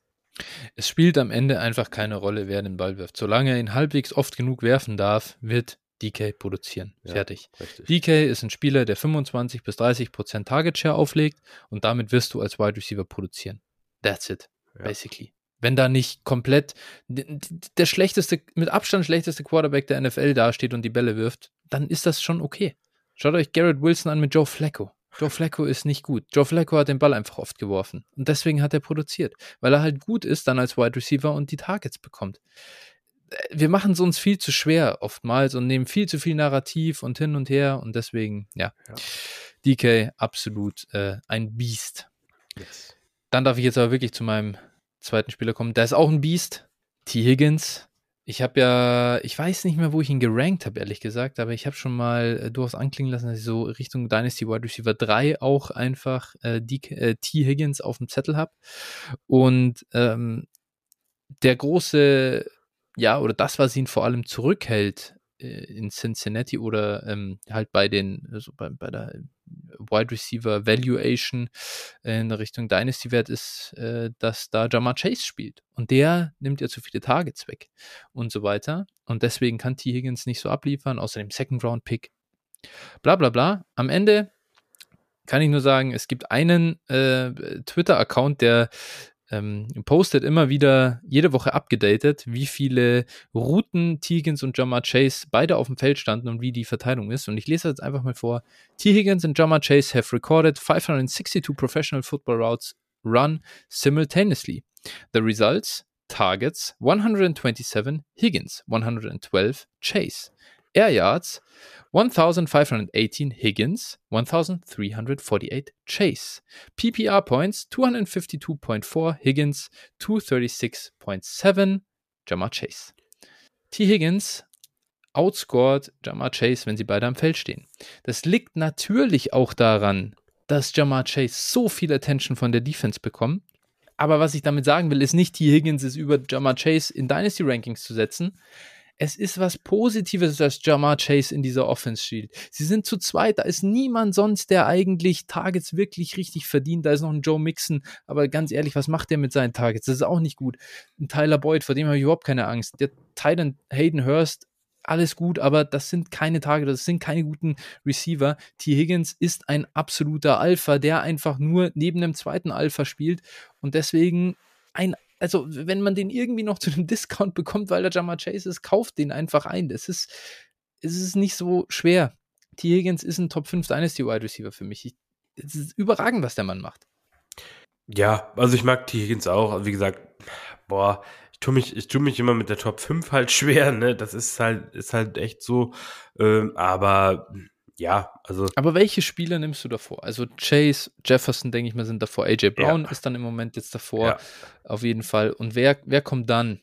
Es spielt am Ende einfach keine Rolle, wer den Ball wirft. Solange er ihn halbwegs oft genug werfen darf, wird DK produzieren. Ja, Fertig. Richtig. DK ist ein Spieler, der 25 bis 30 Prozent Target Share auflegt und damit wirst du als Wide Receiver produzieren. That's it, ja. basically. Wenn da nicht komplett der schlechteste, mit Abstand schlechteste Quarterback der NFL dasteht und die Bälle wirft, dann ist das schon okay. Schaut euch Garrett Wilson an mit Joe Flacco. Joe Flacco ist nicht gut. Joe Flacco hat den Ball einfach oft geworfen. Und deswegen hat er produziert. Weil er halt gut ist dann als Wide Receiver und die Targets bekommt. Äh, wir machen es uns viel zu schwer oftmals und nehmen viel zu viel Narrativ und hin und her. Und deswegen, ja. ja. DK absolut äh, ein Biest. Yes. Dann darf ich jetzt aber wirklich zu meinem zweiten Spieler kommen. Der ist auch ein Biest. T. Higgins ich habe ja, ich weiß nicht mehr, wo ich ihn gerankt habe, ehrlich gesagt, aber ich habe schon mal äh, durchaus anklingen lassen, dass ich so Richtung Dynasty Wide Receiver 3 auch einfach äh, die, äh, T. Higgins auf dem Zettel habe. Und ähm, der große, ja, oder das, was ihn vor allem zurückhält in Cincinnati oder ähm, halt bei den, also bei, bei der Wide Receiver Valuation in Richtung Dynasty Wert ist, äh, dass da Jamar Chase spielt. Und der nimmt ja zu viele Targets weg und so weiter. Und deswegen kann T. Higgins nicht so abliefern, außer dem Second Round Pick. Bla bla bla. Am Ende kann ich nur sagen, es gibt einen äh, Twitter-Account, der ähm, postet immer wieder jede Woche abgedatet, wie viele Routen T. Higgins und Jamar Chase beide auf dem Feld standen und wie die Verteilung ist. Und ich lese jetzt einfach mal vor. T. Higgins and Jamar Chase have recorded 562 professional football routes run simultaneously. The results targets 127 Higgins, 112 Chase. Air yards 1518 Higgins, 1348 Chase. PPR points 252.4 Higgins, 236.7 Jamar Chase. T. Higgins outscored Jamar Chase, wenn sie beide am Feld stehen. Das liegt natürlich auch daran, dass Jamar Chase so viel Attention von der Defense bekommt. Aber was ich damit sagen will, ist nicht, T. Higgins ist über Jamar Chase in Dynasty Rankings zu setzen. Es ist was Positives, dass Jamar Chase in dieser Offense spielt. Sie sind zu zweit, da ist niemand sonst, der eigentlich Targets wirklich richtig verdient. Da ist noch ein Joe Mixon, aber ganz ehrlich, was macht der mit seinen Targets? Das ist auch nicht gut. Ein Tyler Boyd, vor dem habe ich überhaupt keine Angst. Der Titan Hayden Hurst, alles gut, aber das sind keine Tage, das sind keine guten Receiver. T. Higgins ist ein absoluter Alpha, der einfach nur neben dem zweiten Alpha spielt und deswegen ein, also wenn man den irgendwie noch zu einem [LAUGHS] Discount bekommt, weil der Jammer Chase ist, kauft den einfach ein. Das ist, es ist nicht so schwer. T. Higgins ist ein Top 5 Dynasty Wide Receiver für mich. Ich, es ist überragend, was der Mann macht. Ja, also ich mag T. Higgins auch. Also wie gesagt, boah, tue mich, ich tue mich immer mit der Top 5 halt [LAUGHS] schwer, ne? Das ist halt, ist halt echt so. Ähm, aber ja, also. Aber welche Spieler nimmst du davor? Also Chase, Jefferson, denke ich mal, sind davor. AJ Brown ja. ist dann im Moment jetzt davor. Ja. Auf jeden Fall. Und wer, wer kommt dann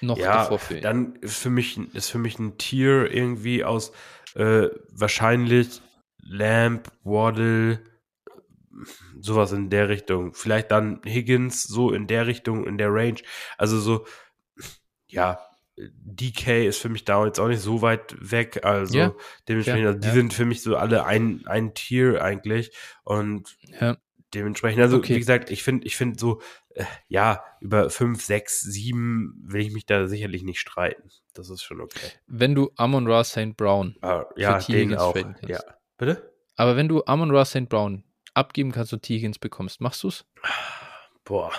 noch ja, davor für ihn? Dann ist für mich, ist für mich ein Tier irgendwie aus äh, wahrscheinlich Lamp, Waddle, sowas in der Richtung. Vielleicht dann Higgins, so in der Richtung, in der Range. Also so, ja, DK ist für mich da jetzt auch nicht so weit weg. Also ja. dementsprechend, also die ja. sind für mich so alle ein, ein Tier eigentlich. Und ja. dementsprechend, also okay. wie gesagt, ich finde, ich finde so, äh, ja, über 5, 6, 7 will ich mich da sicherlich nicht streiten. Das ist schon okay. Wenn du Amon Ra St. Brown ah, ja, den auch. Ja. Bitte? Aber wenn du Amon Ra St. Brown abgeben kannst und T-Higgins bekommst, machst du es? Boah.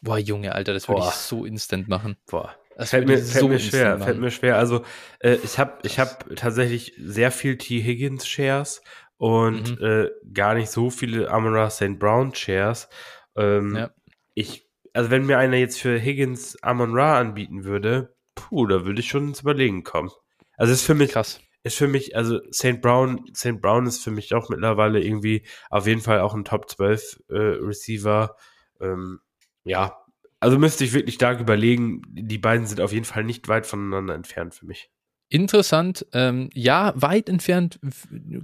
Boah, Junge, Alter, das würde ich so instant machen. Boah. Das fällt mir, fällt mir schwer, fällt mir schwer. Also äh, ich habe ich hab tatsächlich sehr viel T. Higgins Shares und mhm. äh, gar nicht so viele Amara St. Brown Shares. Ähm, ja. Ich, also wenn mir einer jetzt für Higgins Amon Ra anbieten würde, puh, da würde ich schon ins Überlegen kommen. Also ist für mich krass ist für mich, also St. Brown, St. Brown ist für mich auch mittlerweile irgendwie auf jeden Fall auch ein Top 12 äh, Receiver. Ähm, ja, also müsste ich wirklich stark überlegen. Die beiden sind auf jeden Fall nicht weit voneinander entfernt für mich. Interessant, ähm, ja, weit entfernt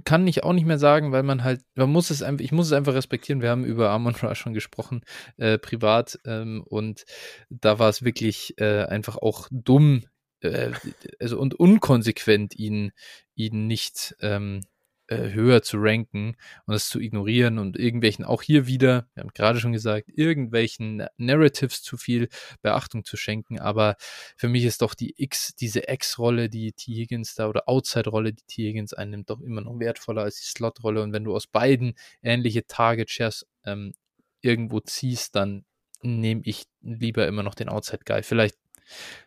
kann ich auch nicht mehr sagen, weil man halt, man muss es einfach, ich muss es einfach respektieren. Wir haben über Amon Ra schon gesprochen, äh, privat, ähm, und da war es wirklich äh, einfach auch dumm, äh, also und unkonsequent ihn, ihn nicht ähm, äh, höher zu ranken und es zu ignorieren und irgendwelchen, auch hier wieder, wir haben gerade schon gesagt, irgendwelchen Narratives zu viel Beachtung zu schenken. Aber für mich ist doch die X, diese X-Rolle, die T. Higgins da oder Outside-Rolle, die T. Higgins einnimmt, doch immer noch wertvoller als die Slot-Rolle. Und wenn du aus beiden ähnliche Target-Shares ähm, irgendwo ziehst, dann nehme ich lieber immer noch den Outside-Guy. Vielleicht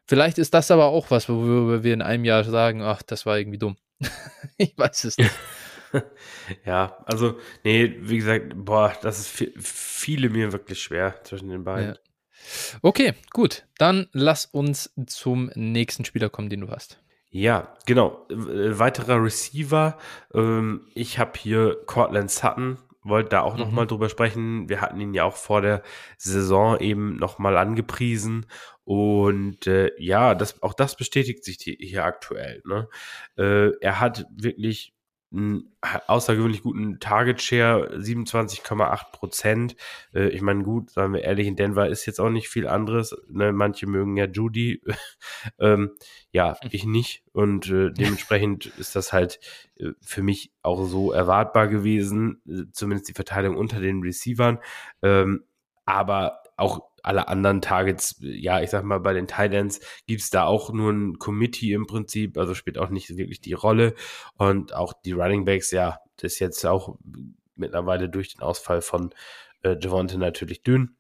Vielleicht ist das aber auch was, worüber wir in einem Jahr sagen, ach, das war irgendwie dumm. [LAUGHS] ich weiß es nicht. [LAUGHS] [LAUGHS] ja, also, nee, wie gesagt, boah, das ist viel, viele mir wirklich schwer zwischen den beiden. Ja. Okay, gut. Dann lass uns zum nächsten Spieler kommen, den du hast. Ja, genau. Äh, weiterer Receiver. Ähm, ich habe hier Cortland Sutton wollte da auch mhm. nochmal drüber sprechen. Wir hatten ihn ja auch vor der Saison eben nochmal angepriesen. Und äh, ja, das, auch das bestätigt sich hier aktuell. Ne? Äh, er hat wirklich einen außergewöhnlich guten Target Share, 27,8 Prozent. Äh, ich meine, gut, sagen wir ehrlich, in Denver ist jetzt auch nicht viel anderes. Ne? Manche mögen ja Judy, [LAUGHS] ähm, ja, ich nicht. Und äh, dementsprechend [LAUGHS] ist das halt äh, für mich auch so erwartbar gewesen, äh, zumindest die Verteilung unter den Receivern. Ähm, aber auch alle anderen Targets, ja, ich sag mal, bei den Titans gibt's da auch nur ein Committee im Prinzip, also spielt auch nicht wirklich die Rolle. Und auch die Running Backs, ja, das ist jetzt auch mittlerweile durch den Ausfall von äh, Javonte natürlich dünn.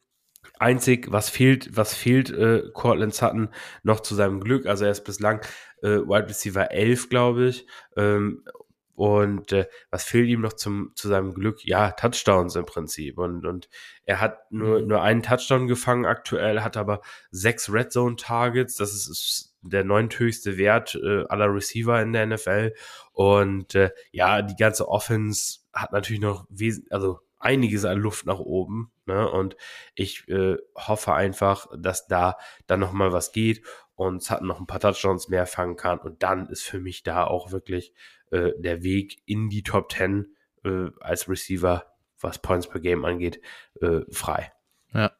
Einzig, was fehlt, was fehlt äh, Cortland Sutton noch zu seinem Glück. Also er ist bislang äh, Wide Receiver 11, glaube ich. Ähm, und äh, was fehlt ihm noch zum, zu seinem Glück? Ja, Touchdowns im Prinzip. Und, und er hat nur, mhm. nur einen Touchdown gefangen aktuell, hat aber sechs Red Zone Targets. Das ist, ist der neunthöchste Wert äh, aller Receiver in der NFL. Und äh, ja, die ganze Offense hat natürlich noch also einiges an Luft nach oben. Ne? Und ich äh, hoffe einfach, dass da dann noch mal was geht und Sutton noch ein paar Touchdowns mehr fangen kann. Und dann ist für mich da auch wirklich äh, der Weg in die Top 10 äh, als Receiver, was Points per Game angeht, äh, frei. Ja.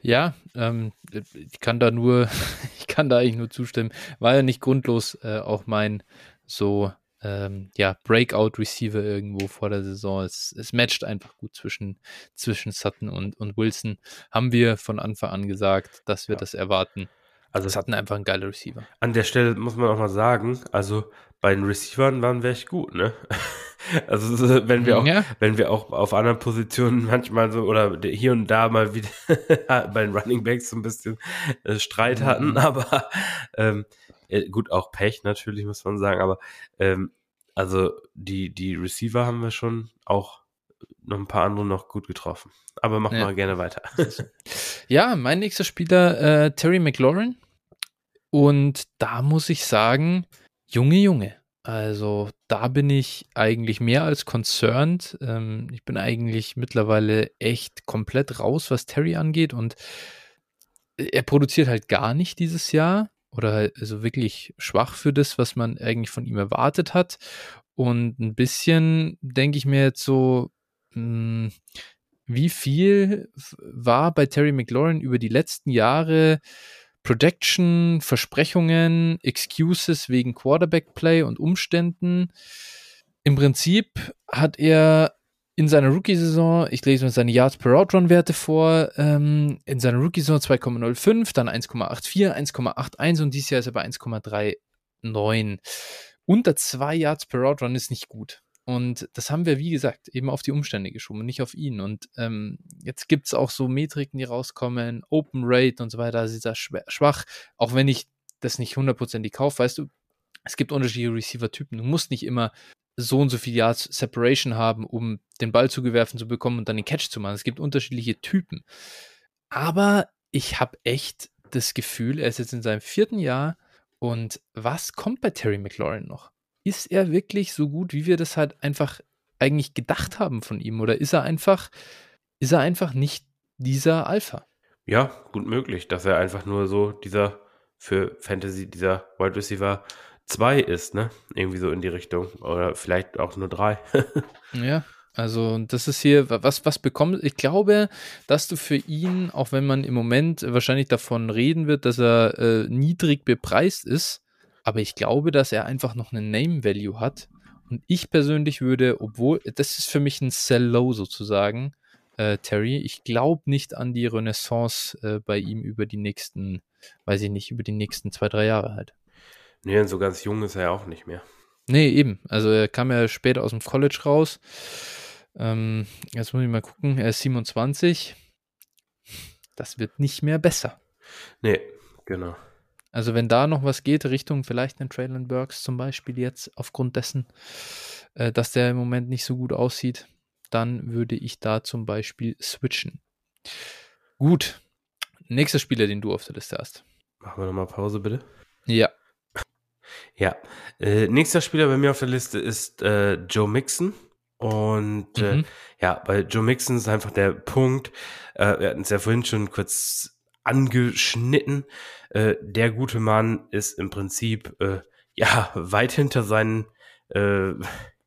Ja, ähm, ich kann da nur, [LAUGHS] ich kann da eigentlich nur zustimmen. War ja nicht grundlos äh, auch mein so ähm, ja, Breakout-Receiver irgendwo vor der Saison. Es, es matcht einfach gut zwischen, zwischen Sutton und, und Wilson. Haben wir von Anfang an gesagt, dass wir ja. das erwarten. Also Sutton einfach ein geiler Receiver. An der Stelle muss man auch mal sagen, also bei den Receivern waren wir echt gut, ne? [LAUGHS] Also wenn wir auch, ja. wenn wir auch auf anderen Positionen manchmal so oder hier und da mal wieder [LAUGHS] bei den Running Backs so ein bisschen äh, Streit hatten, mhm. [LAUGHS] aber ähm, äh, gut, auch Pech natürlich, muss man sagen, aber ähm, also die, die Receiver haben wir schon auch noch ein paar andere noch gut getroffen. Aber mach ja. mal gerne weiter. [LAUGHS] ja, mein nächster Spieler, äh, Terry McLaurin. Und da muss ich sagen, Junge, Junge. Also da bin ich eigentlich mehr als concerned. Ähm, ich bin eigentlich mittlerweile echt komplett raus, was Terry angeht. Und er produziert halt gar nicht dieses Jahr oder halt also wirklich schwach für das, was man eigentlich von ihm erwartet hat. Und ein bisschen denke ich mir jetzt so, hm, wie viel war bei Terry McLaurin über die letzten Jahre Projection, Versprechungen, Excuses wegen Quarterback Play und Umständen? Im Prinzip hat er in seiner Rookie-Saison, ich lese mir seine Yards per Route Run Werte vor, ähm, in seiner Rookie-Saison 2,05, dann 1,84, 1,81 und dieses Jahr ist er bei 1,39. Unter zwei Yards per Route Run ist nicht gut. Und das haben wir, wie gesagt, eben auf die Umstände geschoben nicht auf ihn. Und ähm, jetzt gibt es auch so Metriken, die rauskommen, Open Rate und so weiter, ist er schwach, auch wenn ich das nicht hundertprozentig kaufe, weißt du, es gibt unterschiedliche Receiver-Typen. Du musst nicht immer so und so viel Yards Separation haben, um den Ball zugewerfen zu bekommen und dann den Catch zu machen. Es gibt unterschiedliche Typen. Aber ich habe echt das Gefühl, er ist jetzt in seinem vierten Jahr und was kommt bei Terry McLaurin noch? Ist er wirklich so gut, wie wir das halt einfach eigentlich gedacht haben von ihm? Oder ist er einfach, ist er einfach nicht dieser Alpha? Ja, gut möglich, dass er einfach nur so dieser für Fantasy, dieser Wide Receiver zwei ist, ne? Irgendwie so in die Richtung. Oder vielleicht auch nur drei. [LAUGHS] ja. Also, das ist hier, was, was bekommt, ich glaube, dass du für ihn, auch wenn man im Moment wahrscheinlich davon reden wird, dass er äh, niedrig bepreist ist, aber ich glaube, dass er einfach noch einen Name Value hat. Und ich persönlich würde, obwohl, das ist für mich ein Sell Low sozusagen, äh, Terry. Ich glaube nicht an die Renaissance äh, bei ihm über die nächsten, weiß ich nicht, über die nächsten zwei, drei Jahre halt. Nee, so ganz jung ist er ja auch nicht mehr. Nee, eben. Also er kam ja später aus dem College raus. Ähm, jetzt muss ich mal gucken. Er ist 27. Das wird nicht mehr besser. Nee, genau. Also wenn da noch was geht, Richtung vielleicht einen Traylon Burks zum Beispiel jetzt, aufgrund dessen, äh, dass der im Moment nicht so gut aussieht, dann würde ich da zum Beispiel switchen. Gut. Nächster Spieler, den du auf der Liste hast. Machen wir nochmal Pause, bitte. Ja. Ja, äh, nächster Spieler bei mir auf der Liste ist äh, Joe Mixon. Und äh, mhm. ja, bei Joe Mixon ist einfach der Punkt, äh, wir hatten es ja vorhin schon kurz angeschnitten. Äh, der gute Mann ist im Prinzip äh, ja weit hinter seinen, äh,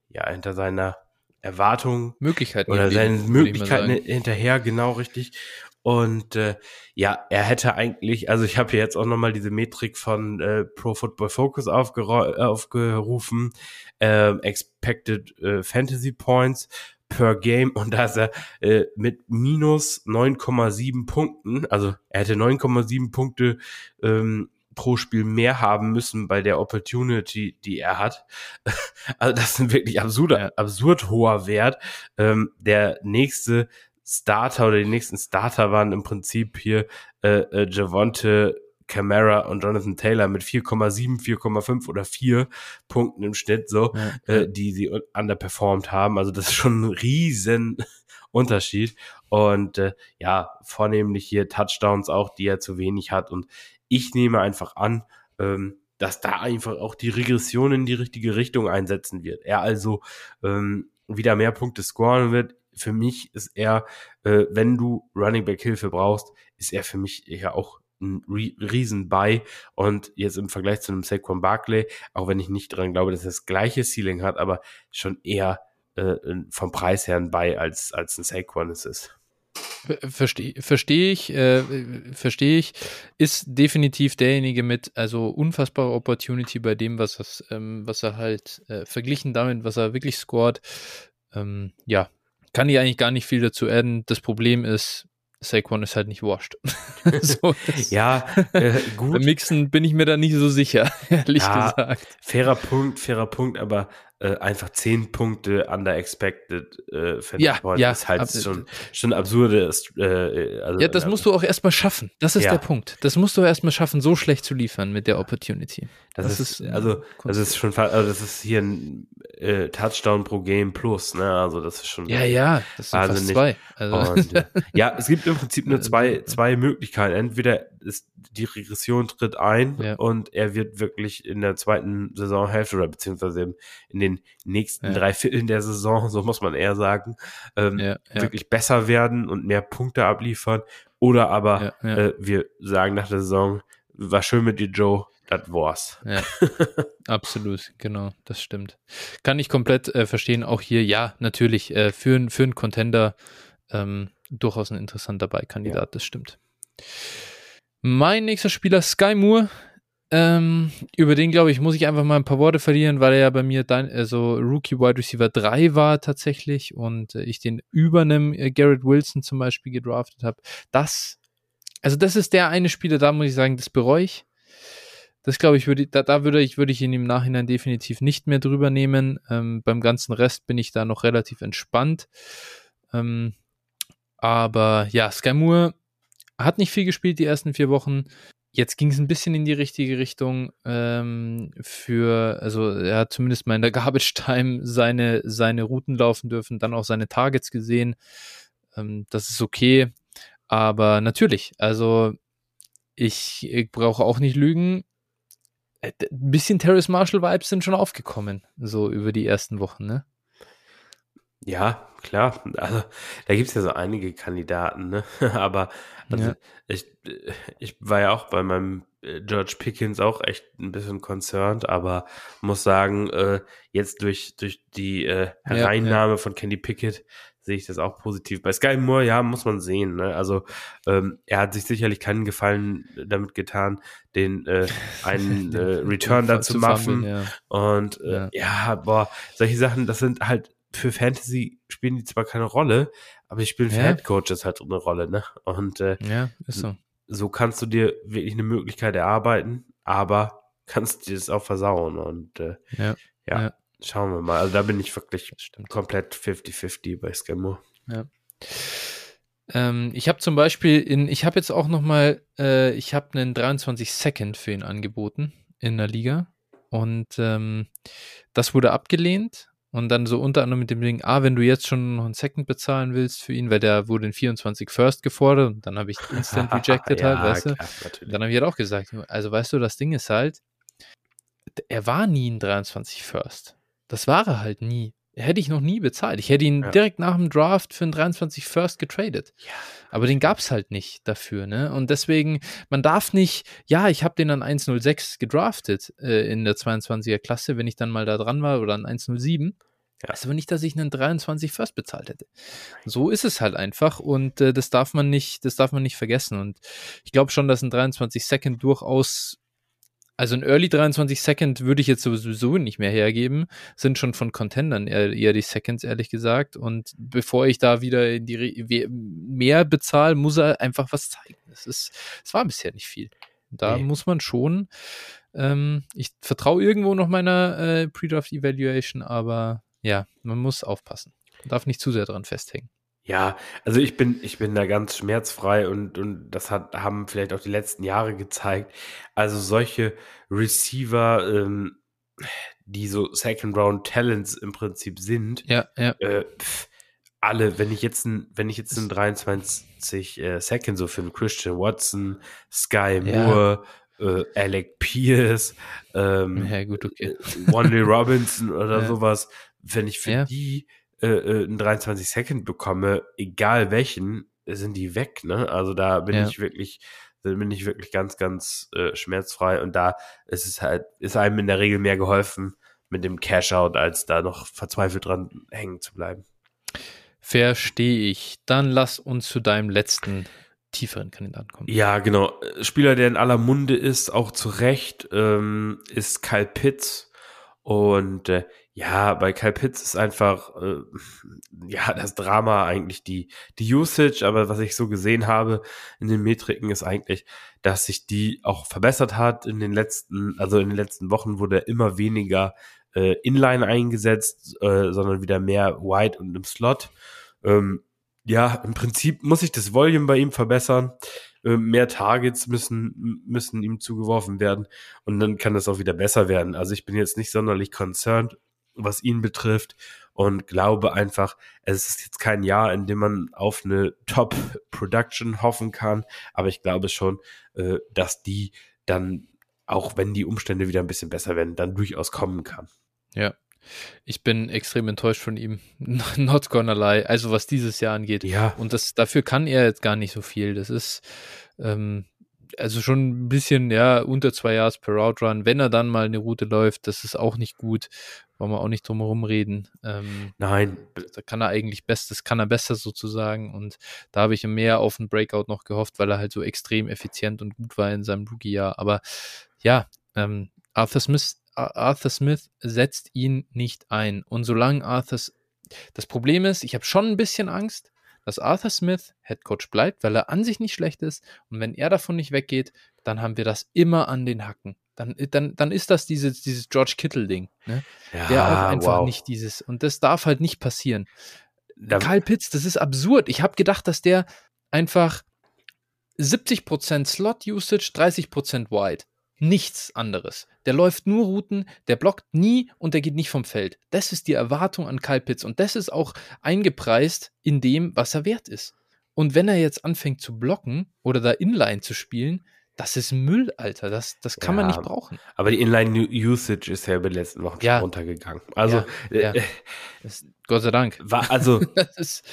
ja, hinter seiner Erwartung Möglichkeiten oder seinen Möglichkeiten hinterher, genau richtig. Und äh, ja, er hätte eigentlich, also ich habe hier jetzt auch nochmal diese Metrik von äh, Pro Football Focus aufgerufen, äh, Expected äh, Fantasy Points per Game und da ist er äh, mit minus 9,7 Punkten, also er hätte 9,7 Punkte ähm, pro Spiel mehr haben müssen bei der Opportunity, die er hat. [LAUGHS] Also das ist ein wirklich absurder, absurd hoher Wert. Ähm, der nächste Starter oder die nächsten Starter waren im Prinzip hier äh, äh, Javonte Camara und Jonathan Taylor mit 4,7, 4,5 oder 4 Punkten im Schnitt, so, ja. äh, die sie underperformed haben. Also das ist schon ein riesen [LAUGHS] Unterschied. Und äh, ja, vornehmlich hier Touchdowns auch, die er zu wenig hat. Und ich nehme einfach an, ähm, dass da einfach auch die Regression in die richtige Richtung einsetzen wird. Er also ähm, wieder mehr Punkte scoren wird. Für mich ist er, äh, wenn du Running Back Hilfe brauchst, ist er für mich ja auch ein riesen Buy und jetzt im Vergleich zu einem Saquon Barkley, auch wenn ich nicht daran glaube, dass er das gleiche Ceiling hat, aber schon eher äh, vom Preis her ein Buy als, als ein Saquon es ist. Verstehe versteh ich, äh, verstehe ich, ist definitiv derjenige mit, also unfassbare Opportunity bei dem, was, das, ähm, was er halt äh, verglichen damit, was er wirklich scored. Ähm, ja, kann ich eigentlich gar nicht viel dazu adden. Das Problem ist, Saquon ist halt nicht washed. [LAUGHS] [LAUGHS] so, ja, äh, gut. Beim Mixen bin ich mir da nicht so sicher, [LAUGHS] ehrlich ja, gesagt. Fairer Punkt, fairer Punkt, aber äh, einfach zehn Punkte under expected äh, ja, ja, ist halt schon, schon absurde. Äh, also, ja, das musst du auch erstmal schaffen. Das ist ja. der Punkt. Das musst du erstmal schaffen, so schlecht zu liefern mit der Opportunity. Das, das ist, ist, also, das ist schon, also das ist hier ein äh, Touchdown pro Game plus, ne? Also das ist schon. Ja, ja, das sind fast zwei. Also. Und, äh, ja, es gibt im Prinzip nur [LAUGHS] zwei, zwei Möglichkeiten. Entweder ist die Regression tritt ein ja. und er wird wirklich in der zweiten Saisonhälfte oder beziehungsweise in den nächsten ja. drei Vierteln der Saison, so muss man eher sagen, ähm, ja, wirklich besser werden und mehr Punkte abliefern. Oder aber äh, wir sagen nach der Saison, war schön mit dir, Joe, das war's. Ja, [LAUGHS] absolut, genau, das stimmt. Kann ich komplett äh, verstehen. Auch hier, ja, natürlich, äh, für, für einen Contender ähm, durchaus ein interessanter Beikandidat, das stimmt. Mein nächster Spieler, Sky Moore. Ähm, über den, glaube ich, muss ich einfach mal ein paar Worte verlieren, weil er ja bei mir dann, also Rookie Wide Receiver 3 war tatsächlich und äh, ich den über einem äh, Garrett Wilson zum Beispiel gedraftet habe. Das, also das ist der eine Spieler, da muss ich sagen, das bereue ich. Das glaube ich, würde, da, da würde ich, würde ich ihn im Nachhinein definitiv nicht mehr drüber nehmen. Ähm, beim ganzen Rest bin ich da noch relativ entspannt. Ähm, aber ja, Sky Moore hat nicht viel gespielt die ersten vier Wochen. Jetzt ging es ein bisschen in die richtige Richtung ähm, für, also er hat zumindest mal in der [LAUGHS] Garbage Time seine, seine Routen laufen dürfen, dann auch seine Targets gesehen. Ähm, das ist okay. Aber natürlich, also ich, ich brauche auch nicht lügen. Ein äh, bisschen Terrace Marshall Vibes sind schon aufgekommen, so über die ersten Wochen, ne? Ja, klar. Also, da gibt's ja so einige Kandidaten, ne? [LAUGHS] Aber also, ja. ich, ich war ja auch bei meinem äh, George Pickens auch echt ein bisschen concerned, aber muss sagen, äh, jetzt durch, durch die äh, Hereinnahme ja, ja. von Candy Pickett sehe ich das auch positiv. Bei Sky Moore, ja, muss man sehen. Ne? Also ähm, er hat sich sicherlich keinen Gefallen damit getan, den äh, [LAUGHS] einen äh, Return da zu machen. Ja. Und äh, ja. ja, boah, solche Sachen, das sind halt für Fantasy spielen die zwar keine Rolle, aber die spielen für ja. Head Coaches halt eine Rolle, ne? Und äh, ja, ist so. so kannst du dir wirklich eine Möglichkeit erarbeiten, aber kannst dir das auch versauen. Und äh, ja. ja. ja. Schauen wir mal. Also da bin ich wirklich komplett 50-50 bei Scammo. Ja. Ähm, ich habe zum Beispiel in, ich habe jetzt auch noch mal, äh, ich habe einen 23 Second für ihn angeboten in der Liga und ähm, das wurde abgelehnt und dann so unter anderem mit dem Ding, ah, wenn du jetzt schon noch einen Second bezahlen willst für ihn, weil der wurde in 24 First gefordert und dann habe ich instant [LAUGHS] rejected ja, halt, weißt klar, du? Dann habe ich halt auch gesagt, also weißt du, das Ding ist halt, er war nie ein 23 First. Das war er halt nie. Hätte ich noch nie bezahlt. Ich hätte ihn ja. direkt nach dem Draft für einen 23 First getradet. Ja. Aber den gab es halt nicht dafür, ne? Und deswegen, man darf nicht, ja, ich habe den an 106 gedraftet äh, in der 22er Klasse, wenn ich dann mal da dran war, oder an 107. Ja. Heißt aber nicht, dass ich einen 23 First bezahlt hätte. So ist es halt einfach und äh, das darf man nicht, das darf man nicht vergessen. Und ich glaube schon, dass ein 23 Second durchaus, also ein Early 23 Second würde ich jetzt sowieso nicht mehr hergeben, sind schon von Contendern eher, eher die Seconds, ehrlich gesagt. Und bevor ich da wieder die mehr bezahle, muss er einfach was zeigen. Es ist, es war bisher nicht viel. Da nee. muss man schon, ähm, ich vertraue irgendwo noch meiner äh, Pre-Draft Evaluation, aber ja, man muss aufpassen. Man darf nicht zu sehr dran festhängen. Ja, also ich bin, ich bin da ganz schmerzfrei und, und das hat, haben vielleicht auch die letzten Jahre gezeigt. Also solche Receiver, ähm, die so Second Round Talents im Prinzip sind, Ja, ja. äh, pf, alle, wenn ich jetzt ein, wenn ich jetzt einen 23 äh, Second so für Christian Watson, Sky Ja. Moore, äh, Alec Pierce, ähm, Ja, gut, okay. äh, Wanley Robinson [LAUGHS] oder Ja. sowas, wenn ich für Ja. die äh, äh, einen 23 Second bekomme, egal welchen, sind die weg, ne? Also da bin Ja. ich wirklich, da bin ich wirklich ganz, ganz äh, schmerzfrei und da ist es halt, ist einem in der Regel mehr geholfen mit dem Cash-Out, als da noch verzweifelt dran hängen zu bleiben. Verstehe ich. Dann lass uns zu deinem letzten tieferen Kandidaten kommen. Ja, genau. Spieler, der in aller Munde ist, auch zu Recht, ähm, ist Kyle Pitts. Und äh, ja, bei Kyle Pitts ist einfach äh, [LAUGHS] ja das Drama eigentlich die die Usage, aber was ich so gesehen habe in den Metriken ist eigentlich, dass sich die auch verbessert hat in den letzten, also in den letzten Wochen wurde immer weniger äh, Inline eingesetzt, äh, sondern wieder mehr Wide und im Slot. Ähm, ja, im Prinzip muss sich das Volume bei ihm verbessern. Ähm, mehr Targets müssen, müssen ihm zugeworfen werden und dann kann das auch wieder besser werden. Also ich bin jetzt nicht sonderlich concerned, was ihn betrifft und glaube einfach, es ist jetzt kein Jahr, in dem man auf eine Top-Production hoffen kann, aber ich glaube schon, äh, dass die dann, auch wenn die Umstände wieder ein bisschen besser werden, dann durchaus kommen kann. Ja. Ich bin extrem enttäuscht von ihm. [LAUGHS] Not gonna lie. Also was dieses Jahr angeht. Ja, Und das, dafür kann er jetzt gar nicht so viel. Das ist ähm, also schon ein bisschen, ja, unter zwei Yards per Route Run. Wenn er dann mal eine Route läuft, das ist auch nicht gut. Wollen wir auch nicht drum herum reden. Ähm, nein, da kann er eigentlich bestes, kann er besser sozusagen. Und da habe ich mehr auf einen Breakout noch gehofft, weil er halt so extrem effizient und gut war in seinem Rookie-Jahr. Aber ja, ähm, Arthur Smith, Arthur Smith setzt ihn nicht ein. Und solange Arthur, das Problem ist, ich habe schon ein bisschen Angst, dass Arthur Smith Head Coach bleibt, weil er an sich nicht schlecht ist. Und wenn er davon nicht weggeht, dann haben wir das immer an den Hacken. Dann, dann, dann ist das dieses, dieses George Kittle-Ding. Ne? ja, der auch einfach wow. nicht dieses, und das darf halt nicht passieren. Da- Kyle Pitts, das ist absurd. Ich habe gedacht, dass der einfach 70% Slot-Usage, 30% Wide. Nichts anderes. Der läuft nur Routen, der blockt nie und der geht nicht vom Feld. Das ist die Erwartung an Kyle Pitts und das ist auch eingepreist in dem, was er wert ist. Und wenn er jetzt anfängt zu blocken oder da Inline zu spielen, das ist Müll, Alter. Das, das kann man Ja, nicht brauchen. Aber die Inline-Usage ist ja über die letzten Wochen Ja. schon runtergegangen. Also, Ja, äh. Das, Gott sei Dank. wa- also [LAUGHS] ist,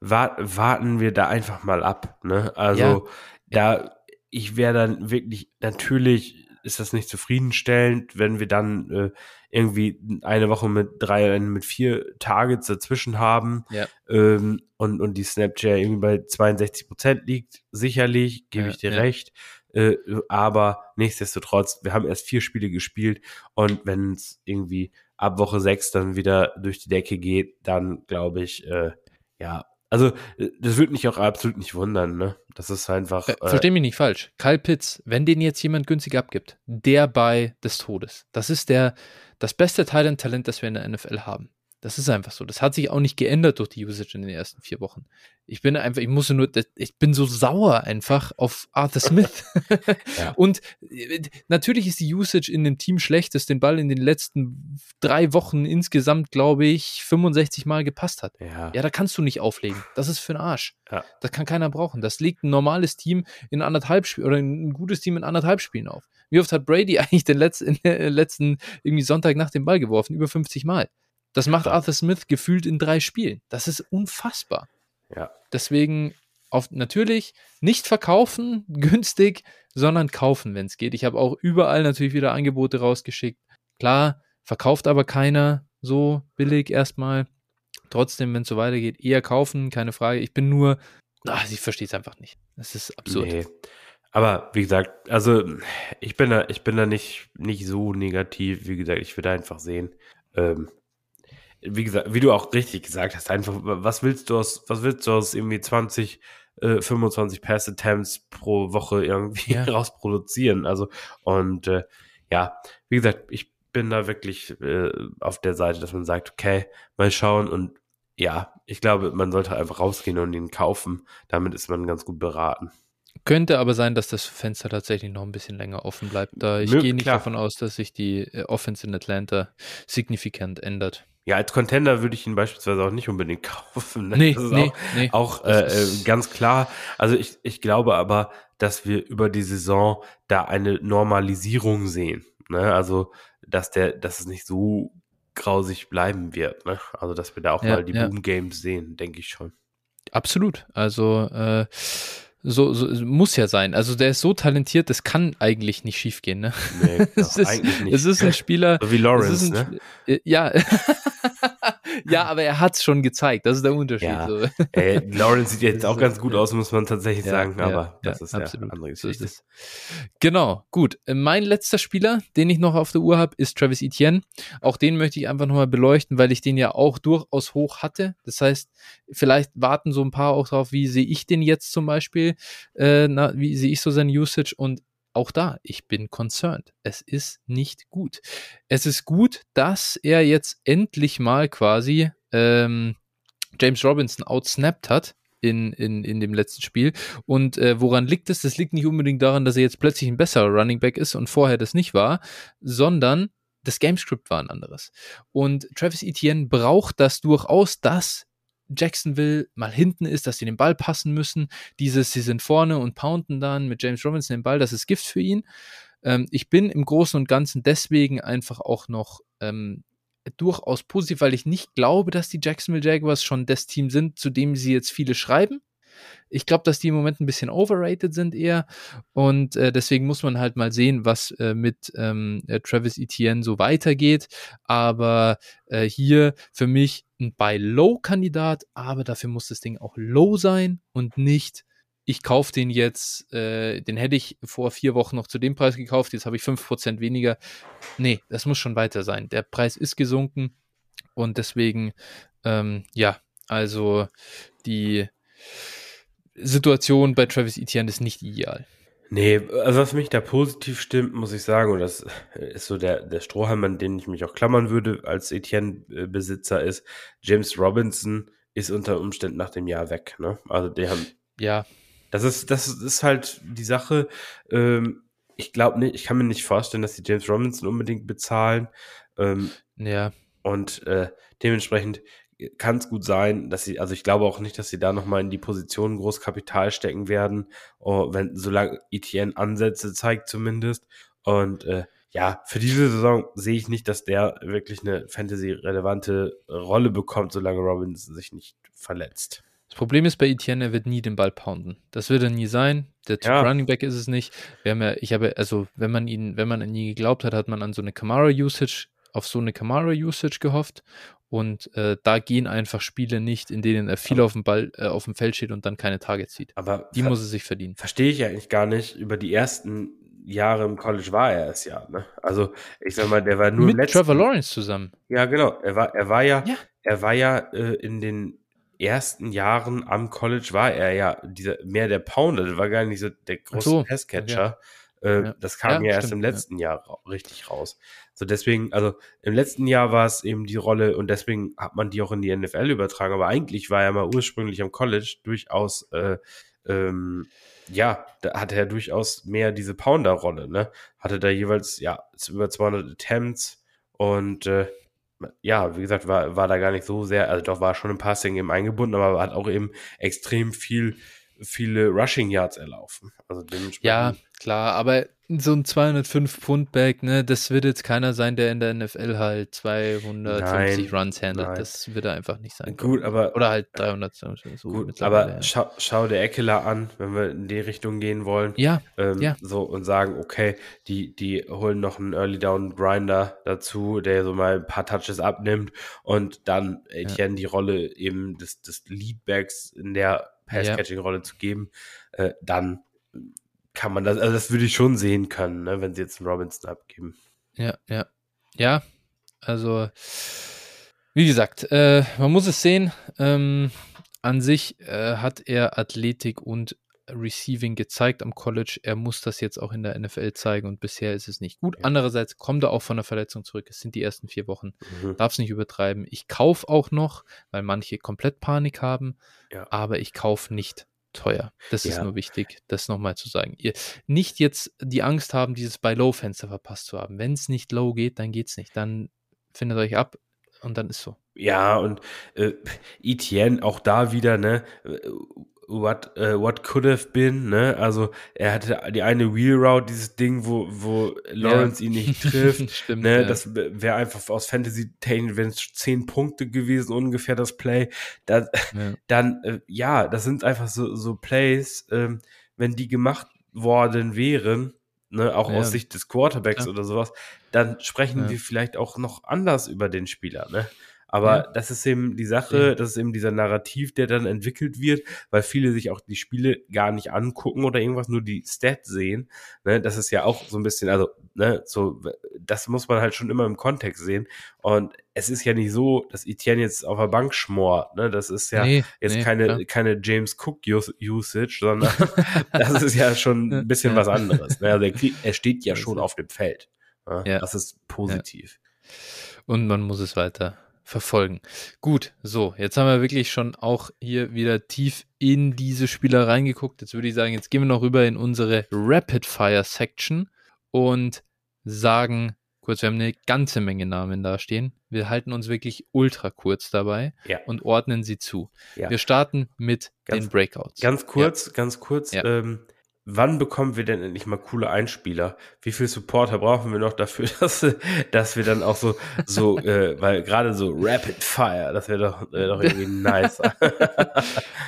wa warten wir da einfach mal ab. Ne? Also, da, ich wäre dann wirklich, natürlich ist das nicht zufriedenstellend, wenn wir dann äh, irgendwie eine Woche mit drei, mit vier Targets dazwischen haben Ja. ähm, und, und die Snapchat irgendwie bei 62 Prozent liegt. Sicherlich, gebe Ja, ich dir ja. recht. Äh, aber nichtsdestotrotz, wir haben erst vier Spiele gespielt und wenn es irgendwie ab Woche sechs dann wieder durch die Decke geht, dann glaube ich, äh, ja, also äh, das würde mich auch absolut nicht wundern, ne? Das ist einfach. Äh, Versteh mich nicht falsch. Kyle Pitts, wenn den jetzt jemand günstig abgibt, der bei des Todes. Das ist der, das beste Talent-Talent, das wir in der NFL haben. Das ist einfach so. Das hat sich auch nicht geändert durch die Usage in den ersten vier Wochen. Ich bin einfach, ich musste nur, ich bin so sauer einfach auf Arthur Smith. [LAUGHS] Ja. Und äh, natürlich ist die Usage in dem Team schlecht, dass den Ball in den letzten drei Wochen insgesamt, glaube ich, 65 Mal gepasst hat. ja. Ja, da kannst du nicht auflegen. Das ist für den Arsch. Ja. Das kann keiner brauchen. Das legt ein normales Team in anderthalb Spielen oder ein gutes Team in anderthalb Spielen auf. Wie oft hat Brady [LAUGHS] eigentlich den letzten, der letzten irgendwie Sonntag nach dem Ball geworfen? Über 50 Mal. Das macht Arthur Smith gefühlt in drei Spielen. Das ist unfassbar. ja. Deswegen auf, natürlich nicht verkaufen, [LAUGHS] günstig, sondern kaufen, wenn es geht. Ich habe auch überall natürlich wieder Angebote rausgeschickt. Klar, verkauft aber keiner so billig erstmal. Trotzdem, wenn es so weitergeht, eher kaufen, keine Frage. Ich bin nur, ach, ich verstehe es einfach nicht. Das ist absurd. Nee. Aber wie gesagt, also ich bin da, ich bin da nicht, nicht so negativ. Wie gesagt, ich würde einfach sehen. Ähm, wie gesagt, wie du auch richtig gesagt hast, einfach, was willst du aus, was willst du aus irgendwie 20, äh, 25 Pass Attempts pro Woche irgendwie Ja. [LAUGHS] rausproduzieren? Also, und äh, ja, wie gesagt, ich bin da wirklich äh, auf der Seite, dass man sagt, okay, mal schauen und ja, ich glaube, man sollte einfach rausgehen und ihn kaufen. Damit ist man ganz gut beraten. Könnte aber sein, dass das Fenster tatsächlich noch ein bisschen länger offen bleibt. Da ich Mö- gehe nicht klar. davon aus, dass sich die äh, Offense in Atlanta signifikant ändert. Ja, als Contender würde ich ihn beispielsweise auch nicht unbedingt [LAUGHS] kaufen. ne? Nee, das ist nee, auch, nee. auch äh, äh, ganz klar. Also ich, ich glaube aber, dass wir über die Saison da eine Normalisierung sehen. Ne? Also, dass der, dass es nicht so grausig bleiben wird. Ne? Also, dass wir da auch Ja, mal die ja. Boom Games sehen, denke ich schon. Absolut. Also äh, so, so muss ja sein. Also der ist so talentiert, das kann eigentlich nicht schiefgehen. Ne? Nee, [LAUGHS] es, ist, eigentlich nicht. es ist ein Spieler. so wie Lawrence, ein, ne? Äh, Ja. [LAUGHS] ja, aber er hat es schon gezeigt. Das ist der Unterschied. Ja. So. Ey, Lawrence sieht jetzt auch [LAUGHS] ganz gut ja. aus, muss man tatsächlich Ja, sagen, ja, aber das ja, ist ja absolut. eine andere So Geschichte. es. Genau, gut. Mein letzter Spieler, den ich noch auf der Uhr habe, ist Travis Etienne. Auch den möchte ich einfach nochmal beleuchten, weil ich den ja auch durchaus hoch hatte. Das heißt, vielleicht warten so ein paar auch drauf, wie sehe ich den jetzt zum Beispiel, äh, na, wie sehe ich so seine Usage und auch da, ich bin concerned. Es ist nicht gut. Es ist gut, dass er jetzt endlich mal quasi ähm, James Robinson outsnapped hat in, in, in dem letzten Spiel. Und äh, woran liegt es? Das liegt nicht unbedingt daran, dass er jetzt plötzlich ein besserer Running Back ist und vorher das nicht war, sondern das Gamescript war ein anderes. Und Travis Etienne braucht das durchaus, dass Jacksonville mal hinten ist, dass sie den Ball passen müssen. Dieses, sie sind vorne und pounden dann mit James Robinson den Ball, das ist Gift für ihn. Ähm, ich bin im Großen und Ganzen deswegen einfach auch noch ähm, durchaus positiv, weil ich nicht glaube, dass die Jacksonville Jaguars schon das Team sind, zu dem sie jetzt viele schreiben. Ich glaube, dass die im Moment ein bisschen overrated sind eher. Und äh, deswegen muss man halt mal sehen, was äh, mit ähm, äh, Travis Etienne so weitergeht. Aber äh, hier für mich ein Buy-Low-Kandidat, aber dafür muss das Ding auch low sein und nicht, ich kaufe den jetzt, äh, den hätte ich vor vier Wochen noch zu dem Preis gekauft, jetzt habe ich 5% weniger. Nee, das muss schon weiter sein. Der Preis ist gesunken und deswegen, ähm, ja, also die Situation bei Travis Etienne ist nicht ideal. Nee, also was mich da positiv stimmt, muss ich sagen, und das ist so der, der Strohhalm, an den ich mich auch klammern würde als Etienne-Besitzer, ist, James Robinson ist unter Umständen nach dem Jahr weg. Ne? Also die haben, Ja, das ist, das ist halt die Sache. Ähm, ich glaube nicht, ich kann mir nicht vorstellen, dass die James Robinson unbedingt bezahlen. Ähm, ja, und äh, dementsprechend kann es gut sein, dass sie, also ich glaube auch nicht, dass sie da nochmal in die Position groß Kapital stecken werden, oh, wenn, solange Etienne Ansätze zeigt zumindest. Und äh, ja, für diese Saison sehe ich nicht, dass der wirklich eine Fantasy-relevante Rolle bekommt, solange Robinson sich nicht verletzt. Das Problem ist bei Etienne, er wird nie den Ball pounden. Das wird er nie sein. Der Typ Ja. Running Back ist es nicht. Wir haben ja, ich habe, also wenn man ihn, wenn man an ihn geglaubt hat, hat man an so eine Camara-Usage, auf so eine Camara-Usage gehofft. Und äh, da gehen einfach Spiele nicht, in denen er viel auf dem Ball, äh, auf dem Feld steht und dann keine Targets sieht. Aber Die muss er sich verdienen. verstehe ich eigentlich gar nicht. Über die ersten Jahre im College war er es ja. Ne? Also ich sag mal, der war nur Mit letzten, Trevor Lawrence zusammen. Ja, genau. Er war, er war ja, Ja. er war ja äh, in den ersten Jahren am College war er ja dieser mehr der Pounder, der war gar nicht so der große so, Passcatcher. Äh, Ja. Das kam Ja, ja, erst stimmt, im letzten Jahr ra richtig raus. So deswegen, also im letzten Jahr war es eben die Rolle und deswegen hat man die auch in die NFL übertragen. Aber eigentlich war er mal ursprünglich am College durchaus, äh, ähm, ja, da hatte er durchaus mehr diese Pounder-Rolle, ne? Hatte da jeweils, ja, über 200 Attempts und äh, ja, wie gesagt, war, war da gar nicht so sehr, also doch war schon im Passing eben eingebunden, aber hat auch eben extrem viel, viele Rushing Yards erlaufen. Also dementsprechend. Ja, klar, aber so ein 205 Pfund Bag, ne, das wird jetzt keiner sein, der in der NFL halt 250 Nein, Runs handelt. nein. Das wird er einfach nicht sein. Gut, aber Oder halt 300. So gut, aber ja. schau, schau der Eckler an, wenn wir in die Richtung gehen wollen. Ja, Ähm, Ja. So und sagen, okay, die, die holen noch einen Early Down Grinder dazu, der so mal ein paar Touches abnimmt und dann Etienne die Rolle eben des, des Leadbacks in der Pass-Catching-Rolle zu geben, äh, dann kann man das, also das würde ich schon sehen können, ne, wenn sie jetzt einen Robinson abgeben. ja, ja. Ja, also, wie gesagt, äh, man muss es sehen. Ähm, an sich äh, hat er Athletik und Receiving gezeigt am College. Er muss das jetzt auch in der NFL zeigen und bisher ist es nicht gut. Andererseits kommt er auch von der Verletzung zurück. Es sind die ersten vier Wochen. Mhm. Darf es nicht übertreiben. Ich kaufe auch noch, weil manche komplett Panik haben, Ja. aber ich kaufe nicht teuer. Das ist Ja. nur wichtig, das nochmal zu sagen. Ihr nicht jetzt die Angst haben, dieses Buy-Low-Fenster verpasst zu haben. Wenn es nicht low geht, dann geht's nicht. Dann findet euch ab und dann ist so. Ja, und äh, Etienne auch da wieder, ne? What, äh, what could have been, ne? Also er hatte die eine Wheel Route, dieses Ding, wo, wo Lawrence ihn nicht [LAUGHS] trifft. Stimmt. Ne, ja. das wäre einfach aus Fantasy technisch wenn es zehn Punkte gewesen, ungefähr das Play. Da, ja. [LAUGHS] dann, äh, ja, das sind einfach so, so Plays, ähm, wenn die gemacht worden wären, ne, auch Ja. aus Sicht des Quarterbacks Ja. oder sowas, dann sprechen Ja. wir vielleicht auch noch anders über den Spieler, ne? Aber Ja. das ist eben die Sache, Ja. das ist eben dieser Narrativ, der dann entwickelt wird, weil viele sich auch die Spiele gar nicht angucken oder irgendwas, nur die Stats sehen. Ne? Das ist ja auch so ein bisschen, also, ne, so, das muss man halt schon immer im Kontext sehen. Und es ist ja nicht so, dass Etienne jetzt auf der Bank schmort, ne? Das ist ja Nee, jetzt nee, keine, klar. keine James Cook Us Usage, sondern [LAUGHS] das ist ja schon ein bisschen Ja. was anderes. Ne? Also er, krieg- er steht ja schon auf dem Feld. Ne? Ja. Das ist positiv. Und man muss es weiter verfolgen. Gut, so, jetzt haben wir wirklich schon auch hier wieder tief in diese Spieler reingeguckt. Jetzt würde ich sagen, jetzt gehen wir noch rüber in unsere Rapid Fire Section und sagen, kurz, wir haben eine ganze Menge Namen da stehen. Wir halten uns wirklich ultra kurz dabei Ja. und ordnen sie zu. Ja. Wir starten mit Ganz- den Breakouts. Ganz kurz, ganz kurz. Ja. Ähm, wann bekommen wir denn endlich mal coole Einspieler? Wie viel Supporter brauchen wir noch dafür, [LAUGHS] dass, dass wir dann auch so, so, äh, weil gerade so Rapid Fire, das wäre doch, wär doch irgendwie nice. [LAUGHS]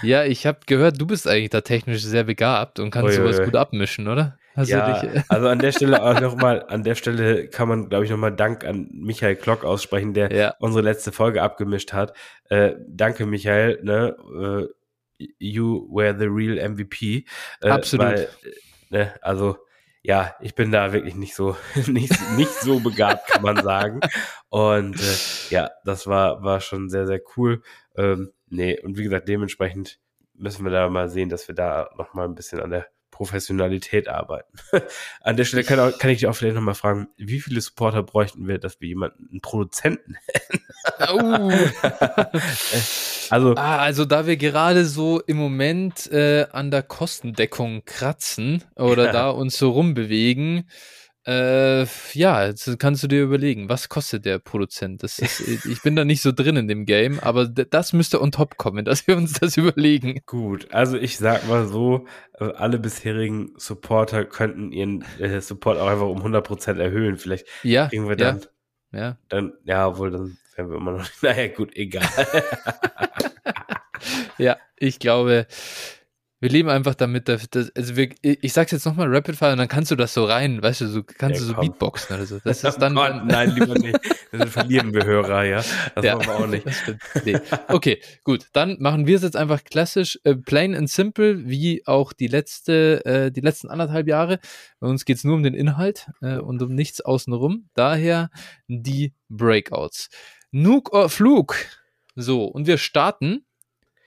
Ja, ich habe gehört, du bist eigentlich da technisch sehr begabt und kannst Ui, ui, sowas gut abmischen, oder? Hast ja, [LAUGHS] also an der Stelle auch nochmal, an der Stelle kann man, glaube ich, nochmal Dank an Michael Klock aussprechen, der ja, unsere letzte Folge abgemischt hat. Äh, danke, Michael, ne? Äh, you were the real MVP. Äh, Absolut. Weil, äh, ne, also, ja, ich bin da wirklich nicht so, [LAUGHS] nicht, nicht so begabt, kann man sagen. Und äh, ja, das war, war schon sehr, sehr cool. Ähm, nee, und wie gesagt, dementsprechend müssen wir da mal sehen, dass wir da nochmal ein bisschen an der Professionalität arbeiten. [LAUGHS] An der Stelle kann, auch, kann ich dich auch vielleicht nochmal fragen, wie viele Supporter bräuchten wir, dass wir jemanden, einen Produzenten Oh. [LAUGHS] Also, Ah, also da wir gerade so im Moment äh, an der Kostendeckung kratzen oder Ja. da uns so rumbewegen, äh, ja, jetzt kannst du dir überlegen, was kostet der Produzent? Das ist, ich bin da nicht so drin in dem Game, aber das müsste on top kommen, dass wir uns das [LAUGHS] überlegen. gut. Also, ich sag mal so, äh, alle bisherigen Supporter könnten ihren äh, Support auch einfach um 100% erhöhen. Vielleicht Ja, kriegen wir ja, dann, ja. dann, ja, obwohl, dann wären wir immer noch. [LAUGHS] Naja, gut, egal. [LAUGHS] Ja, ich glaube, wir leben einfach damit, dass, dass also wir, ich sag's jetzt nochmal Rapid Fire und dann kannst du das so rein, weißt du, so kannst Ja, du so komm. Beatboxen oder so. Das [LAUGHS] ist Oh dann, Gott, dann nein, lieber nicht. Dann verlieren wir Hörer, ja. Das Ja, machen wir auch nicht. [LAUGHS] Nee. Okay, gut. Dann machen wir es jetzt einfach klassisch, äh, plain and simple, wie auch die letzte, äh, die letzten anderthalb Jahre. Bei uns geht's nur um den Inhalt äh, und um nichts außenrum. Daher die Breakouts. Nuke or Flug. So, und wir starten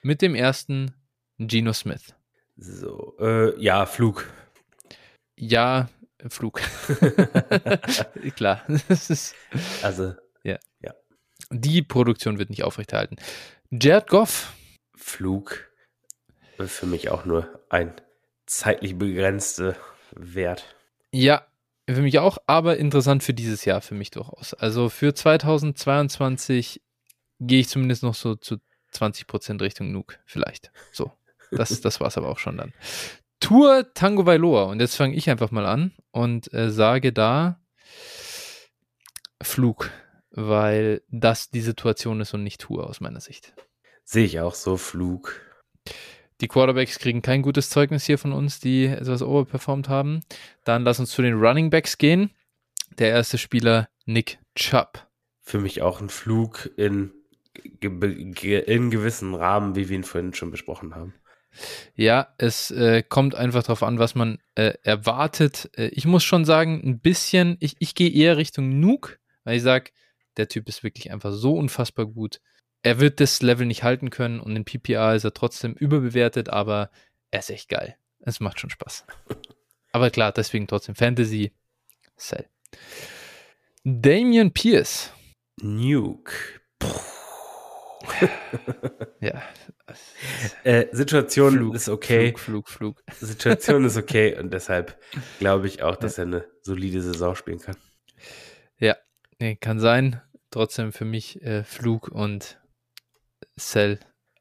mit dem ersten Geno Smith. So, äh, ja, Flug. Ja, Flug. [LAUGHS] Klar. Das ist, Also, die Produktion wird nicht aufrechterhalten. Jared Goff. Flug für mich auch nur ein zeitlich begrenzter Wert. Ja, für mich auch, aber interessant für dieses Jahr für mich durchaus. Also für 2022 gehe ich zumindest noch so zu 20% Richtung Nuke, vielleicht. So. Das, das war es aber auch schon dann. Tour Tango Vailoa. Und jetzt fange ich einfach mal an und äh, sage da Flug, weil das die Situation ist und nicht Tour aus meiner Sicht. Sehe ich auch so, Flug. Die Quarterbacks kriegen kein gutes Zeugnis hier von uns, die etwas overperformed haben. Dann lass uns zu den Running Backs gehen. Der erste Spieler, Nick Chubb. Für mich auch ein Flug in, in gewissen Rahmen, wie wir ihn vorhin schon besprochen haben. Ja, es äh, kommt einfach darauf an, was man äh, erwartet. Äh, ich muss schon sagen, ein bisschen, ich, ich gehe eher Richtung Nuke, weil ich sage, der Typ ist wirklich einfach so unfassbar gut. Er wird das Level nicht halten können und in PPA ist er trotzdem überbewertet, aber er ist echt geil. Es macht schon Spaß. Aber klar, deswegen trotzdem Fantasy. Cell. Damian Pierce. Nuke. ja. Äh, Situation Flug, ist okay. Flug, Flug, Flug. Situation ist okay [LAUGHS] und deshalb glaube ich auch, dass ja. er eine solide Saison spielen kann. Ja, nee, kann sein. Trotzdem für mich äh, Flug und Cell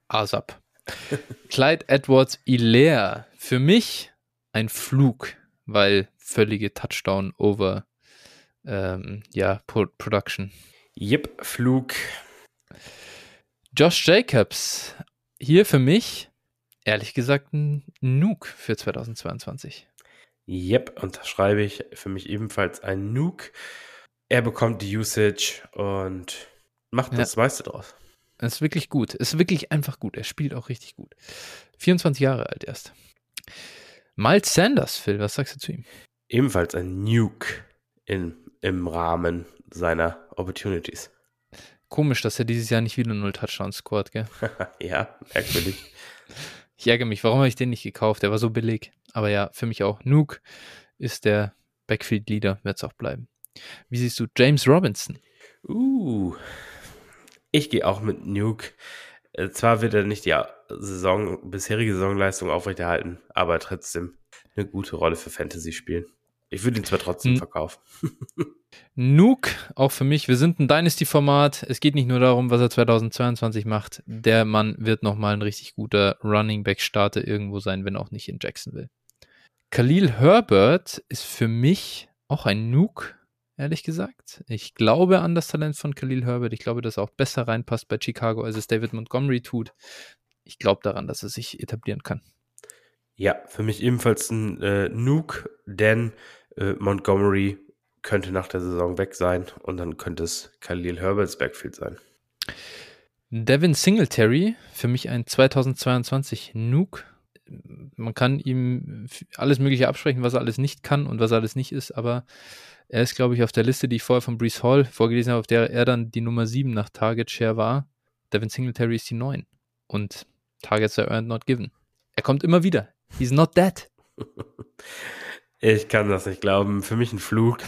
ASAP. [LAUGHS] Clyde Edwards Ilea. Für mich ein Flug, weil völlige Touchdown over ähm, ja, Pro Production. Yep, Flug. Josh Jacobs. Hier für mich, ehrlich gesagt, ein Nuke für 2022. Yep, unterschreibe ich. Für mich ebenfalls ein Nuke. Er bekommt die Usage und macht ja. das meiste draus. Es ist wirklich gut. Es ist wirklich einfach gut. Er spielt auch richtig gut. 24 Jahre alt erst. Miles Sanders, Phil, was sagst du zu ihm? Ebenfalls ein Nuke in, im Rahmen seiner Opportunities. Komisch, dass er dieses Jahr nicht wieder null Touchdowns scored, gell? [LAUGHS] ja, merkwürdig. ich ärgere mich, warum habe ich den nicht gekauft? Der war so billig. Aber ja, für mich auch. Nuke ist der Backfield-Leader, wird es auch bleiben. Wie siehst du James Robinson? Uh, ich gehe auch mit Nuke. Äh, zwar wird er nicht die Saison, bisherige Saisonleistung aufrechterhalten, aber trotzdem eine gute Rolle für Fantasy spielen. Ich würde ihn zwar trotzdem verkaufen. [LAUGHS] Nuke, auch für mich. Wir sind ein Dynasty-Format. Es geht nicht nur darum, was er 2022 macht. Der Mann wird nochmal ein richtig guter Running Back-Starter irgendwo sein, wenn auch nicht in Jacksonville. Khalil Herbert ist für mich auch ein Nuke ehrlich gesagt. Ich glaube an das Talent von Khalil Herbert. Ich glaube, dass er auch besser reinpasst bei Chicago, als es David Montgomery tut. Ich glaube daran, dass er sich etablieren kann. Ja, für mich ebenfalls ein äh, Nuke, denn äh, Montgomery könnte nach der Saison weg sein und dann könnte es Khalil Herberts Backfield sein. Devin Singletary, für mich ein 2022 Nuke. Man kann ihm alles Mögliche absprechen, was er alles nicht kann und was er alles nicht ist, aber er ist, glaube ich, auf der Liste, die ich vorher von Brees Hall vorgelesen habe, auf der er dann die Nummer 7 nach Target Share war. Devin Singletary ist die 9. Und Targets are earned, not given. Er kommt immer wieder. He's not dead. [LAUGHS] Ich kann das nicht glauben. Für mich ein Flug.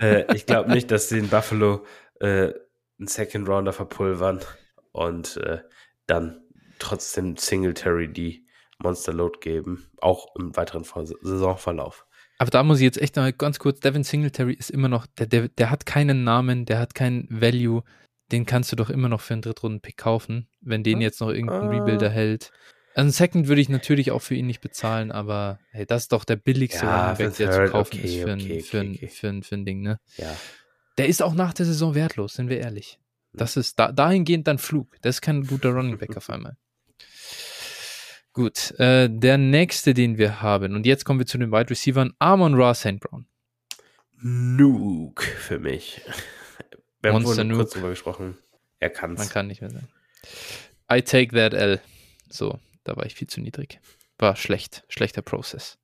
äh, ich glaube nicht, dass sie in Buffalo äh, einen Second Rounder verpulvern und äh, dann trotzdem Singletary die Monster Load geben, auch im weiteren Saisonverlauf. Aber da muss ich jetzt echt noch ganz kurz, Devin Singletary ist immer noch, der, der, der hat keinen Namen, der hat keinen Value. Den kannst du doch immer noch für einen Drittrunden-Pick kaufen, wenn den jetzt noch irgendein Rebuilder hält. Also einen Second würde ich natürlich auch für ihn nicht bezahlen, aber hey, das ist doch der billigste ja, Running Back, der zu kaufen okay, ist für, okay, ein, für, okay, ein. Für, ein, für ein Ding, ne? Ja. Der ist auch nach der Saison wertlos, sind wir ehrlich. Hm. Das ist da, dahingehend dann Flug. Das ist kein guter Running Back auf einmal. [LAUGHS] Gut, äh, der nächste, den wir haben, und jetzt kommen wir zu den Wide Receivers, Amon Ra St. Brown. Nuke für mich. [LAUGHS] Wir haben Monster kurz drüber gesprochen. Er kann's. Man kann nicht mehr sein. I take that L. So, da war ich viel zu niedrig. War schlecht. Schlechter Prozess.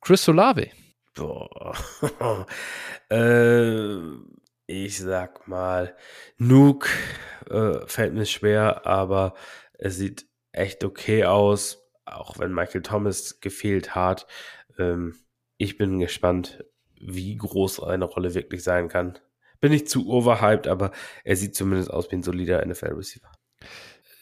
Chris Olave. Boah. [LAUGHS] äh, ich sag mal, Nuke äh, fällt mir schwer, aber es sieht echt okay aus, auch wenn Michael Thomas gefehlt hat. Ähm, ich bin gespannt, wie groß eine Rolle wirklich sein kann. Bin nicht zu overhyped, aber er sieht zumindest aus wie ein solider NFL-Receiver.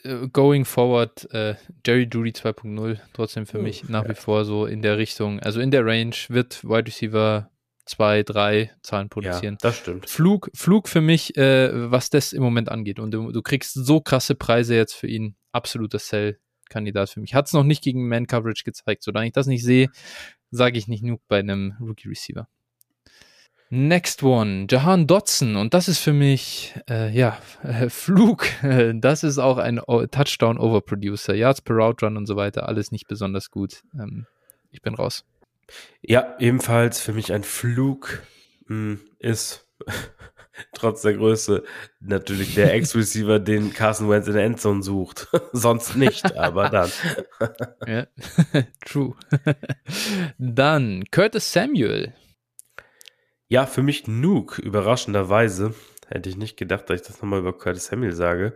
Äh, Going forward, äh, Jerry Judy 2.0, trotzdem für Oh, mich nach ja. wie vor so in der Richtung, also in der Range wird Wide Receiver 2, 3 Zahlen produzieren. Ja, das stimmt. Flug, Flug für mich, äh, was das im Moment angeht. Und du, du kriegst so krasse Preise jetzt für ihn. Absoluter Sell-Kandidat für mich. Hat es noch nicht gegen Man-Coverage gezeigt. Solange ich das nicht sehe, sage ich nicht Nuke bei einem Rookie-Receiver. Next one, Jahan Dotson. Und das ist für mich, äh, ja, äh, [LAUGHS] Flug. Das ist auch ein O- Touchdown-Overproducer. Yards per Route Run und so weiter. Alles nicht besonders gut. Ähm, ich bin raus. Ja, ebenfalls für mich ein Flug mh, ist [LAUGHS] trotz der Größe natürlich der [LAUGHS] Ex-Receiver, den Carson Wentz in der Endzone sucht. Sonst nicht, aber dann. True. Dann Curtis Samuel. Ja, für mich Nuke, überraschenderweise. Hätte ich nicht gedacht, dass ich das nochmal über Curtis Samuel sage.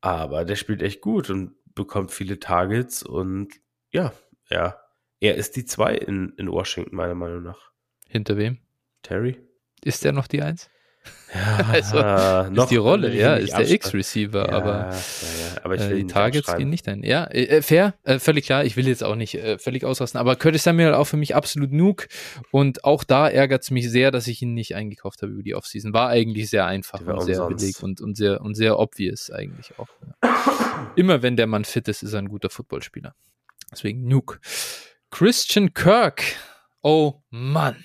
Aber der spielt echt gut und bekommt viele Targets und ja, er er ist die 2 in, in Washington, meiner Meinung nach. Hinter wem? Terry? Ist der noch die 1? Ja, [LAUGHS] Also, noch ist die Rolle, ja, ist der. X-Receiver, Ja, aber ja, ja, aber ich äh, die Targets gehen nicht ein. Ja, äh, fair, äh, völlig klar. Ich will jetzt auch nicht äh, völlig ausrasten, aber Curtis Samuel auch für mich absolut Nuke und auch da ärgert es mich sehr, dass ich ihn nicht eingekauft habe über die Offseason. War eigentlich sehr einfach und sehr billig und, und, sehr, und sehr obvious eigentlich auch. Immer wenn der Mann fit ist, ist er ein guter Footballspieler. Deswegen Nuke. Christian Kirk. Oh Mann.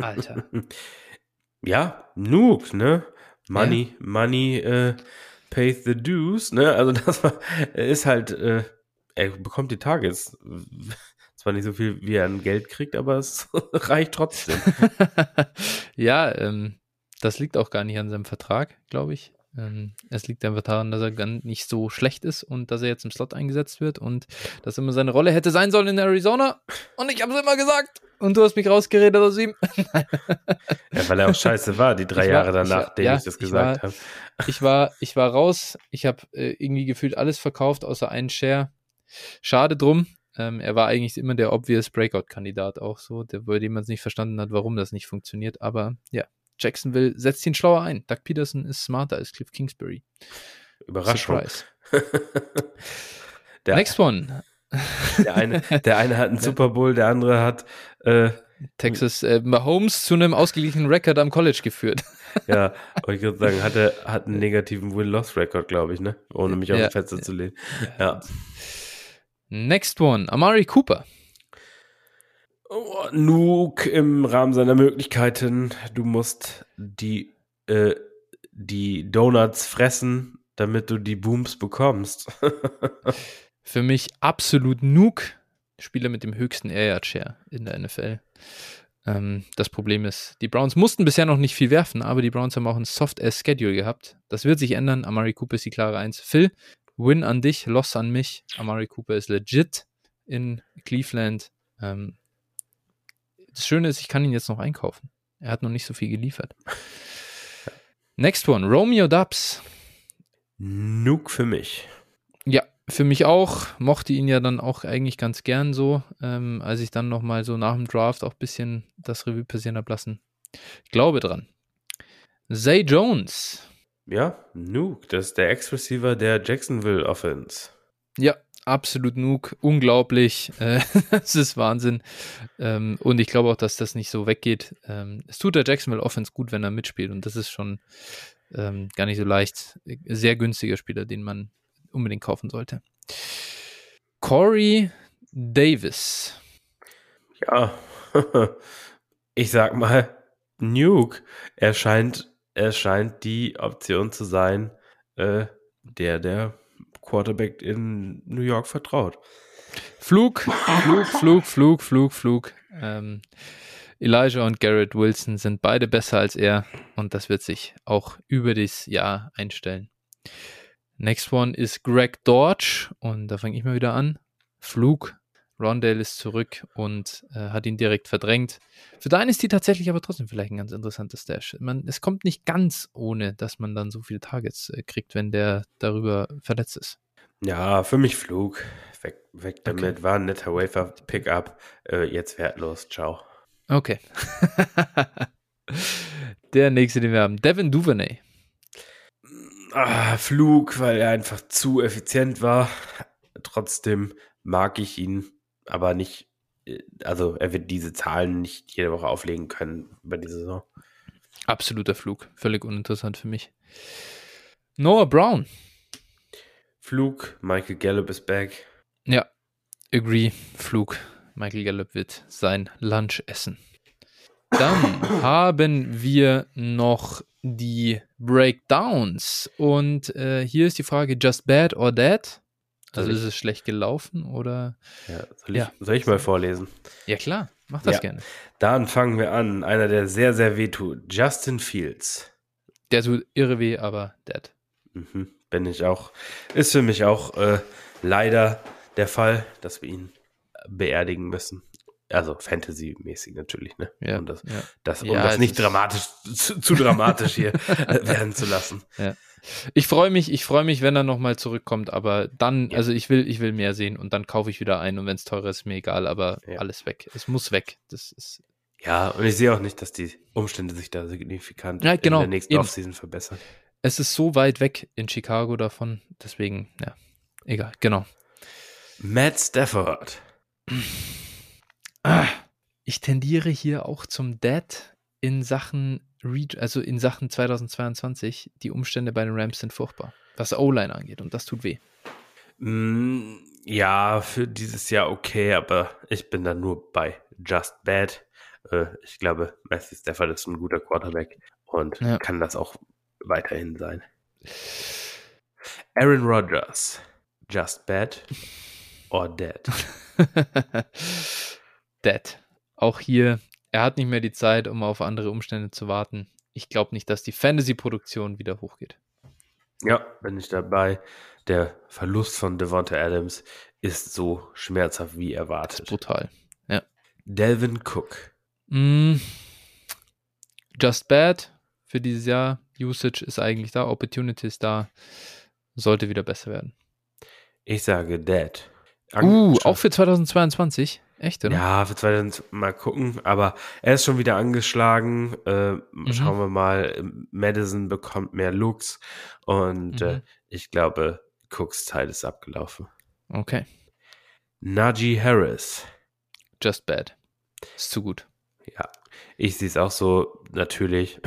Alter. [LAUGHS] Ja, Nuke, ne? Money, Money äh, pays the dues, ne? Also [LAUGHS] das war, er ist halt, äh, er bekommt die Targets. [LAUGHS] Zwar nicht so viel, wie er an Geld kriegt, aber es [LAUGHS] reicht trotzdem. ja, ähm, das liegt auch gar nicht an seinem Vertrag, glaube ich. Ähm, es liegt einfach daran, dass er gar nicht so schlecht ist und dass er jetzt im Slot eingesetzt wird und dass immer seine Rolle hätte sein sollen in Arizona. Und ich habe es immer gesagt. Und du hast mich rausgeredet aus ihm. [LAUGHS] Ja, weil er auch scheiße war, die drei war- Jahre ich war- danach, denen ja, ich das gesagt habe. Ich war, ich war raus. Ich habe äh, irgendwie gefühlt alles verkauft, außer einen Share. Schade drum. Ähm, er war eigentlich immer der obvious Breakout-Kandidat auch so, der, bei dem man es nicht verstanden hat, warum das nicht funktioniert. Aber ja, Jacksonville setzt ihn schlauer ein. Doug Peterson ist smarter als Cliff Kingsbury. Überraschung. [LAUGHS] Der, Next one. der, eine, der eine hat einen [LAUGHS] Super Bowl, der andere hat, äh, Texas äh, Mahomes zu einem ausgeglichenen Rekord am College geführt. [LAUGHS] ja, wollte ich gerade sagen, hat, er, hat einen negativen Win-Loss-Record, glaube ich, ne? Ohne mich auf Ja. die Fenster zu lehnen. Ja. Next one. Amari Cooper. Oh, Nuke im Rahmen seiner Möglichkeiten. Du musst die, äh, die Donuts fressen, damit du die Booms bekommst. [LAUGHS] Für mich absolut Nuke. Spieler mit dem höchsten Air Yard Share in der NFL. Ähm, das Problem ist, die Browns mussten bisher noch nicht viel werfen, aber die Browns haben auch ein Soft-Ass-Schedule gehabt. Das wird sich ändern. Amari Cooper ist die klare Eins. Phil, Win an dich, Loss an mich. Amari Cooper ist legit in Cleveland. Ähm, das Schöne ist, ich kann ihn jetzt noch einkaufen. Er hat noch nicht so viel geliefert. Next one, Romeo Dubs. Nuke für mich. Ja, für mich auch. Mochte ihn ja dann auch eigentlich ganz gern so, ähm, als ich dann nochmal so nach dem Draft auch ein bisschen das Revue passieren habe lassen. Ich glaube dran. Zay Jones. Ja, Nuke, das ist der Ex-Receiver der Jacksonville Offense. Ja, absolut Nuke. Unglaublich. Äh, [LAUGHS] Es ist Wahnsinn. Ähm, und ich glaube auch, dass das nicht so weggeht. Ähm, es tut der Jacksonville Offense gut, wenn er mitspielt. Und das ist schon ähm, gar nicht so leicht. Sehr günstiger Spieler, den man unbedingt kaufen sollte. Corey Davis. Ja, [LAUGHS] ich sag mal, Nuke, er scheint, er scheint die Option zu sein, äh, der der Quarterback in New York vertraut. Flug, Flug, Flug, Flug, Flug, Flug. Ähm, Elijah und Garrett Wilson sind beide besser als er und das wird sich auch über das Jahr einstellen. Next one ist Greg Dortch und da fange ich mal wieder an. Flug. Rondale ist zurück und äh, hat ihn direkt verdrängt. Für Dynasty tatsächlich aber trotzdem vielleicht ein ganz interessantes Stash. Man, es kommt nicht ganz ohne, dass man dann so viele Targets äh, kriegt, wenn der darüber verletzt ist. Ja, für mich Flug. Weg, weg damit. Okay. War ein netter Wafer-Pickup. Äh, jetzt wertlos. Ciao. Okay. [LAUGHS] Der nächste, den wir haben, Devin Duvernay. Ah, Flug, weil er einfach zu effizient war. Trotzdem mag ich ihn, aber nicht. äh, Also, er wird diese Zahlen nicht jede Woche auflegen können über die Saison. Absoluter Flug. Völlig uninteressant für mich. Noah Brown. Flug, Michael Gallup ist back. Ja, agree. Flug. Michael Gallup wird sein Lunch essen. Dann [COUGHS] haben wir noch die Breakdowns. Und äh, hier ist die Frage: Just bad or dead? Also ist es schlecht gelaufen oder? Ja, soll, Ja. Ich, soll ich mal vorlesen? Ja klar, mach das Ja. gerne. Dann fangen wir an. Einer, der sehr, sehr weh tut. Justin Fields. Der tut irre weh, aber dead. Mhm, bin ich auch. Ist für mich auch äh, leider der Fall, dass wir ihn beerdigen müssen. Also Fantasy-mäßig natürlich, ne? Ja, um das, ja. das, um Ja, das nicht dramatisch, zu, zu dramatisch hier [LAUGHS] werden zu lassen. Ich freue mich, ich freue mich, wenn er nochmal zurückkommt, aber dann, Ja. also ich will, ich will mehr sehen und dann kaufe ich wieder ein und wenn es teurer ist, mir egal, aber Ja. alles weg. Es muss weg. Das ist, Ja, und ich sehe auch nicht, dass die Umstände sich da signifikant Ja, genau, in der nächsten eben. Offseason verbessern. es ist so weit weg in Chicago davon, deswegen, ja, egal, genau. Matt Stafford. [CLEARS THROAT] Ah, ich tendiere hier auch zum Dead in Sachen, Re also in Sachen 2022. Die Umstände bei den Rams sind furchtbar, was O-Line angeht und das tut weh. Mm, ja, für dieses Jahr okay, aber ich bin da nur bei Just Bad. Äh, ich glaube, Matthew Stafford ist ein guter Quarterback und Ja. kann das auch weiterhin sein. Aaron Rodgers. Just Bad or Dead? [LAUGHS] Dead. Auch hier, er hat nicht mehr die Zeit, um auf andere Umstände zu warten. Ich glaube nicht, dass die Fantasy-Produktion wieder hochgeht. Ja, bin ich dabei. Der Verlust von Devonta Adams ist so schmerzhaft wie erwartet. brutal. Delvin Cook. Mm, just bad für dieses Jahr. Usage ist eigentlich da, Opportunity ist da. Sollte wieder besser werden. Ich sage Dead. Uh, Ange- auch für 2022? Echt, oder? Ja, für 2000 mal gucken, aber er ist schon wieder angeschlagen. Äh, Mhm. Schauen wir mal, Madison bekommt mehr Looks und äh, Mhm. ich glaube, Cooks Zeit ist abgelaufen. Okay. Najee Harris. Just bad. Ist zu gut. Ja, ich sehe es auch so, natürlich.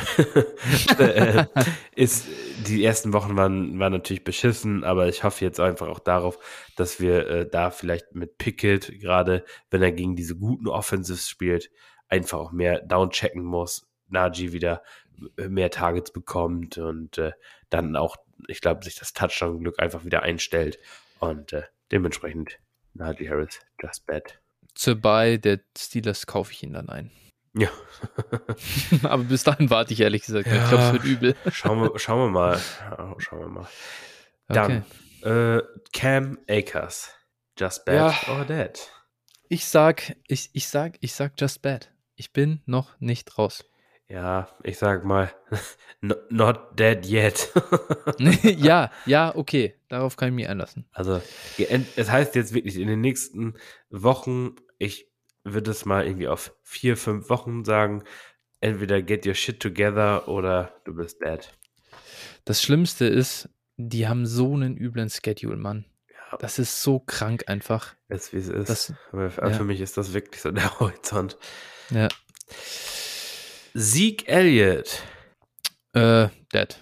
[LAUGHS] äh, ist, die ersten Wochen waren, waren natürlich beschissen, aber ich hoffe jetzt einfach auch darauf, dass wir äh, da vielleicht mit Pickett, gerade wenn er gegen diese guten Offensives spielt, einfach auch mehr downchecken muss, Najee wieder äh, mehr Targets bekommt und äh, dann auch, ich glaube, sich das Touchdown-Glück einfach wieder einstellt und äh, dementsprechend Najee Harris, just bad. Zur Buy der Steelers kaufe ich ihn dann ein. Ja. [LAUGHS] Aber bis dahin warte ich ehrlich gesagt. noch. Ich Ja. glaube, es wird übel. Schauen wir, schauen wir mal. [LAUGHS] Ja, Schauen wir mal. Okay. Dann äh, Cam Akers. Just bad Ja. or dead? Ich sag, ich, ich sag, ich sag just bad. Ich bin noch nicht raus. Ja, ich sag mal, [LAUGHS] no- not dead yet. ja, ja, okay. Darauf kann ich mich einlassen. also, es heißt jetzt wirklich in den nächsten Wochen, ich würde es mal irgendwie auf vier, fünf Wochen sagen, entweder get your shit together oder du bist dead. Das Schlimmste ist, die haben so einen üblen Schedule, Mann. Ja, Das ist so krank einfach. ist wie es ist. Das, Aber für ja. mich ist das wirklich so der [LAUGHS] Horizont. ja. Zeke Elliott. Äh, dead.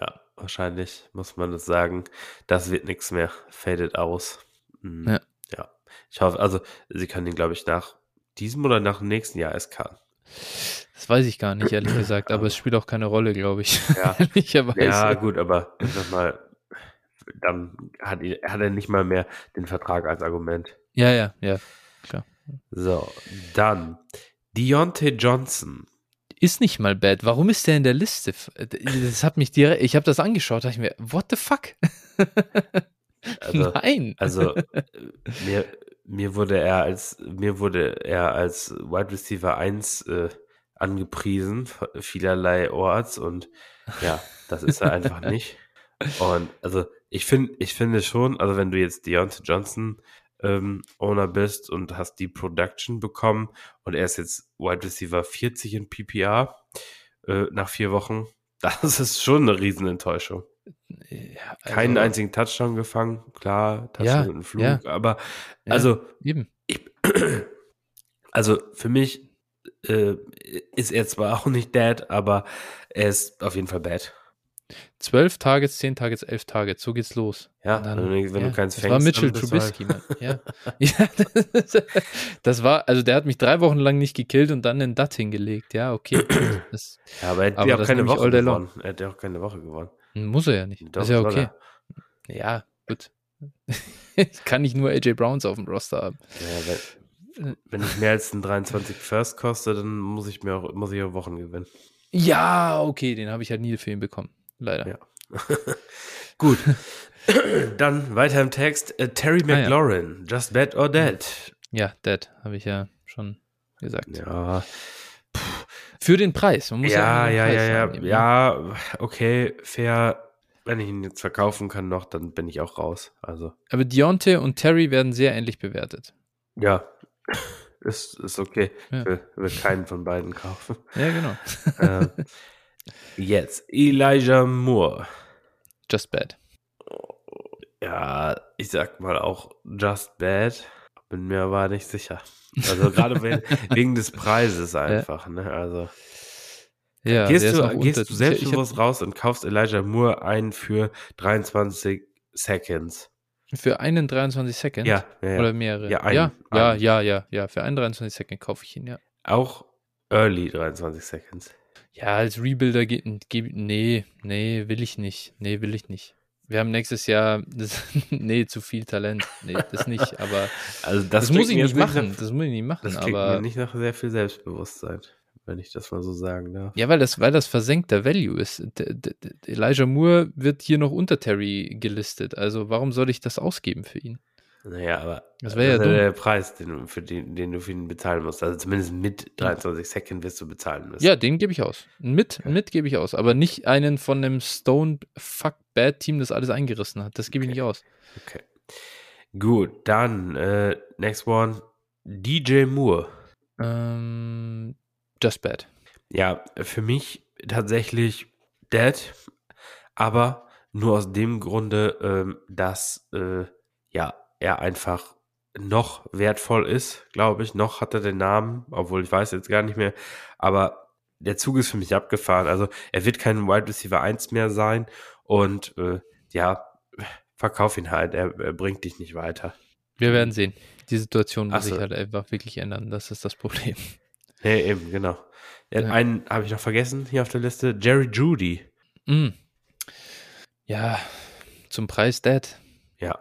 Ja, wahrscheinlich muss man das sagen. Das wird nichts mehr. Faded aus. Mhm. Ja. ja. Ich hoffe, also, sie können ihn, glaube ich, nach diesem oder nach dem nächsten Jahr SK. Das weiß ich gar nicht, ehrlich gesagt, aber es spielt auch keine Rolle, glaube ich. Ja. [LAUGHS] Ja, gut, aber ich sag mal, dann hat, hat er nicht mal mehr den Vertrag als Argument. ja, ja, ja. So, dann Deontay Johnson. Ist nicht mal bad. Warum ist der in der Liste? Das hat mich direkt, ich habe das angeschaut, dachte ich mir, what the fuck? Also, [LAUGHS] Nein. Also äh, [LAUGHS] mir, mir wurde er als mir wurde er als Wide Receiver 1 äh, angepriesen, vielerlei Orts und ja, das ist er einfach [LAUGHS] nicht. Und also ich finde, ich finde schon, also wenn du jetzt Deontay Johnson ähm, Owner bist und hast die Production bekommen und er ist jetzt Wide Receiver 40 in PPR äh, nach vier Wochen, [LAUGHS] das ist schon eine Riesenenttäuschung. Ja, Keinen also, einzigen Touchdown gefangen, klar, Touchdown Ja, und Flug, ja. aber Ja. also, Eben. [CLEARS THROAT] also für mich äh, ist er zwar [LAUGHS] auch nicht dead, aber er ist auf jeden Fall bad. Zwölf Targets, zehn Targets, elf Targets, so geht's los. Ja, dann- wenn, du, wenn ja, du keins das fängst, war Mitchell Trubisky, Mann. Ja. [LAUGHS] [LAUGHS] ja das, das war, also der hat mich drei Wochen lang nicht gekillt und dann den Dut hingelegt. Ja, okay. [CLEARS THROAT] Das Ja, aber er hat Aber ja auch das keine ich Woche gewonnen. Er hat ja auch keine Woche gewonnen. Muss er ja nicht. Doch, Das ist ja okay. Ja, gut. [LAUGHS] ich kann nicht nur AJ Browns auf dem Roster haben. Ja, wenn, wenn ich mehr als ein 23 First koste, dann muss ich mir auch, muss ich auch Wochen gewinnen. Ja, okay, den habe ich halt nie für ihn bekommen. Leider. Ja. [LAUGHS] Gut. Dann weiter im Text. Äh, Terry Ah, ja. McLaurin, Just Bad or Dead. Ja, Dead habe ich ja schon gesagt. Ja. Für den Preis. Man muss ja, ja, ja, ja, annehmen, ne? ja, okay, fair. Wenn ich ihn jetzt verkaufen kann noch, dann bin ich auch raus. Also, Aber Deontay und Terry werden sehr ähnlich bewertet. ja, ist, ist okay. Ja. Ich will, will keinen von beiden kaufen. Ja, genau. [LAUGHS] äh, jetzt, Elijah Moore. Just bad. Ja, ich sag mal auch just bad. Bin mir aber nicht sicher. Also gerade we- [LAUGHS] wegen des Preises einfach, ne? Also Ja, gehst du, gehst du selbstbewusst raus und kaufst Elijah Moore ein für 23 Seconds. Für einen 23 Second? Ja, ja, ja. Oder mehrere? Ja, einen, ja, ja, einen. ja, ja, ja. Für einen 23 Second kaufe ich ihn, ja. Auch early 23 Seconds. Ja, als Rebuilder geht, geht nee, nee, will ich nicht. Nee, will ich nicht. Wir haben nächstes Jahr, [LAUGHS] das, nee, zu viel Talent. Nee, das nicht, aber [LAUGHS] Also das, das, muss ich nicht machen. Das muss ich nicht machen, das klingt aber mir nicht nach sehr viel Selbstbewusstsein, wenn ich das mal so sagen darf. Ja, weil das, weil das versenkter Value ist. Elijah Moore wird hier noch unter Terry gelistet. Also warum soll ich das ausgeben für ihn? Naja, aber Das wäre ja dumm. der Preis, den, du- für den, den du für ihn bezahlen musst. Also zumindest mit 23 Second wirst du bezahlen müssen. Ja, den gebe ich aus. Mit, mit gebe ich aus. Aber nicht einen von einem Stone Fuck Bad Team, das alles eingerissen hat. Das gebe ich nicht aus. Okay. Gut, dann äh, next one. DJ Moore. Ähm, just bad. Ja, für mich tatsächlich dead, aber nur aus dem Grunde, ähm, dass äh, ja er einfach noch wertvoll ist, glaube ich. Noch hat er den Namen, obwohl ich weiß jetzt gar nicht mehr. Aber der Zug ist für mich abgefahren. Also er wird kein Wide Receiver 1 mehr sein und äh, ja, verkauf ihn halt. Er, er bringt dich nicht weiter. Wir werden sehen. Die Situation muss so. sich halt einfach wirklich ändern. Das ist das Problem. Nee, eben, genau. Ja. Einen habe ich noch vergessen hier auf der Liste. Jerry Judy. Mm. Ja, zum Preis Dad. Ja,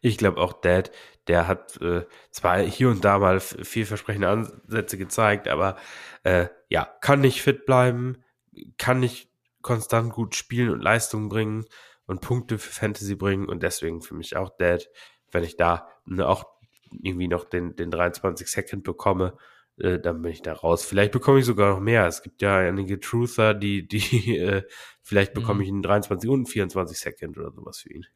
ich glaube auch Dad, der hat äh, zwar hier und da mal vielversprechende Ansätze gezeigt, aber äh, ja, kann nicht fit bleiben, kann nicht konstant gut spielen und Leistung bringen und Punkte für Fantasy bringen und deswegen für mich auch Dad, wenn ich da ne, auch irgendwie noch den, den 23 Second bekomme, äh, dann bin ich da raus. Vielleicht bekomme ich sogar noch mehr. Es gibt ja einige Truther, die, die, [LAUGHS] äh, vielleicht bekomme Mhm. ich einen 23 und einen 24 Second oder sowas für ihn.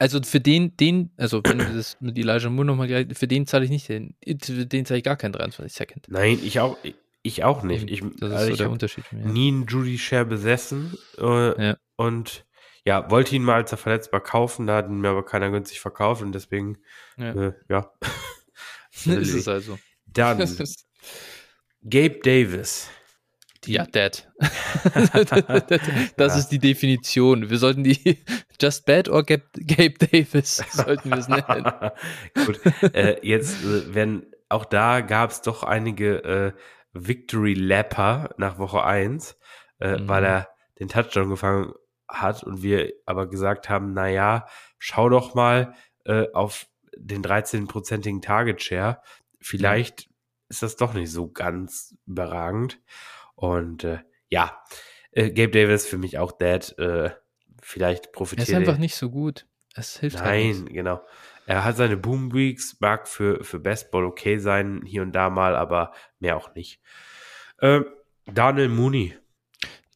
Also für den, den, also wenn wir das mit Elijah Moore nochmal gleich, für den zahle ich nicht den, für den zahle ich gar keinen 23 Second. Nein, ich auch, ich auch nicht. Ich, das ist also so ich der habe Unterschied. mich, nie einen Judy Share besessen äh, Ja. und ja, wollte ihn mal als er verletzt war kaufen, da hat ihn mir aber keiner günstig verkauft und deswegen, Ja. äh, ja. [LAUGHS] Ja. ist es also. Dann [LAUGHS] Gabe Davis. Ja, Dad. [LAUGHS] das ist die Definition. Wir sollten die [LAUGHS] Just Bad or Gabe, Gabe Davis [LAUGHS] sollten wir es nennen. Gut, äh, jetzt äh, wenn auch da gab es doch einige äh, Victory Lapper nach Woche 1, äh, Mhm. weil er den Touchdown gefangen hat und wir aber gesagt haben, na ja, schau doch mal äh, auf den 13-prozentigen Target Share. Vielleicht ist das doch nicht so ganz überragend. Und äh, ja, äh, Gabe Davis für mich auch dead. Äh, vielleicht Er profitiert ist einfach nicht so gut. Es hilft halt Nein, nicht. genau. Er hat seine Boom Weeks, mag für, für Bestball okay sein, hier und da mal, aber mehr auch nicht. Ähm, Daniel Mooney.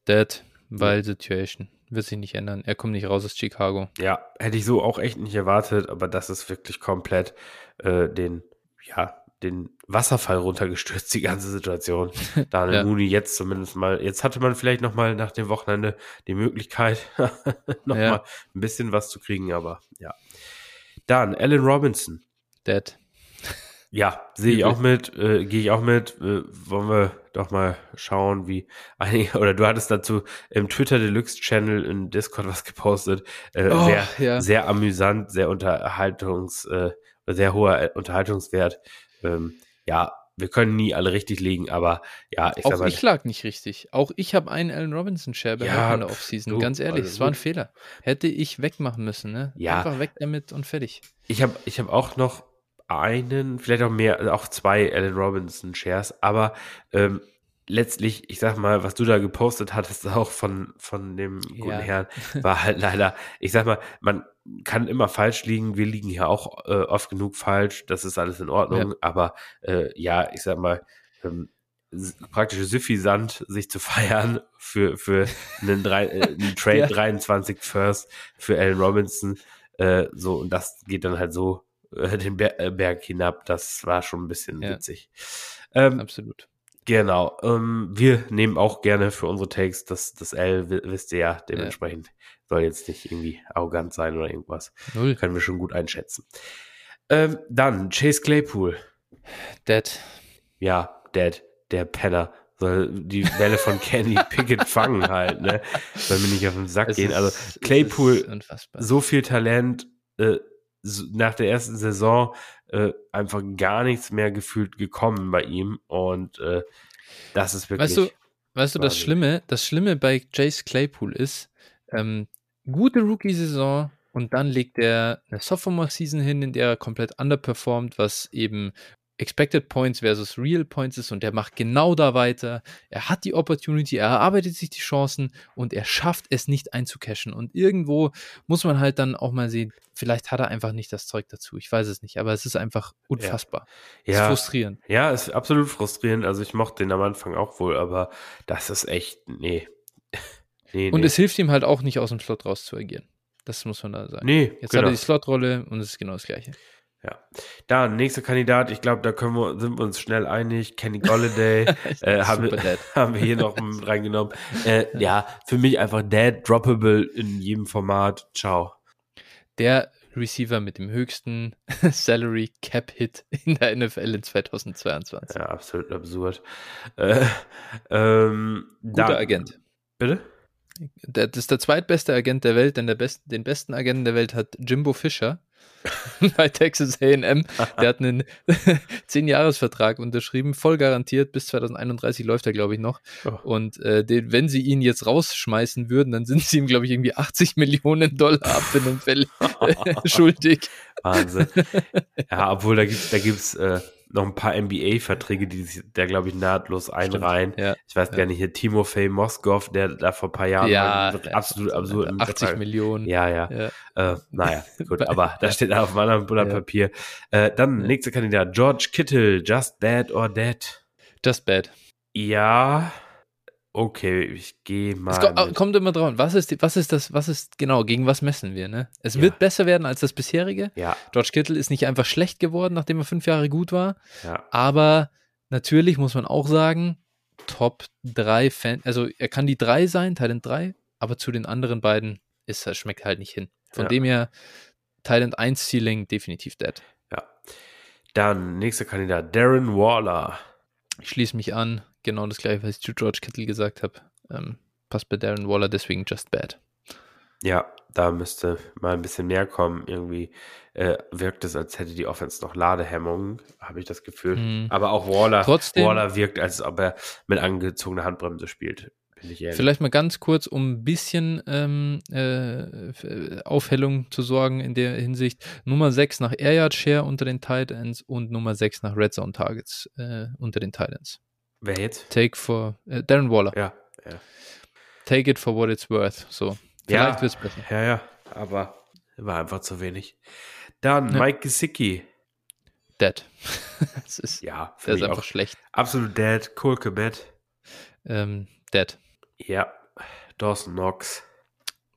Dad, weil Situation. Wird sich nicht ändern. Er kommt nicht raus aus Chicago. Ja, hätte ich so auch echt nicht erwartet, aber das ist wirklich komplett äh, den, ja, den Wasserfall runtergestürzt, die ganze Situation. [LAUGHS] Daniel Ja. Mooney jetzt zumindest mal. Jetzt hatte man vielleicht noch mal nach dem Wochenende die Möglichkeit, [LAUGHS] noch Ja. mal ein bisschen was zu kriegen, aber ja. Dann Allen Robinson. Dad. [LAUGHS] Ja, sehe ich auch mit, äh, gehe ich auch mit. Äh, wollen wir doch mal schauen, wie einige, oder du hattest dazu im Twitter Deluxe Channel in Discord was gepostet. Äh, Oh, sehr, ja. sehr amüsant, sehr unterhaltungs, äh, sehr hoher Unterhaltungswert. Ähm, ja, wir können nie alle richtig liegen, aber ja, ich Auch mal, ich lag nicht richtig. Auch ich habe einen Allen Robinson Share behalten Ja, in der Offseason. du, Ganz ehrlich, also es war ein. Fehler. Hätte ich wegmachen müssen, ne? Ja. Einfach weg damit und fertig. Ich habe ich hab auch noch einen, vielleicht auch mehr, also auch zwei Allen Robinson Shares, aber ähm, letztlich, ich sag mal, was du da gepostet hattest, [LAUGHS] auch von, von dem guten Ja. Herrn, war halt leider, ich sag mal, man kann immer falsch liegen. Wir liegen hier auch äh, oft genug falsch. Das ist alles in Ordnung. Aber äh, ja, ich sag mal, ähm, praktisch suffisant, sich zu [LAUGHS] feiern für, für einen, drei, äh, einen [LAUGHS] Trade Ja. 23 First für Allen Robinson. Äh, so, und das geht dann halt so äh, den Ber äh, Berg hinab. Das war schon ein bisschen Ja. witzig. Ähm, Absolut. Genau. Ähm, wir nehmen auch gerne für unsere Takes das, das L, wi- wisst ihr ja, dementsprechend soll jetzt nicht irgendwie arrogant sein oder irgendwas. Null. Können wir schon gut einschätzen. Ähm, dann Chase Claypool. Dead. Ja, Dad, der Penner. Soll die Welle von [LAUGHS] Kenny Pickett fangen halt, ne? Soll mir nicht auf den Sack Es gehen. ist- Also Claypool, so viel Talent, äh, so- nach der ersten Saison äh, einfach gar nichts mehr gefühlt gekommen bei ihm. Und äh, das ist wirklich. Weißt du, weißt du, das. Schlimme, das Schlimme bei Jace Claypool ist, ähm, gute Rookie-Saison und dann legt er eine Sophomore-Season hin, in der er komplett underperformt, was eben Expected Points versus Real Points ist und er macht genau da weiter. Er hat die Opportunity, er erarbeitet sich die Chancen und er schafft es nicht einzucashen. Und irgendwo muss man halt dann auch mal sehen, vielleicht hat er einfach nicht das Zeug dazu. Ich weiß es nicht, aber es ist einfach unfassbar. Es ist ja, frustrierend. ja, ist absolut frustrierend. Also ich mochte den am Anfang auch wohl, aber das ist echt, nee. [LAUGHS] nee, Und nee. es hilft ihm halt auch nicht aus dem Slot raus zu agieren. Das muss man da sagen. nee, Jetzt genau. hat er die Slotrolle und es ist genau das Gleiche. Ja. Dann, nächster Kandidat, ich glaube, da können wir, sind wir uns schnell einig. Kenny Golladay [LAUGHS] äh, haben, wir, [LAUGHS] haben wir hier noch mit reingenommen. Äh, ja, für mich einfach Dad, droppable in jedem Format. Ciao. Der Receiver mit dem höchsten [LAUGHS] Salary Cap Hit in der NFL in 2022. Ja, absolut absurd. Äh, ähm, Guter dann- Agent. Bitte? Das ist der zweitbeste Agent der Welt, denn der best, den besten Agenten der Welt hat Jimbo Fisher [LAUGHS] bei Texas A&M. Der hat einen [LAUGHS] 10-Jahres-Vertrag unterschrieben, voll garantiert. Bis 2031 läuft er, glaube ich, noch. Oh. Und äh, den, wenn sie ihn jetzt rausschmeißen würden, dann sind sie ihm, glaube ich, irgendwie 80 Millionen Dollar Abfindungsfälle [LAUGHS] schuldig. Wahnsinn. ja, obwohl da gibt da gibt's äh, noch ein paar NBA-Verträge, die sich da, glaube ich, nahtlos einreihen. Ja, Ich weiß Ja. gar nicht, hier Timofey Moskov, der da vor ein paar Jahren ja absolut absurd im 80 Vertrag- Millionen. Ja, ja. Ja. Äh, naja, [LAUGHS] gut, aber da steht auf einem anderen Blatt Ja. Papier. Äh, dann nächster Kandidat, George Kittle, Just Bad or Dead. Just bad. Ja, okay, ich gehe mal. Es mit- kommt immer drauf. Was ist, die, was ist das, was ist, genau, gegen was messen wir, ne? Es Ja. wird besser werden als das bisherige. ja, George Kittle ist nicht einfach schlecht geworden, nachdem er fünf Jahre gut war. ja, Aber natürlich muss man auch sagen, Top 3 Fan, also er kann die 3 sein, Talent 3, aber zu den anderen beiden ist er, schmeckt halt nicht hin. Von Ja. dem her, Talent 1 Ceiling definitiv dead. ja. Dann nächster Kandidat, Darren Waller. Ich schließe mich an, genau das gleiche, was ich zu George Kittle gesagt habe. Ähm, passt bei Darren Waller deswegen just bad. Ja, da müsste mal ein bisschen mehr kommen. Irgendwie äh, wirkt es, als hätte die Offense noch Ladehemmungen, habe ich das Gefühl. Mhm. Aber auch Waller, Trotzdem- Waller wirkt, als ob er mit angezogener Handbremse spielt. Vielleicht mal ganz kurz, um ein bisschen ähm, äh, f- Aufhellung zu sorgen in der Hinsicht. Nummer 6 nach Air Yard Share unter den Titans und Nummer 6 nach Red Zone Targets äh, unter den Titans. Wer jetzt? Take for äh, Darren Waller. Ja, ja. Take it for what it's worth. So. Ja. Vielleicht wird's besser. Ja, ja, aber war einfach zu wenig. Dann Ja. Mike Gesicki. Dead. [LAUGHS] das ist, Ja, der ist einfach schlecht. absolut dead. Cool Komet. Ähm, dead. Ja, Dawson Knox.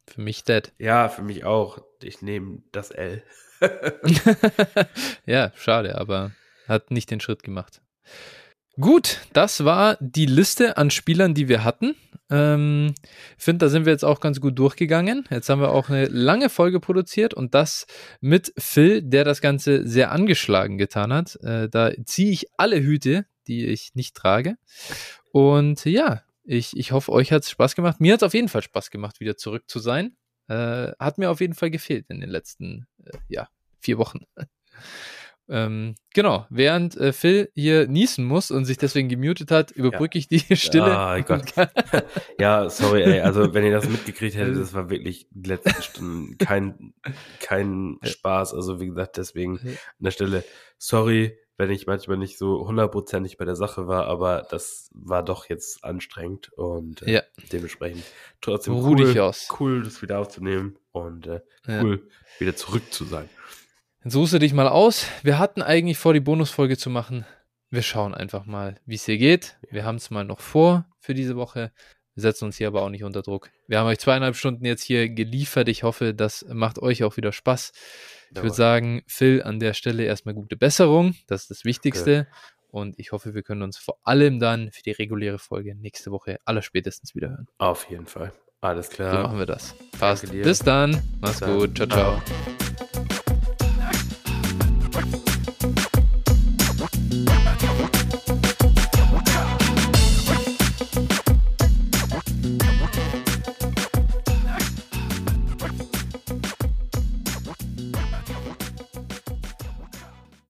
Für mich dead. Ja, für mich auch. Ich nehme das L. [LAUGHS] ja, schade, aber hat nicht den Schritt gemacht. Gut, das war die Liste an Spielern, die wir hatten. Ähm, ich finde, da sind wir jetzt auch ganz gut durchgegangen. Jetzt haben wir auch eine lange Folge produziert und das mit Phil, der das Ganze sehr angeschlagen getan hat. Äh, da ziehe ich alle Hüte, die ich nicht trage. Und ja, ich, ich hoffe, euch hat es Spaß gemacht. Mir hat es auf jeden Fall Spaß gemacht, wieder zurück zu sein. Äh, hat mir auf jeden Fall gefehlt in den letzten äh, ja, vier Wochen. [LAUGHS] ähm, genau, während äh, Phil hier niesen muss und sich deswegen gemutet hat, überbrücke ich die [LAUGHS] Stille. Ah, Gott. [LAUGHS] Ja, sorry, ey. Also, wenn ihr das mitgekriegt hättet, das war wirklich die letzten Stunden kein, kein Spaß. Also, wie gesagt, deswegen an der Stelle, sorry. Wenn ich manchmal nicht so hundertprozentig bei der Sache war, aber das war doch jetzt anstrengend und äh, Ja. dementsprechend trotzdem Ruh cool, dich aus. cool, das wieder aufzunehmen und äh, Ja. cool, wieder zurück zu sein. Jetzt ruhst du dich mal aus. Wir hatten eigentlich vor, die Bonusfolge zu machen. Wir schauen einfach mal, wie es hier geht. Wir haben es mal noch vor für diese Woche. Wir setzen uns hier aber auch nicht unter Druck. Wir haben euch zweieinhalb Stunden jetzt hier geliefert. Ich hoffe, das macht euch auch wieder Spaß. Ich würde sagen, Phil, an der Stelle erstmal gute Besserung. Das ist das Wichtigste. Und ich hoffe, wir können uns vor allem dann für die reguläre Folge nächste Woche allerspätestens wieder hören. Auf jeden Fall. Alles So klar. machen wir das. Passt. Bis dann. Mach's Bis dann. gut. Ciao, ciao. Ciao.